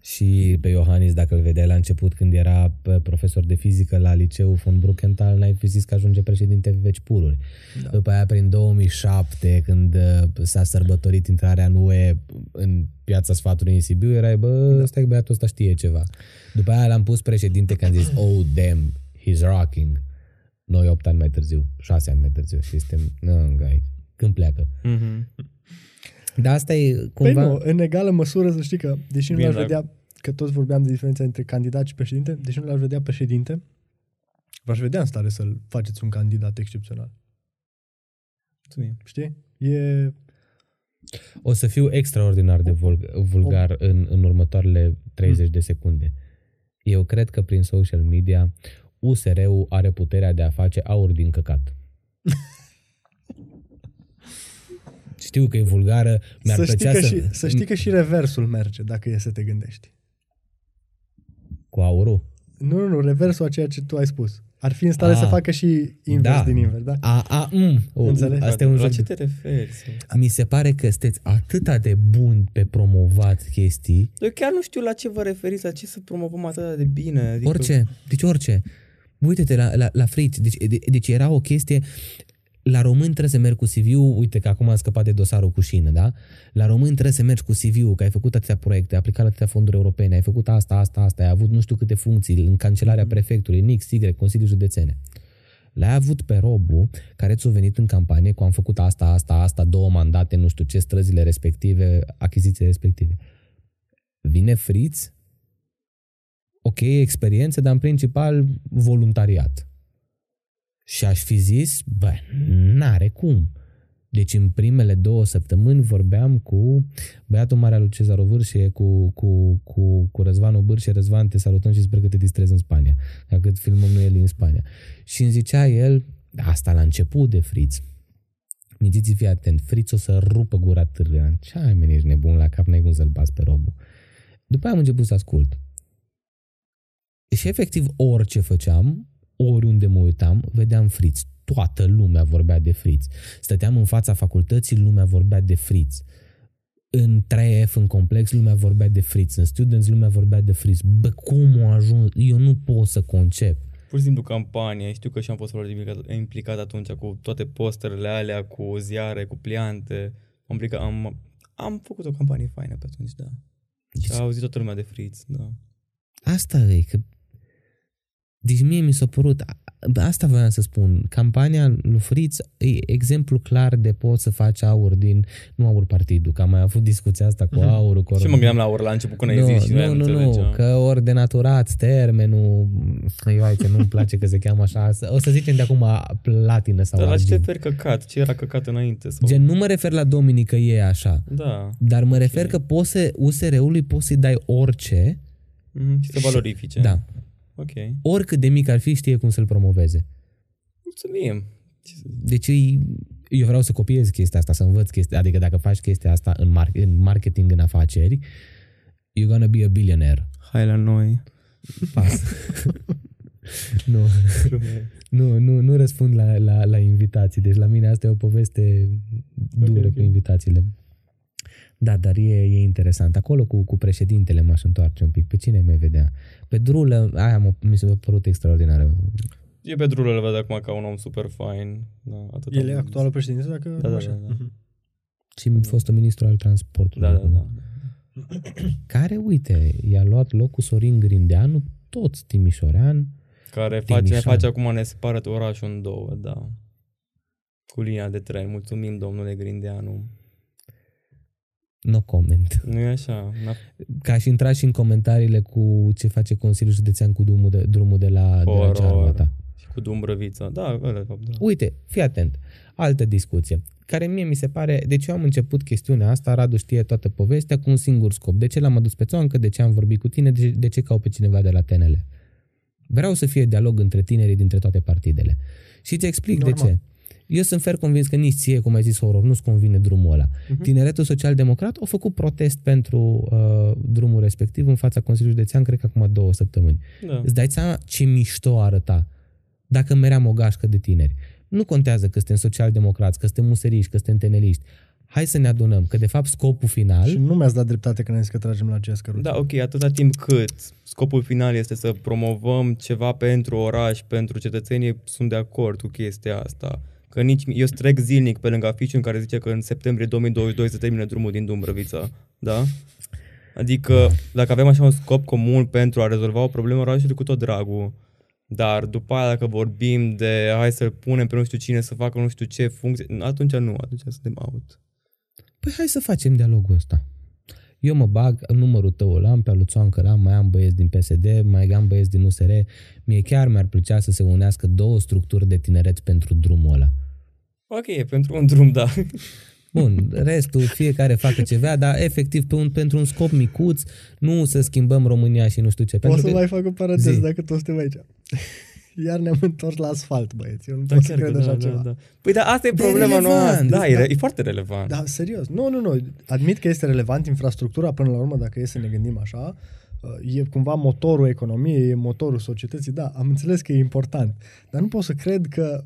Speaker 3: Și pe Iohannis, dacă îl vedeai la început când era p- profesor de fizică la liceu von Bruckenthal, n-ai fi zis că ajunge președinte veci pururi. Da. După aia, prin 2007, când uh, s-a sărbătorit intrarea în UE în piața sfatului în Sibiu, erai, bă, da. stai că băiatul ăsta știe ceva. După aia l-am pus președinte când am zis, oh, damn, he's rocking. Noi 8 ani mai târziu, 6 ani mai târziu și suntem, nu, gai, când pleacă.
Speaker 1: Mhm.
Speaker 3: Dar asta e
Speaker 2: Păi
Speaker 3: cumva...
Speaker 2: nu, în egală măsură să știi că, deși nu
Speaker 1: Bine,
Speaker 2: l-aș
Speaker 1: dar-
Speaker 2: vedea, că toți vorbeam de diferența între candidat și președinte, deși nu l-aș vedea președinte, v-aș vedea în stare să-l faceți un candidat excepțional.
Speaker 1: Mulțumim.
Speaker 2: Știi? E...
Speaker 3: O să fiu extraordinar de vulg- vulgar în, în următoarele 30 de secunde. Eu cred că prin social media USR-ul are puterea de a face aur din căcat. Știu că e vulgară, mi-ar
Speaker 2: Să știi,
Speaker 3: plăcea
Speaker 2: că
Speaker 3: să...
Speaker 2: și, să știi că și reversul merge, dacă e să te gândești.
Speaker 3: Cu aurul?
Speaker 2: Nu, nu, nu, reversul a ceea ce tu ai spus. Ar fi în stare
Speaker 3: Ah.
Speaker 2: să facă și invers
Speaker 3: Da.
Speaker 2: din invers, da?
Speaker 3: A, a, mm, o,
Speaker 2: Înțeleg.
Speaker 3: Asta e un
Speaker 1: La
Speaker 3: joc.
Speaker 1: ce te referi?
Speaker 3: Mi se pare că sunteți atât de buni pe promovat chestii
Speaker 1: Eu chiar nu știu la ce vă referiți, la ce să promovăm atât de bine. Adică,
Speaker 3: Orice, deci orice. Uite-te la, la, la frici. Deci, de, deci era o chestie... La român trebuie să mergi cu CV-ul, uite că acum am scăpat de dosarul cu șină, da? La român trebuie să mergi cu CV-ul, că ai făcut atâtea proiecte, ai aplicat la atâtea fonduri europene, ai făcut asta, asta, asta, ai avut nu știu câte funcții în cancelarea prefectului, în X, Y, Consiliul Județene. L-ai avut pe Robu, care ți-a venit în campanie cu am făcut asta, asta, asta, două mandate, nu știu ce, străzile respective, achizițiile respective. Vine Friț, ok, experiență, dar în principal voluntariat. Și aș fi zis, bă, n-are cum. Deci în primele două săptămâni vorbeam cu băiatul mare al lui Cezar Vârșie, cu, cu, cu, cu Răzvan Obârșie. Răzvan, te salutăm și sper că te distrezi în Spania. Dacă filmăm noi el în Spania. Și îmi zicea el, asta la început de friț. Mințiți, fii atent, friț o să rupă gura târâa. Ce ai, meni, ești nebun la cap, n-ai cum să-l bați pe robul. După aia am început să ascult. Și efectiv orice făceam, oriunde mă uitam, vedeam friț. Toată lumea vorbea de friț. Stăteam în fața facultății, lumea vorbea de friț. În 3F, în complex, lumea vorbea de friț. În students, lumea vorbea de friț. Bă, cum a ajuns? Eu nu pot să concep.
Speaker 1: Pur și simplu campanie. Știu că și am fost foarte implicat, implicat atunci cu toate posterele alea, cu ziare, cu pliante. Am, implicat, am, am făcut o campanie faină pe atunci, da. Și a auzit toată lumea de friț, da.
Speaker 3: Asta e, că... Deci mie mi s-a părut, a- asta voiam să spun, campania lui Fritz e exemplu clar de poți să faci aur din, nu aur partidul, că am mai avut discuția asta cu aurul. Cu
Speaker 1: Și mă gândeam la ori la început când ai
Speaker 3: nu,
Speaker 1: zis și noi
Speaker 3: nu,
Speaker 1: nu,
Speaker 3: nu, nu,
Speaker 1: înțelegeam.
Speaker 3: că ori denaturat termenul, eu ai că nu-mi place că se cheamă așa, o să zicem de acum platină sau
Speaker 1: Dar la ce te
Speaker 3: argint.
Speaker 1: referi căcat? Ce era căcat înainte? Sau...
Speaker 3: Gen, nu mă refer la Dominic că e așa,
Speaker 1: Da.
Speaker 3: dar mă refer că poți să, USR-ului poți să-i dai orice,
Speaker 1: Mm, și să valorifice.
Speaker 3: da,
Speaker 1: Ok.
Speaker 3: oricât de mic ar fi, știe cum să-l promoveze.
Speaker 1: Mulțumim. Ce să-
Speaker 3: Deci îi- eu vreau să copiez chestia asta, să învăț chestia, adică dacă faci chestia asta în, mar- în marketing, în afaceri, you're gonna be a billionaire.
Speaker 1: Hai la noi.
Speaker 3: Pas. <laughs> nu, nu, nu, nu răspund la, la, la invitații, deci la mine asta e o poveste dură
Speaker 1: Ok, ok.
Speaker 3: cu invitațiile. Da, dar e, e interesant. Acolo cu, cu președintele m-aș întoarce un pic. Pe cine mai vedea? Pe Drulă, aia m- mi s-a părut extraordinară.
Speaker 1: Eu pe Drulă îl văd acum ca un om super fain. Da, atât
Speaker 2: El
Speaker 1: am
Speaker 2: e
Speaker 1: zis.
Speaker 2: actualul președinte, dacă
Speaker 1: Da,
Speaker 2: nu
Speaker 1: da,
Speaker 2: așa.
Speaker 1: da, da.
Speaker 2: Mhm.
Speaker 3: Și fost ministru al transportului.
Speaker 1: Da, da, da.
Speaker 3: Care, uite, i-a luat locul Sorin Grindeanu, toți timișorean.
Speaker 1: Care face,
Speaker 3: Timișoara.
Speaker 1: face acum ne separă orașul în două, da. Cu linia de tren. Mulțumim, domnule Grindeanu.
Speaker 3: No comment.
Speaker 1: Nu e așa? N-a-
Speaker 3: Ca și intra și în comentariile cu ce face Consiliul Județean cu drumul de, drumul de la, de la
Speaker 1: Horror.
Speaker 3: Cearmata.
Speaker 1: Și cu Dumbrăvița. Da, ăla, de fapt, da.
Speaker 3: Uite, fii atent. Altă discuție care mie mi se pare, deci eu am început chestiunea asta, Radu știe toată povestea, cu un singur scop. De ce l-am adus pe țoancă, de ce am vorbit cu tine, de, de ce caut pe cineva de la TNL? Vreau să fie dialog între tinerii dintre toate partidele. Și îți explic
Speaker 2: Normal.
Speaker 3: de ce. Eu sunt fer convins că nici ție, cum ai zis, Horror, nu-ți convine drumul ăla. Uh-huh. Tineretul social-democrat a făcut protest pentru uh, drumul respectiv în fața Consiliului Județean, cred că acum două săptămâni.
Speaker 1: Da.
Speaker 3: Îți dai seama ce mișto arăta dacă meream o gașcă de tineri. Nu contează că suntem social-democrați, că suntem museriști, că suntem teneliști. Hai să ne adunăm, că de fapt scopul final...
Speaker 2: Și nu mi-ați dat dreptate când ai zis că tragem la aceeași căruță.
Speaker 1: Da, ok, atâta timp cât scopul final este să promovăm ceva pentru oraș, pentru cetățenii, sunt de acord cu chestia asta. Că nici, eu trec zilnic pe lângă aficiul în care zice că în septembrie 2022 se termină drumul din Dumbrăvița, da? Adică dacă avem așa un scop comun pentru a rezolva o problemă orașului cu tot dragul, dar după aia dacă vorbim de hai să punem pe nu știu cine să facă nu știu ce funcție, atunci nu, atunci suntem out.
Speaker 3: Păi hai să facem dialogul ăsta. Eu mă bag, numărul tău îl am, pe al lui Țoancă îl am, mai am băieți din PSD, mai am băieți din USR. Mie chiar mi-ar plăcea să se unească două structuri de tineret pentru drumul ăla.
Speaker 1: Ok, pentru un drum, da.
Speaker 3: Bun, restul fiecare facă ce vrea, dar efectiv pe un, pentru un scop micuț, nu să schimbăm România și nu știu ce.
Speaker 2: Pot
Speaker 3: Pentru
Speaker 2: să
Speaker 3: că,
Speaker 2: mai fac o paranteză
Speaker 3: Zi.
Speaker 2: dacă toți suntem aici. <laughs> Iar ne-am întors la asfalt, băieți. Eu nu
Speaker 1: Da,
Speaker 2: pot să
Speaker 1: chiar că
Speaker 2: cred așa
Speaker 1: da,
Speaker 2: ceva.
Speaker 1: da, da. Păi da, asta e
Speaker 3: Dar e
Speaker 1: problema
Speaker 3: relevant,
Speaker 1: noastră. Da,
Speaker 2: deci,
Speaker 1: e,
Speaker 2: da.
Speaker 1: re- e foarte relevant.
Speaker 2: Da, serios. Nu, nu, nu. Admit că este relevant infrastructura până la urmă, dacă e să ne gândim așa. Uh, E cumva motorul economiei, e motorul societății. Da, am înțeles că e important. Dar nu pot să cred că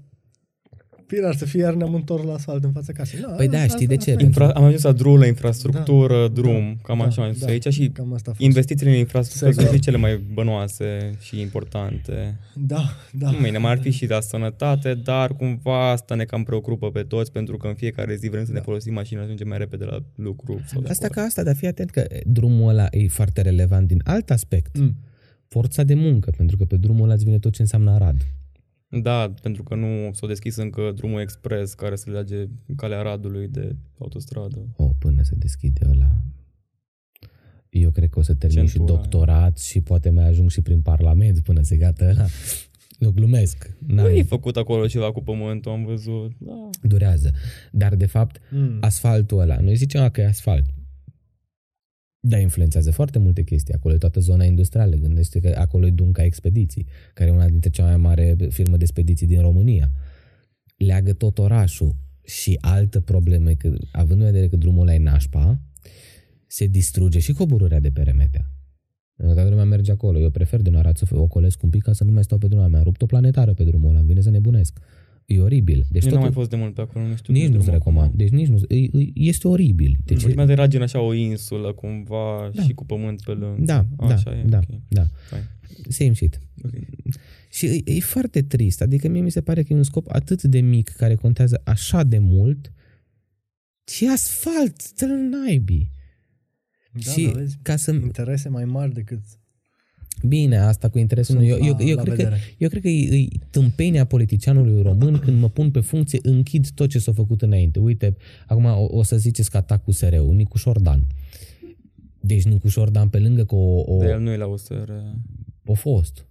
Speaker 2: bine ar să fie iar ne-am întors la asfalt în fața casei. Da,
Speaker 3: Păi da,
Speaker 2: asta-
Speaker 3: știi de ce?
Speaker 2: asta e.
Speaker 1: Infra- am ajuns la drumul la infrastructură, drum, cam
Speaker 2: da,
Speaker 1: așa am ajuns
Speaker 2: da.
Speaker 1: aici și
Speaker 2: Cam asta a fost.
Speaker 1: investițiile în infrastructură sunt
Speaker 2: Sector.
Speaker 1: și cele mai bănoase și importante.
Speaker 2: Da, da.
Speaker 1: Bine, mai ar fi și la sănătate, dar cumva asta ne cam preocupă pe toți pentru că în fiecare zi vrem să ne folosim mașina, ajungem mai repede la lucru. Sau la
Speaker 3: Asta
Speaker 1: școală.
Speaker 3: ca asta, dar fii atent că drumul ăla e foarte relevant din alt aspect.
Speaker 2: Mm.
Speaker 3: Forța de muncă, pentru că pe drumul ăla îți vine tot ce înseamnă Arad.
Speaker 1: Da, pentru că nu s-a deschis încă drumul expres care să lege calea Radului de autostradă.
Speaker 3: O, până se deschide ăla. Eu cred că o să termin și
Speaker 1: Centura.
Speaker 3: doctorat și poate mai ajung și prin parlament până se gata ăla. Nu glumesc.
Speaker 1: Nu
Speaker 3: N-am,
Speaker 1: e făcut acolo ceva cu pământul, am văzut. Da.
Speaker 3: durează. Dar, de fapt,
Speaker 2: Mm.
Speaker 3: asfaltul ăla, noi zicem că e asfalt. Dar influențează foarte multe chestii. Acolo e toată zona industrială. Gândește că acolo e Dunca Expediții, care e una dintre cea mai mare firmă de expediții din România. Leagă tot orașul. Și altă problemă e că, având în vedere că drumul ăla e nașpa, se distruge și coborârea de pe Remetea. Toată lumea merge acolo. Eu prefer de Arad să o ocolesc un pic ca să nu mai stau pe drumul Mi-a rupt o planetară pe drumul ăla. Îmi vine să nebunesc. E oribil. Deci
Speaker 1: Eu n-am mai
Speaker 3: totul,
Speaker 1: fost de mult pe acolo, nu știu.
Speaker 3: nici
Speaker 1: cum e
Speaker 3: nu-ți
Speaker 1: drumul
Speaker 3: recomand.
Speaker 1: acum.
Speaker 3: Deci nici nu e, e- este oribil. Deci,
Speaker 1: Deci, urmează era gen așa o insulă cumva
Speaker 3: Da.
Speaker 1: și cu pământ pe lângă.
Speaker 3: da, da,
Speaker 1: așa e,
Speaker 3: da,
Speaker 1: ok.
Speaker 3: da.
Speaker 1: Fine.
Speaker 3: Same shit.
Speaker 1: Ok.
Speaker 3: Și e, e foarte trist. Adică mie mi se pare că e un scop atât de mic care contează așa de mult și asfalt, dă naibii.
Speaker 2: Da,
Speaker 3: și
Speaker 2: da, vezi,
Speaker 3: ca să...
Speaker 2: interese mai mari decât
Speaker 3: Bine, asta cu interesul
Speaker 2: sunt
Speaker 3: nu. Eu, eu,
Speaker 2: la,
Speaker 3: eu,
Speaker 2: la
Speaker 3: cred că,
Speaker 2: vedere.
Speaker 3: eu cred că e, e tâmpenia politicianului român când mă pun pe funcție, închid tot ce s-a făcut înainte. Uite, acum o, o să ziceți că atac cu SRU, Nicu Șordan. Deci Nicu Șordan, pe lângă că o, o,
Speaker 1: De el nu e la USR.
Speaker 3: o fost.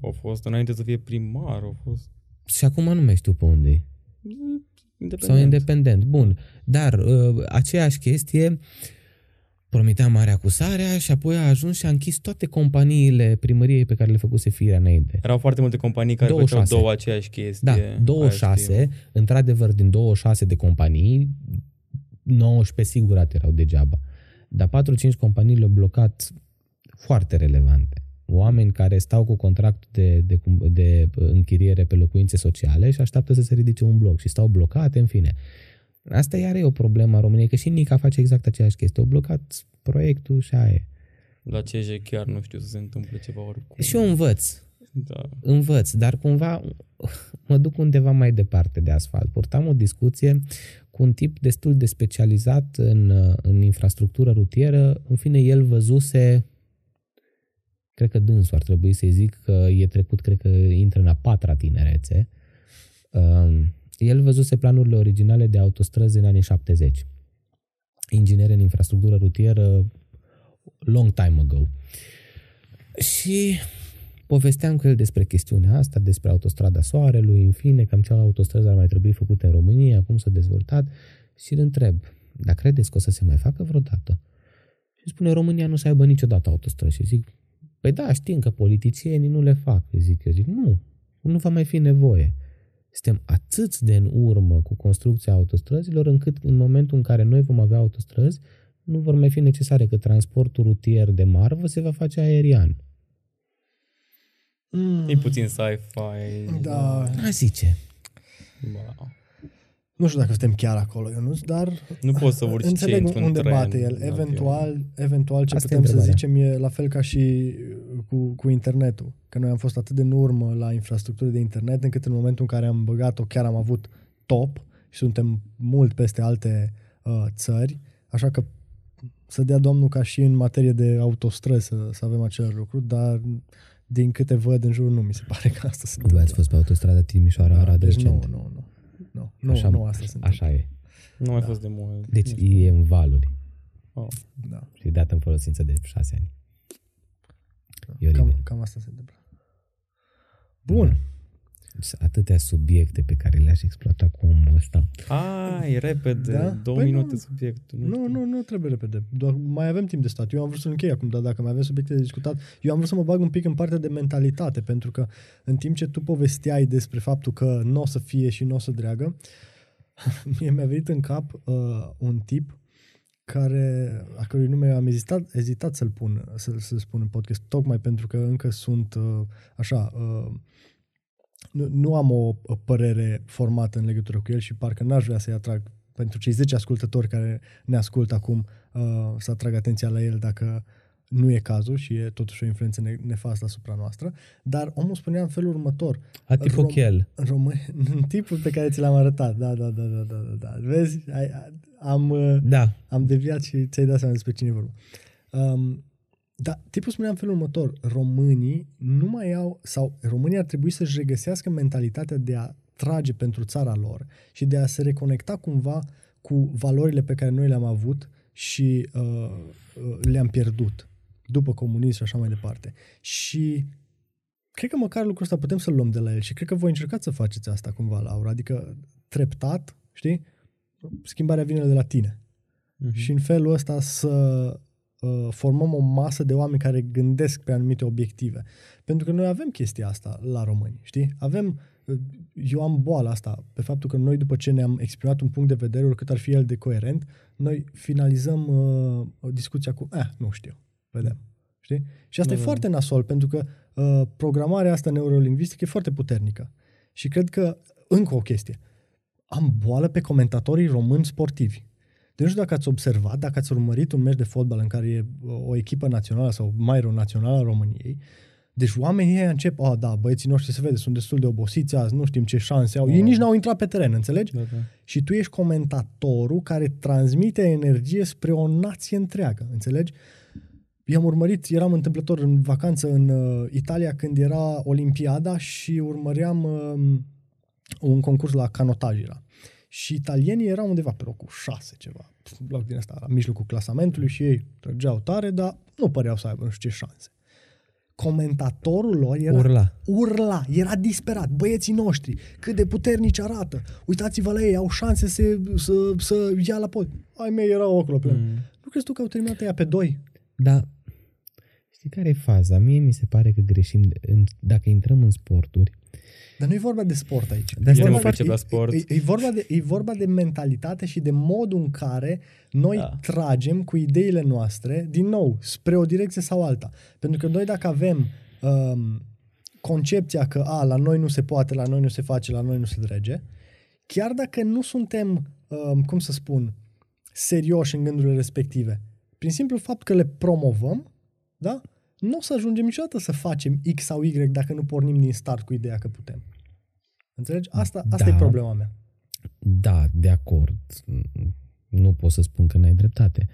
Speaker 1: A fost înainte să fie primar, a fost
Speaker 3: Și acum nu mai știu pe unde e.
Speaker 1: independent.
Speaker 3: Sau independent. Bun. Dar uh, aceeași chestie promitea mare acusarea și apoi a ajuns și a închis toate companiile primăriei pe care le făcuse firea înainte.
Speaker 1: Erau foarte multe companii care
Speaker 3: 26.
Speaker 1: făceau două aceeași chestie.
Speaker 3: Da,
Speaker 1: Aia
Speaker 3: 26,
Speaker 1: știu.
Speaker 3: într-adevăr, din 26 de companii, 19 sigurat erau degeaba. Dar 4-5 companii le-au blocat foarte relevante. Oameni care stau cu contract de, de, cum- de închiriere pe locuințe sociale și așteaptă să se ridice un bloc și stau blocate, în fine. Asta iar e o problemă a României, că și Nica face exact aceeași chestie. Au blocat proiectul și aia e.
Speaker 1: La CJ chiar nu știu să se întâmple ceva oricum.
Speaker 3: Și eu învăț.
Speaker 1: Da.
Speaker 3: învăț, dar cumva mă duc undeva mai departe de asfalt. Purtam o discuție cu un tip destul de specializat în, în infrastructură rutieră. În fine, el văzuse, cred că dânsul ar trebui să-i zic că e trecut, cred că intră în a patra tinerețe. Um, el văzuse planurile originale de autostrăzi în anii 70. Inginer în infrastructură rutieră long time ago. Și povesteam cu el despre chestiunea asta, despre autostrada Soarelui, în fine, cam ce autostrăzi ar mai trebui făcute în România, cum s-a dezvoltat și îl întreb, dar credeți că o să se mai facă vreodată? Și îmi spune, România nu să aibă niciodată autostrăzi. Și zic, Păi da, știm că politicienii nu le fac, zic eu. Zic, nu, nu va mai fi nevoie. Suntem atât de în urmă cu construcția autostrăzilor, încât în momentul în care noi vom avea autostrăzi, nu vor mai fi necesare că transportul rutier de marfă se va face aerian.
Speaker 2: Mm.
Speaker 1: E puțin sci-fi.
Speaker 2: Da.
Speaker 3: A zice.
Speaker 1: Ba.
Speaker 2: Nu știu dacă suntem chiar acolo, Ionuț, dar
Speaker 1: Nu poți să urci
Speaker 2: înțeleg
Speaker 1: într-un
Speaker 2: unde
Speaker 1: tren,
Speaker 2: bate el.
Speaker 1: în avion.
Speaker 2: Eventual, eventual ce
Speaker 3: Asta e
Speaker 2: putem să
Speaker 3: întrebarea.
Speaker 2: zicem e la fel ca și cu, cu internetul. Că noi am fost atât de în urmă la infrastructură de internet, încât în momentul în care am băgat-o chiar am avut top și suntem mult peste alte uh, țări, așa că să dea Domnul ca și în materie de autostrăzi să, să avem același lucru, dar din câte văd în jur nu mi se pare că asta se
Speaker 3: Voi ați
Speaker 2: întâmplă.
Speaker 3: fost pe autostrada Timișoara-Arad
Speaker 2: deci
Speaker 3: recent.
Speaker 2: nu, nu, nu. Nu, nu,
Speaker 3: așa,
Speaker 2: nu asta se întâmplă.
Speaker 3: așa e.
Speaker 1: Nu mai fost de mult.
Speaker 3: Deci
Speaker 1: Nu știu.
Speaker 3: e în valuri
Speaker 1: Oh.
Speaker 2: Da.
Speaker 3: și e dat în folosință de șase ani. E
Speaker 2: Cam,
Speaker 3: oribil.
Speaker 2: cam asta se întâmplă. Bun.
Speaker 3: Sunt atâtea subiecte pe care le-aș exploata cu omul ăsta.
Speaker 1: Ai, repede,
Speaker 2: Da?
Speaker 1: două
Speaker 2: Păi
Speaker 1: minute
Speaker 2: nu.
Speaker 1: subiectul.
Speaker 2: Nu,
Speaker 1: știu.
Speaker 2: nu, nu trebuie repede. Doar mai avem timp de stat. Eu am vrut să închei acum, dar dacă mai avem subiecte de discutat, eu am vrut să mă bag un pic în partea de mentalitate, pentru că în timp ce tu povesteai despre faptul că nu o să fie și nu o să dreagă, <laughs> mie mi-a venit în cap uh, un tip care, a cărui nume am ezitat, ezitat să-l pun, să, să spun în podcast, tocmai pentru că încă sunt uh, așa, uh, nu, nu am o, o părere formată în legătură cu el și parcă n-aș vrea să-i atrag pentru cei 10 ascultători care ne ascultă acum uh, să atrag atenția la el dacă nu e cazul și e totuși o influență ne- nefastă asupra noastră, dar omul spunea în felul următor,
Speaker 3: Atipochel.
Speaker 2: în român, în <laughs> tipul pe care ți l-am arătat, da, da, da, da, da, da, da. vezi, ai, am, uh,
Speaker 3: Da.
Speaker 2: am deviat și ți-ai dat seama despre cine e vorba. Um, dar tipul spunea în felul următor, românii nu mai au, sau românii ar trebui să-și regăsească mentalitatea de a trage pentru țara lor și de a se reconecta cumva cu valorile pe care noi le-am avut și uh, uh, le-am pierdut după comunism și așa mai departe. Și cred că măcar lucrul ăsta putem să-l luăm de la el și cred că voi încercați să faceți asta cumva, Laura, adică treptat, știi? Schimbarea vine de la tine
Speaker 1: Mhm.
Speaker 2: și în felul ăsta să uh, formăm o masă de oameni care gândesc pe anumite obiective. Pentru că noi avem chestia asta la români, știi? Avem, uh, eu am boala asta, pe faptul că noi după ce ne-am exprimat un punct de vedere, oricât ar fi el de coerent, noi finalizăm uh, discuția cu, eh, nu știu, vedem. Știi? Și asta
Speaker 1: Da,
Speaker 2: e
Speaker 1: da.
Speaker 2: foarte nasol, pentru că uh, programarea asta neurolingvistică e foarte puternică. Și cred că, încă o chestie, am boală pe comentatorii români sportivi. Deci nu știu dacă ați observat, dacă ați urmărit un meci de fotbal în care e uh, o echipă națională sau mai rău națională a României, deci oamenii ăia încep, a, da, băieții noștri se vede, sunt destul de obosiți azi, nu știm ce șanse au. Ei
Speaker 1: Oh.
Speaker 2: nici n-au intrat pe teren, înțelegi?
Speaker 1: Da, da.
Speaker 2: Și tu ești comentatorul care transmite energie spre o nație întreagă, înțelegi? I-am urmărit, eram întâmplător în vacanță în uh, Italia când era Olimpiada și urmăream uh, un concurs la canotaj era. Și italienii erau undeva pe locul 6 ceva, loc din ăsta, la mijlocul clasamentului și ei trăgeau tare, dar nu păreau să aibă nu știu ce șanse. Comentatorul lor era
Speaker 3: Urla.
Speaker 2: urla, era disperat. Băieții noștri, cât de puternici arată. Uitați-vă la ei, au șanse să, să, să ia la pod. Ai mei erau acolo. Pe mm. Nu crezi tu că au terminat ea pe doi?
Speaker 3: Dar știi care e faza? Mie mi se pare că greșim de- în, dacă intrăm în sporturi.
Speaker 2: Dar nu e vorba de sport aici.
Speaker 3: Dar
Speaker 2: E
Speaker 3: eu
Speaker 2: vorba
Speaker 3: mă
Speaker 2: de-
Speaker 1: pricep la
Speaker 2: e-
Speaker 1: sport.
Speaker 2: E, e, vorba de, e vorba de mentalitate și de modul în care noi da.
Speaker 1: Da.
Speaker 2: tragem cu ideile noastre, din nou, spre o direcție sau alta. Pentru că noi dacă avem um, concepția că a, la noi nu se poate, la noi nu se face, la noi nu se drege, chiar dacă nu suntem, um, cum să spun, serioși în gândurile respective, prin simplu fapt că le promovăm, da? nu o să ajungem niciodată să facem X sau Y dacă nu pornim din start cu ideea că putem. Înțelegi? Asta, asta
Speaker 3: Da.
Speaker 2: e problema mea.
Speaker 3: Da, de acord. Nu pot să spun că n-ai dreptate.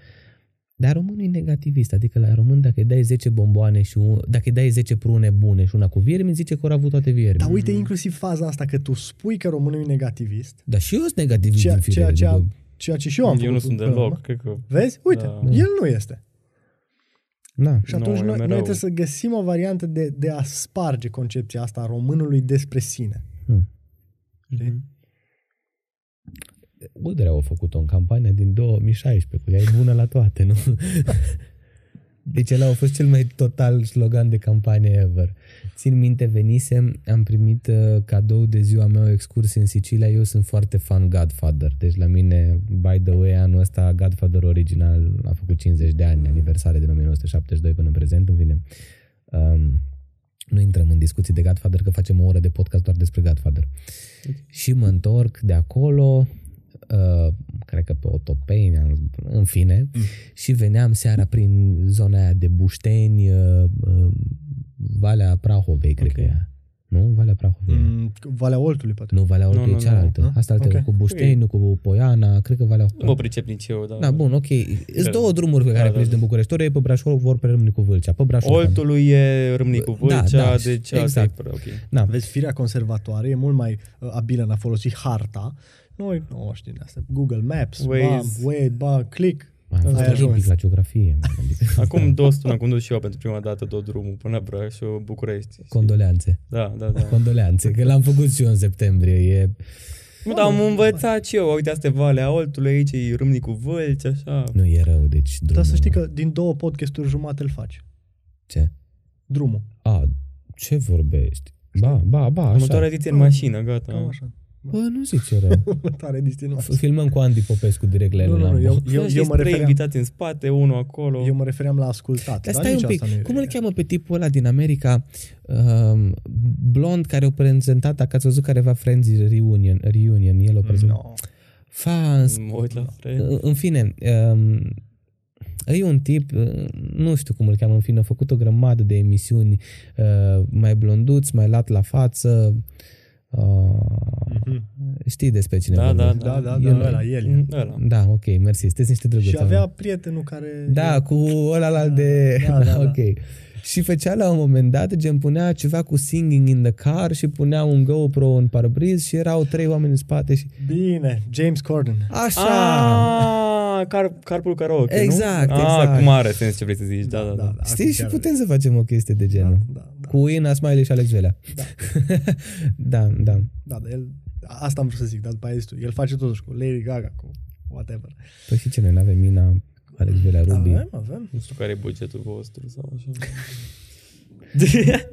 Speaker 3: Dar românul e negativist, adică la român dacă îi dai 10 bomboane și un, dacă îi dai 10 prune bune și una cu viermi, zice că au avut toate viermi.
Speaker 2: Dar uite, inclusiv faza asta că tu spui că românul e negativist,
Speaker 3: Dar și eu sunt negativist
Speaker 2: ceea,
Speaker 3: din
Speaker 2: ceea,
Speaker 3: firire.
Speaker 2: ce,
Speaker 3: adică-
Speaker 2: am, ceea ce și eu am
Speaker 1: Eu nu
Speaker 2: făcut
Speaker 1: sunt
Speaker 2: până la urmă.
Speaker 1: deloc, cred că...
Speaker 2: Vezi? Uite,
Speaker 1: Da.
Speaker 2: el nu este.
Speaker 3: Na,
Speaker 2: Și atunci
Speaker 1: Nu,
Speaker 2: noi,
Speaker 1: eu
Speaker 2: noi
Speaker 1: mereu.
Speaker 2: trebuie să găsim o variantă de, de a sparge concepția asta a românului despre sine.
Speaker 3: hmm.
Speaker 2: Știi?
Speaker 3: Udrea au făcut-o în campania din 2016, cu ea e bună la toate, nu? <laughs> Deci ăla a fost cel mai total slogan de campanie ever. Țin minte, venisem, am primit uh, cadou de ziua mea o excursie în Sicilia, eu sunt foarte fan Godfather, deci la mine, by the way, anul ăsta Godfather original a făcut 50 de ani, aniversare din 1972 până în prezent, în fine. Um, nu intrăm în discuții de Godfather, că facem o oră de podcast doar despre Godfather. Și mă întorc de acolo, uh, cred că pe Otopeni, în fine, mm. și veneam seara prin zona aia de Bușteni, uh, uh, Valea Prahovei, cred
Speaker 1: Ok.
Speaker 3: că e aia. Nu? Valea Prahovei. Mm.
Speaker 2: Mm, Valea Oltului, poate.
Speaker 3: Nu, Valea Oltului
Speaker 1: nu,
Speaker 3: e
Speaker 1: nu.
Speaker 3: cealaltă.
Speaker 2: Nu?
Speaker 3: Asta altă,
Speaker 2: Ok.
Speaker 3: cu Bușteni, cu Poiana, cred că Valea
Speaker 1: Nu mă pricep nici eu, dar...
Speaker 3: Da, bun, ok. Sunt
Speaker 1: Da.
Speaker 3: două drumuri pe care
Speaker 1: Da,
Speaker 3: pleci
Speaker 1: da,
Speaker 3: din
Speaker 1: da.
Speaker 3: București. Ori e pe Brașov, ori pe Râmnicu Vâlcea. Pe Brașov.
Speaker 1: Oltului e Râmnicu
Speaker 3: Da,
Speaker 1: Vâlcea,
Speaker 3: da,
Speaker 1: deci
Speaker 3: exact.
Speaker 1: asta e, ok.
Speaker 3: Da.
Speaker 2: Vezi, firea conservatoare e mult mai uh, abilă în a folosi harta. Noi nu știm de asta. Google Maps,
Speaker 1: Waze.
Speaker 2: bam, wait, ba, click.
Speaker 3: Am fost
Speaker 2: Ai
Speaker 3: oribil
Speaker 2: ajuns.
Speaker 3: la geografie. man, Adică, <laughs>
Speaker 1: Acum două săptămâni am condus și eu pentru prima dată tot drumul până la Brașov, București. știi?
Speaker 3: condoleanțe.
Speaker 1: Da, da, da.
Speaker 3: Condoleanțe, că l-am făcut și eu în septembrie. E...
Speaker 1: Nu, dar am învățat și eu. Uite, asta e Valea Oltului, aici e Râmnicu Vâlcea, așa.
Speaker 3: Nu e rău, deci drumul...
Speaker 2: Dar să știi că din două podcasturi jumate îl faci.
Speaker 3: Ce?
Speaker 2: Drumul.
Speaker 3: A, ce vorbești? Ba, ba, ba, așa.
Speaker 1: Următoarea ediție în mașină,
Speaker 2: Cam
Speaker 1: gata.
Speaker 2: așa.
Speaker 3: Bă, nu zic ce rău. <laughs>
Speaker 2: Tare distinut.
Speaker 3: Filmăm cu Andy Popescu direct la el
Speaker 2: Nu,
Speaker 3: în
Speaker 2: nu, nu,
Speaker 3: Lambo.
Speaker 2: eu,
Speaker 1: Eu,
Speaker 2: eu, eu, mă
Speaker 1: trei
Speaker 2: refeream,
Speaker 1: invitați în spate, unul acolo.
Speaker 2: eu mă refeream la ascultat.
Speaker 3: Dar
Speaker 2: dar
Speaker 3: stai
Speaker 2: nici
Speaker 3: un pic,
Speaker 2: asta nu e
Speaker 3: cum îl
Speaker 2: ideea.
Speaker 3: cheamă pe tipul ăla din America, um, blond care a prezentat, dacă ați văzut careva Friends Reunion, Reunion el o prezentat.
Speaker 2: No.
Speaker 3: Fans,
Speaker 1: Mă uit la Fred.
Speaker 3: În- În fine, um, e un tip, uh, nu știu cum îl cheamă, în fine, a făcut o grămadă de emisiuni uh, mai blonduți, mai lat la față. Uh,
Speaker 2: Mhm.
Speaker 3: știi despre cine
Speaker 1: Da, da,
Speaker 3: vorbesc.
Speaker 2: Da, da,
Speaker 3: Eu
Speaker 2: da,
Speaker 3: nu-
Speaker 2: ăla, el. e.
Speaker 1: Mm, Ăla.
Speaker 3: Da, ok, mersi, sunteți niște drăguți.
Speaker 2: Și
Speaker 3: oameni.
Speaker 2: avea prietenul care...
Speaker 3: Da, cu ăla la de...
Speaker 2: Da, da, da. <laughs>
Speaker 3: ok. Și făcea la un moment dat, gen punea ceva cu singing in the car și punea un GoPro în parbriz și erau trei oameni în spate și...
Speaker 2: Bine, James Corden.
Speaker 3: Așa!
Speaker 1: Ah, car, carpool karaoke,
Speaker 3: Exact,
Speaker 1: nu?
Speaker 3: exact.
Speaker 1: Ah, cum are sens ce vrei să zici, da, da, da.
Speaker 3: Știi, și
Speaker 2: chiar-
Speaker 3: putem să facem o chestie de genul.
Speaker 2: Da, da, da.
Speaker 3: Cu Ina Smiley și Alex Velea.
Speaker 2: Da. <laughs>
Speaker 3: da, da.
Speaker 2: Da, dar el... Asta am vrut să zic, dar după aia zis tu. El face totuși cu Lady Gaga, cu whatever.
Speaker 3: Păi și ce, noi n-avem Ina, Alex Velea, Ruby.
Speaker 2: Avem, avem.
Speaker 1: Nu știu care e bugetul vostru sau așa. <laughs>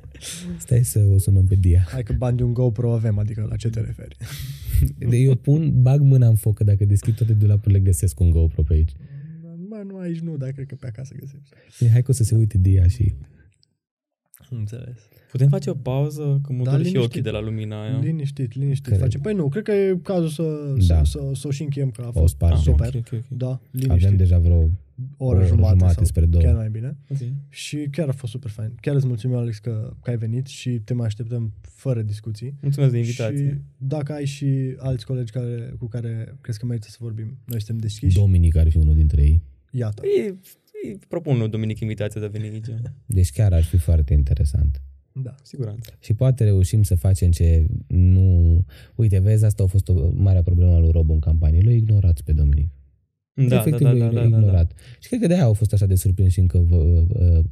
Speaker 3: Stai să o sunăm pe Dia.
Speaker 2: Hai că bani de un GoPro avem, adică la ce te referi? <laughs>
Speaker 3: De eu pun, bag mâna în foc, că dacă deschid toate dulapurile găsesc un GoPro pe aici.
Speaker 2: Bă, nu aici nu, dar cred că pe acasă găsești.
Speaker 3: Bine, hai că o să se uite Dia și...
Speaker 2: Înțeles.
Speaker 1: Putem face o pauză? Că mă
Speaker 2: Da,
Speaker 1: dor și
Speaker 2: liniștit.
Speaker 1: ochii de la lumina aia.
Speaker 2: Liniștit, liniștit.
Speaker 3: Care-
Speaker 2: Face. Păi nu, cred că e cazul să,
Speaker 3: Da.
Speaker 2: să, să, să o și încheiem, că a
Speaker 3: O
Speaker 2: fost
Speaker 3: spargem.
Speaker 2: super.
Speaker 1: ok, ok, ok.
Speaker 2: Da, liniștit.
Speaker 3: Avem deja vreo...
Speaker 2: o oră,
Speaker 3: oră
Speaker 2: jumate,
Speaker 3: jumate
Speaker 2: sau
Speaker 3: spre două.
Speaker 2: chiar mai bine.
Speaker 1: Ok.
Speaker 2: Și chiar a fost super fain. Chiar îți mulțumim, Alex, că, că ai venit și te mai așteptăm fără discuții.
Speaker 1: Mulțumesc de
Speaker 2: Și
Speaker 1: invitație.
Speaker 2: dacă ai și alți colegi care, cu care crezi că merită să vorbim, noi suntem deschiși.
Speaker 3: Dominic ar fi unul dintre ei.
Speaker 2: Iată.
Speaker 1: Îi, îi propun lui Dominic invitația de a veni aici.
Speaker 3: Deci chiar ar fi foarte interesant.
Speaker 2: Da.
Speaker 1: Cu siguranță.
Speaker 3: Și poate reușim să facem ce nu... Uite, vezi, asta a fost o mare problemă a lui Rob în campanie. L-a ignorat pe Dominic.
Speaker 1: Da, da,
Speaker 3: Efectiv,
Speaker 1: da,
Speaker 3: l-a
Speaker 1: da, da, da, da.
Speaker 3: ignorat. Și cred că de aia au fost așa de surprins și încă vă, vă,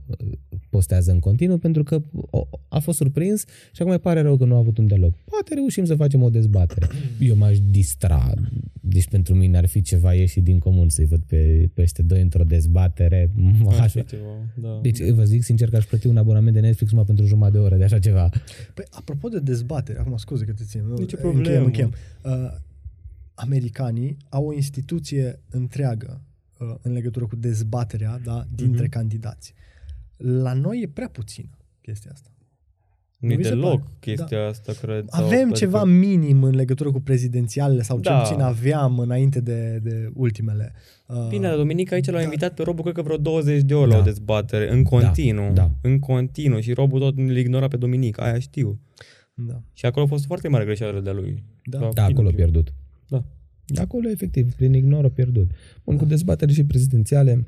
Speaker 3: postează în continuu, pentru că o- a fost surprins și acum îi pare rău că nu a avut un dialog. Poate reușim să facem o dezbatere. <clears throat> Eu m-aș distra. Deci pentru mine ar fi ceva ieșit din comun să-i văd pe peste doi într-o dezbatere.
Speaker 1: Ar
Speaker 3: Așa.
Speaker 1: fi ceva, da.
Speaker 3: Deci vă zic sincer că aș plăti un abonament de Netflix numai pentru jumătate de oră de așa ceva.
Speaker 2: Păi, apropo de dezbatere, acum scuze că te țin. nu,
Speaker 1: Nicio
Speaker 2: încheiem,
Speaker 1: problemă.
Speaker 2: încheiem. Uh, americanii au o instituție întreagă uh, în legătură cu dezbaterea da, dintre
Speaker 1: Mhm.
Speaker 2: candidați. La noi e prea puțină chestia asta.
Speaker 1: Nu
Speaker 2: nu
Speaker 1: e
Speaker 2: vi se
Speaker 1: deloc
Speaker 2: pare?
Speaker 1: chestia asta, cred. sau-
Speaker 2: Avem
Speaker 1: adică-
Speaker 2: ceva minim în legătură cu prezidențialele sau cel
Speaker 1: Da.
Speaker 2: puțin aveam înainte de, de ultimele. Uh,
Speaker 1: Bine, dar Dominic aici l-a
Speaker 2: da.
Speaker 1: invitat pe Robu, cred că vreo 20 de ori
Speaker 3: Da.
Speaker 1: la o dezbatere, în continuu.
Speaker 3: da.
Speaker 1: În continuu. Și Robu tot îl ignora pe Dominic, aia știu.
Speaker 2: da.
Speaker 1: Și acolo a fost foarte mare greșeală de-a lui.
Speaker 2: Da.
Speaker 1: Sau-
Speaker 3: Da, acolo a pierdut.
Speaker 1: Da.
Speaker 3: De acolo, efectiv, prin ignor a pierdut. Bun, cu dezbatere și prezidențiale,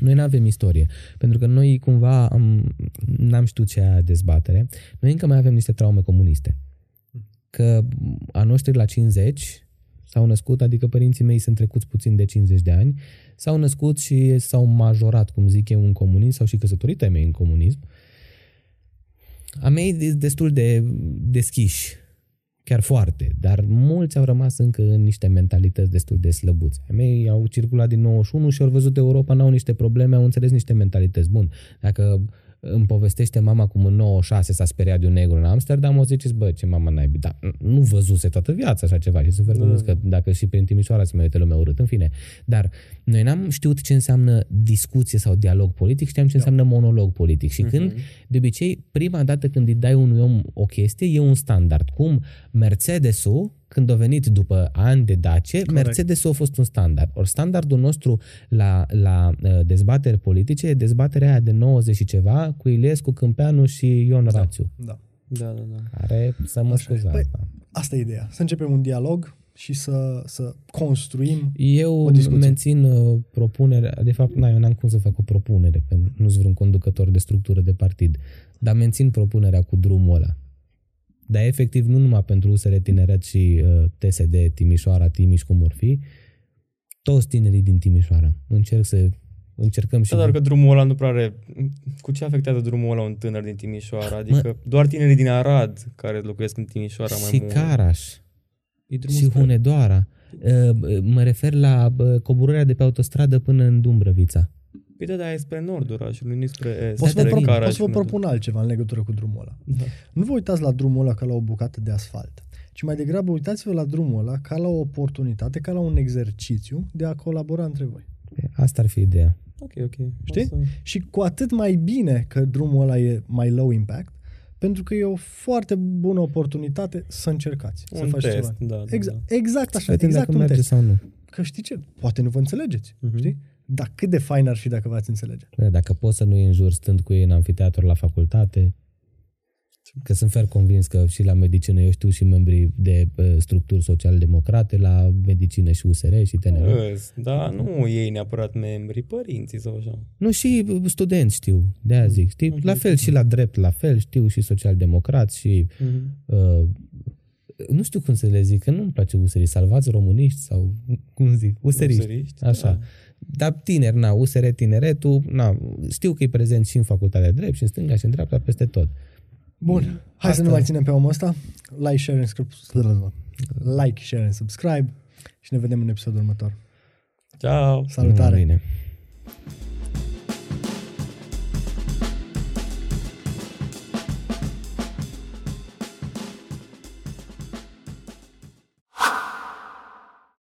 Speaker 3: noi nu avem istorie, pentru că noi cumva am, n-am știut ce e dezbatere. Noi încă mai avem niște traume comuniste. Că a noștri la 50 s-au născut, adică părinții mei sunt trecuți puțin de 50 de ani, s-au născut și s-au majorat, cum zic eu, în comunism, sau și căsătorit ai mei în comunism. A mei sunt destul de deschiși chiar foarte, dar mulți au rămas încă în niște mentalități destul de slăbuți. Ai mei au circulat din 91 și au văzut Europa, n-au niște probleme, au înțeles niște mentalități. Bun, dacă îmi povestește mama cum în 96 s-a speriat de un negru în Amsterdam, o ziceți, bă, ce mama n-ai, dar nu văzuse toată viața așa ceva și sunt foarte da. că dacă și prin Timișoara se mai uite lumea urât, în fine. Dar noi n-am știut ce înseamnă discuție sau dialog politic, știam ce da. înseamnă monolog politic și uh-huh. când, de obicei, prima dată când îi dai unui om o chestie, e un standard. Cum Mercedes-ul când a venit după ani de Dace, Correct. Mercedes a fost un standard. Ori standardul nostru la, la uh, dezbateri politice e dezbaterea aia de 90 și ceva cu Ilescu, Câmpeanu și Ion da. Rațiu.
Speaker 2: Da.
Speaker 1: Da, da, da.
Speaker 3: Care să mă scuzați. Păi,
Speaker 2: asta e ideea. Să începem un dialog și să, să construim
Speaker 3: Eu
Speaker 2: o discuție.
Speaker 3: mențin uh, propunerea, de fapt, na, eu n-am cum să fac o propunere, că nu sunt vreun conducător de structură de partid, dar mențin propunerea cu drumul ăla. Dar efectiv nu numai pentru USR Tineret și uh, TSD Timișoara, Timiș, cum or fi, toți tinerii din Timișoara. Încerc să încercăm și...
Speaker 1: Da, doar că drumul ăla nu prea are... Cu ce afectează drumul ăla un tânăr din Timișoara? Adică mă... doar tinerii din Arad care locuiesc în Timișoara mai
Speaker 3: și
Speaker 1: mult.
Speaker 3: Caraș. Și Hunedoara. Uh, mă refer la uh, coborârea de pe autostradă până în Dumbrăvița.
Speaker 1: Păi da, dar e spre nord orașului, nu spre est.
Speaker 2: Pot să vă, pro- pot să vă propun altceva în legătură cu drumul ăla. Da. Nu vă uitați la drumul ăla ca la o bucată de asfalt, ci mai degrabă uitați-vă la drumul ăla ca la o oportunitate, ca la un exercițiu de a colabora între voi.
Speaker 3: Asta ar fi ideea.
Speaker 1: Ok, ok.
Speaker 2: Știi? Să... Și cu atât mai bine că drumul ăla e mai low impact, pentru că e o foarte bună oportunitate să încercați,
Speaker 1: un
Speaker 2: să faci
Speaker 1: test,
Speaker 2: ceva.
Speaker 1: Da,
Speaker 2: exact,
Speaker 1: da.
Speaker 2: exact așa,
Speaker 3: Vedem
Speaker 2: exact
Speaker 3: dacă
Speaker 2: un
Speaker 3: merge
Speaker 2: test.
Speaker 3: sau nu.
Speaker 2: Că știi ce? Poate nu vă înțelegeți,
Speaker 1: Mhm.
Speaker 2: știi? Dar cât de fain ar fi dacă v-ați înțelege.
Speaker 3: Da, Dacă poți să nu îi înjuri stând cu ei în amfiteatru la facultate, că sunt fer convins că și la medicină, eu știu și membrii de uh, structuri social-democrate, la medicină și USR și TNR.
Speaker 1: Îs, Da, nu ei neapărat membri, părinții sau așa.
Speaker 3: Nu, și uh, studenți știu, de aia zic. Știi? La fel și la drept, la fel, știu și social-democrați și
Speaker 1: Mhm.
Speaker 3: uh, nu știu cum să le zic, că nu-mi place USR, salvați româniști sau cum zic, useriști.
Speaker 1: Useriști,
Speaker 3: Așa.
Speaker 1: da.
Speaker 3: Dar tineri, na, USR Tineretul, na, știu că e prezent și în facultatea de drept, și în stânga, și în dreapta, peste tot.
Speaker 2: Bun, hai
Speaker 3: Asta-
Speaker 2: să nu mai ținem pe omul ăsta. Like, share and subscribe. Like, share and subscribe și ne vedem în episodul următor.
Speaker 1: Ciao!
Speaker 2: Salutare!
Speaker 3: Bine.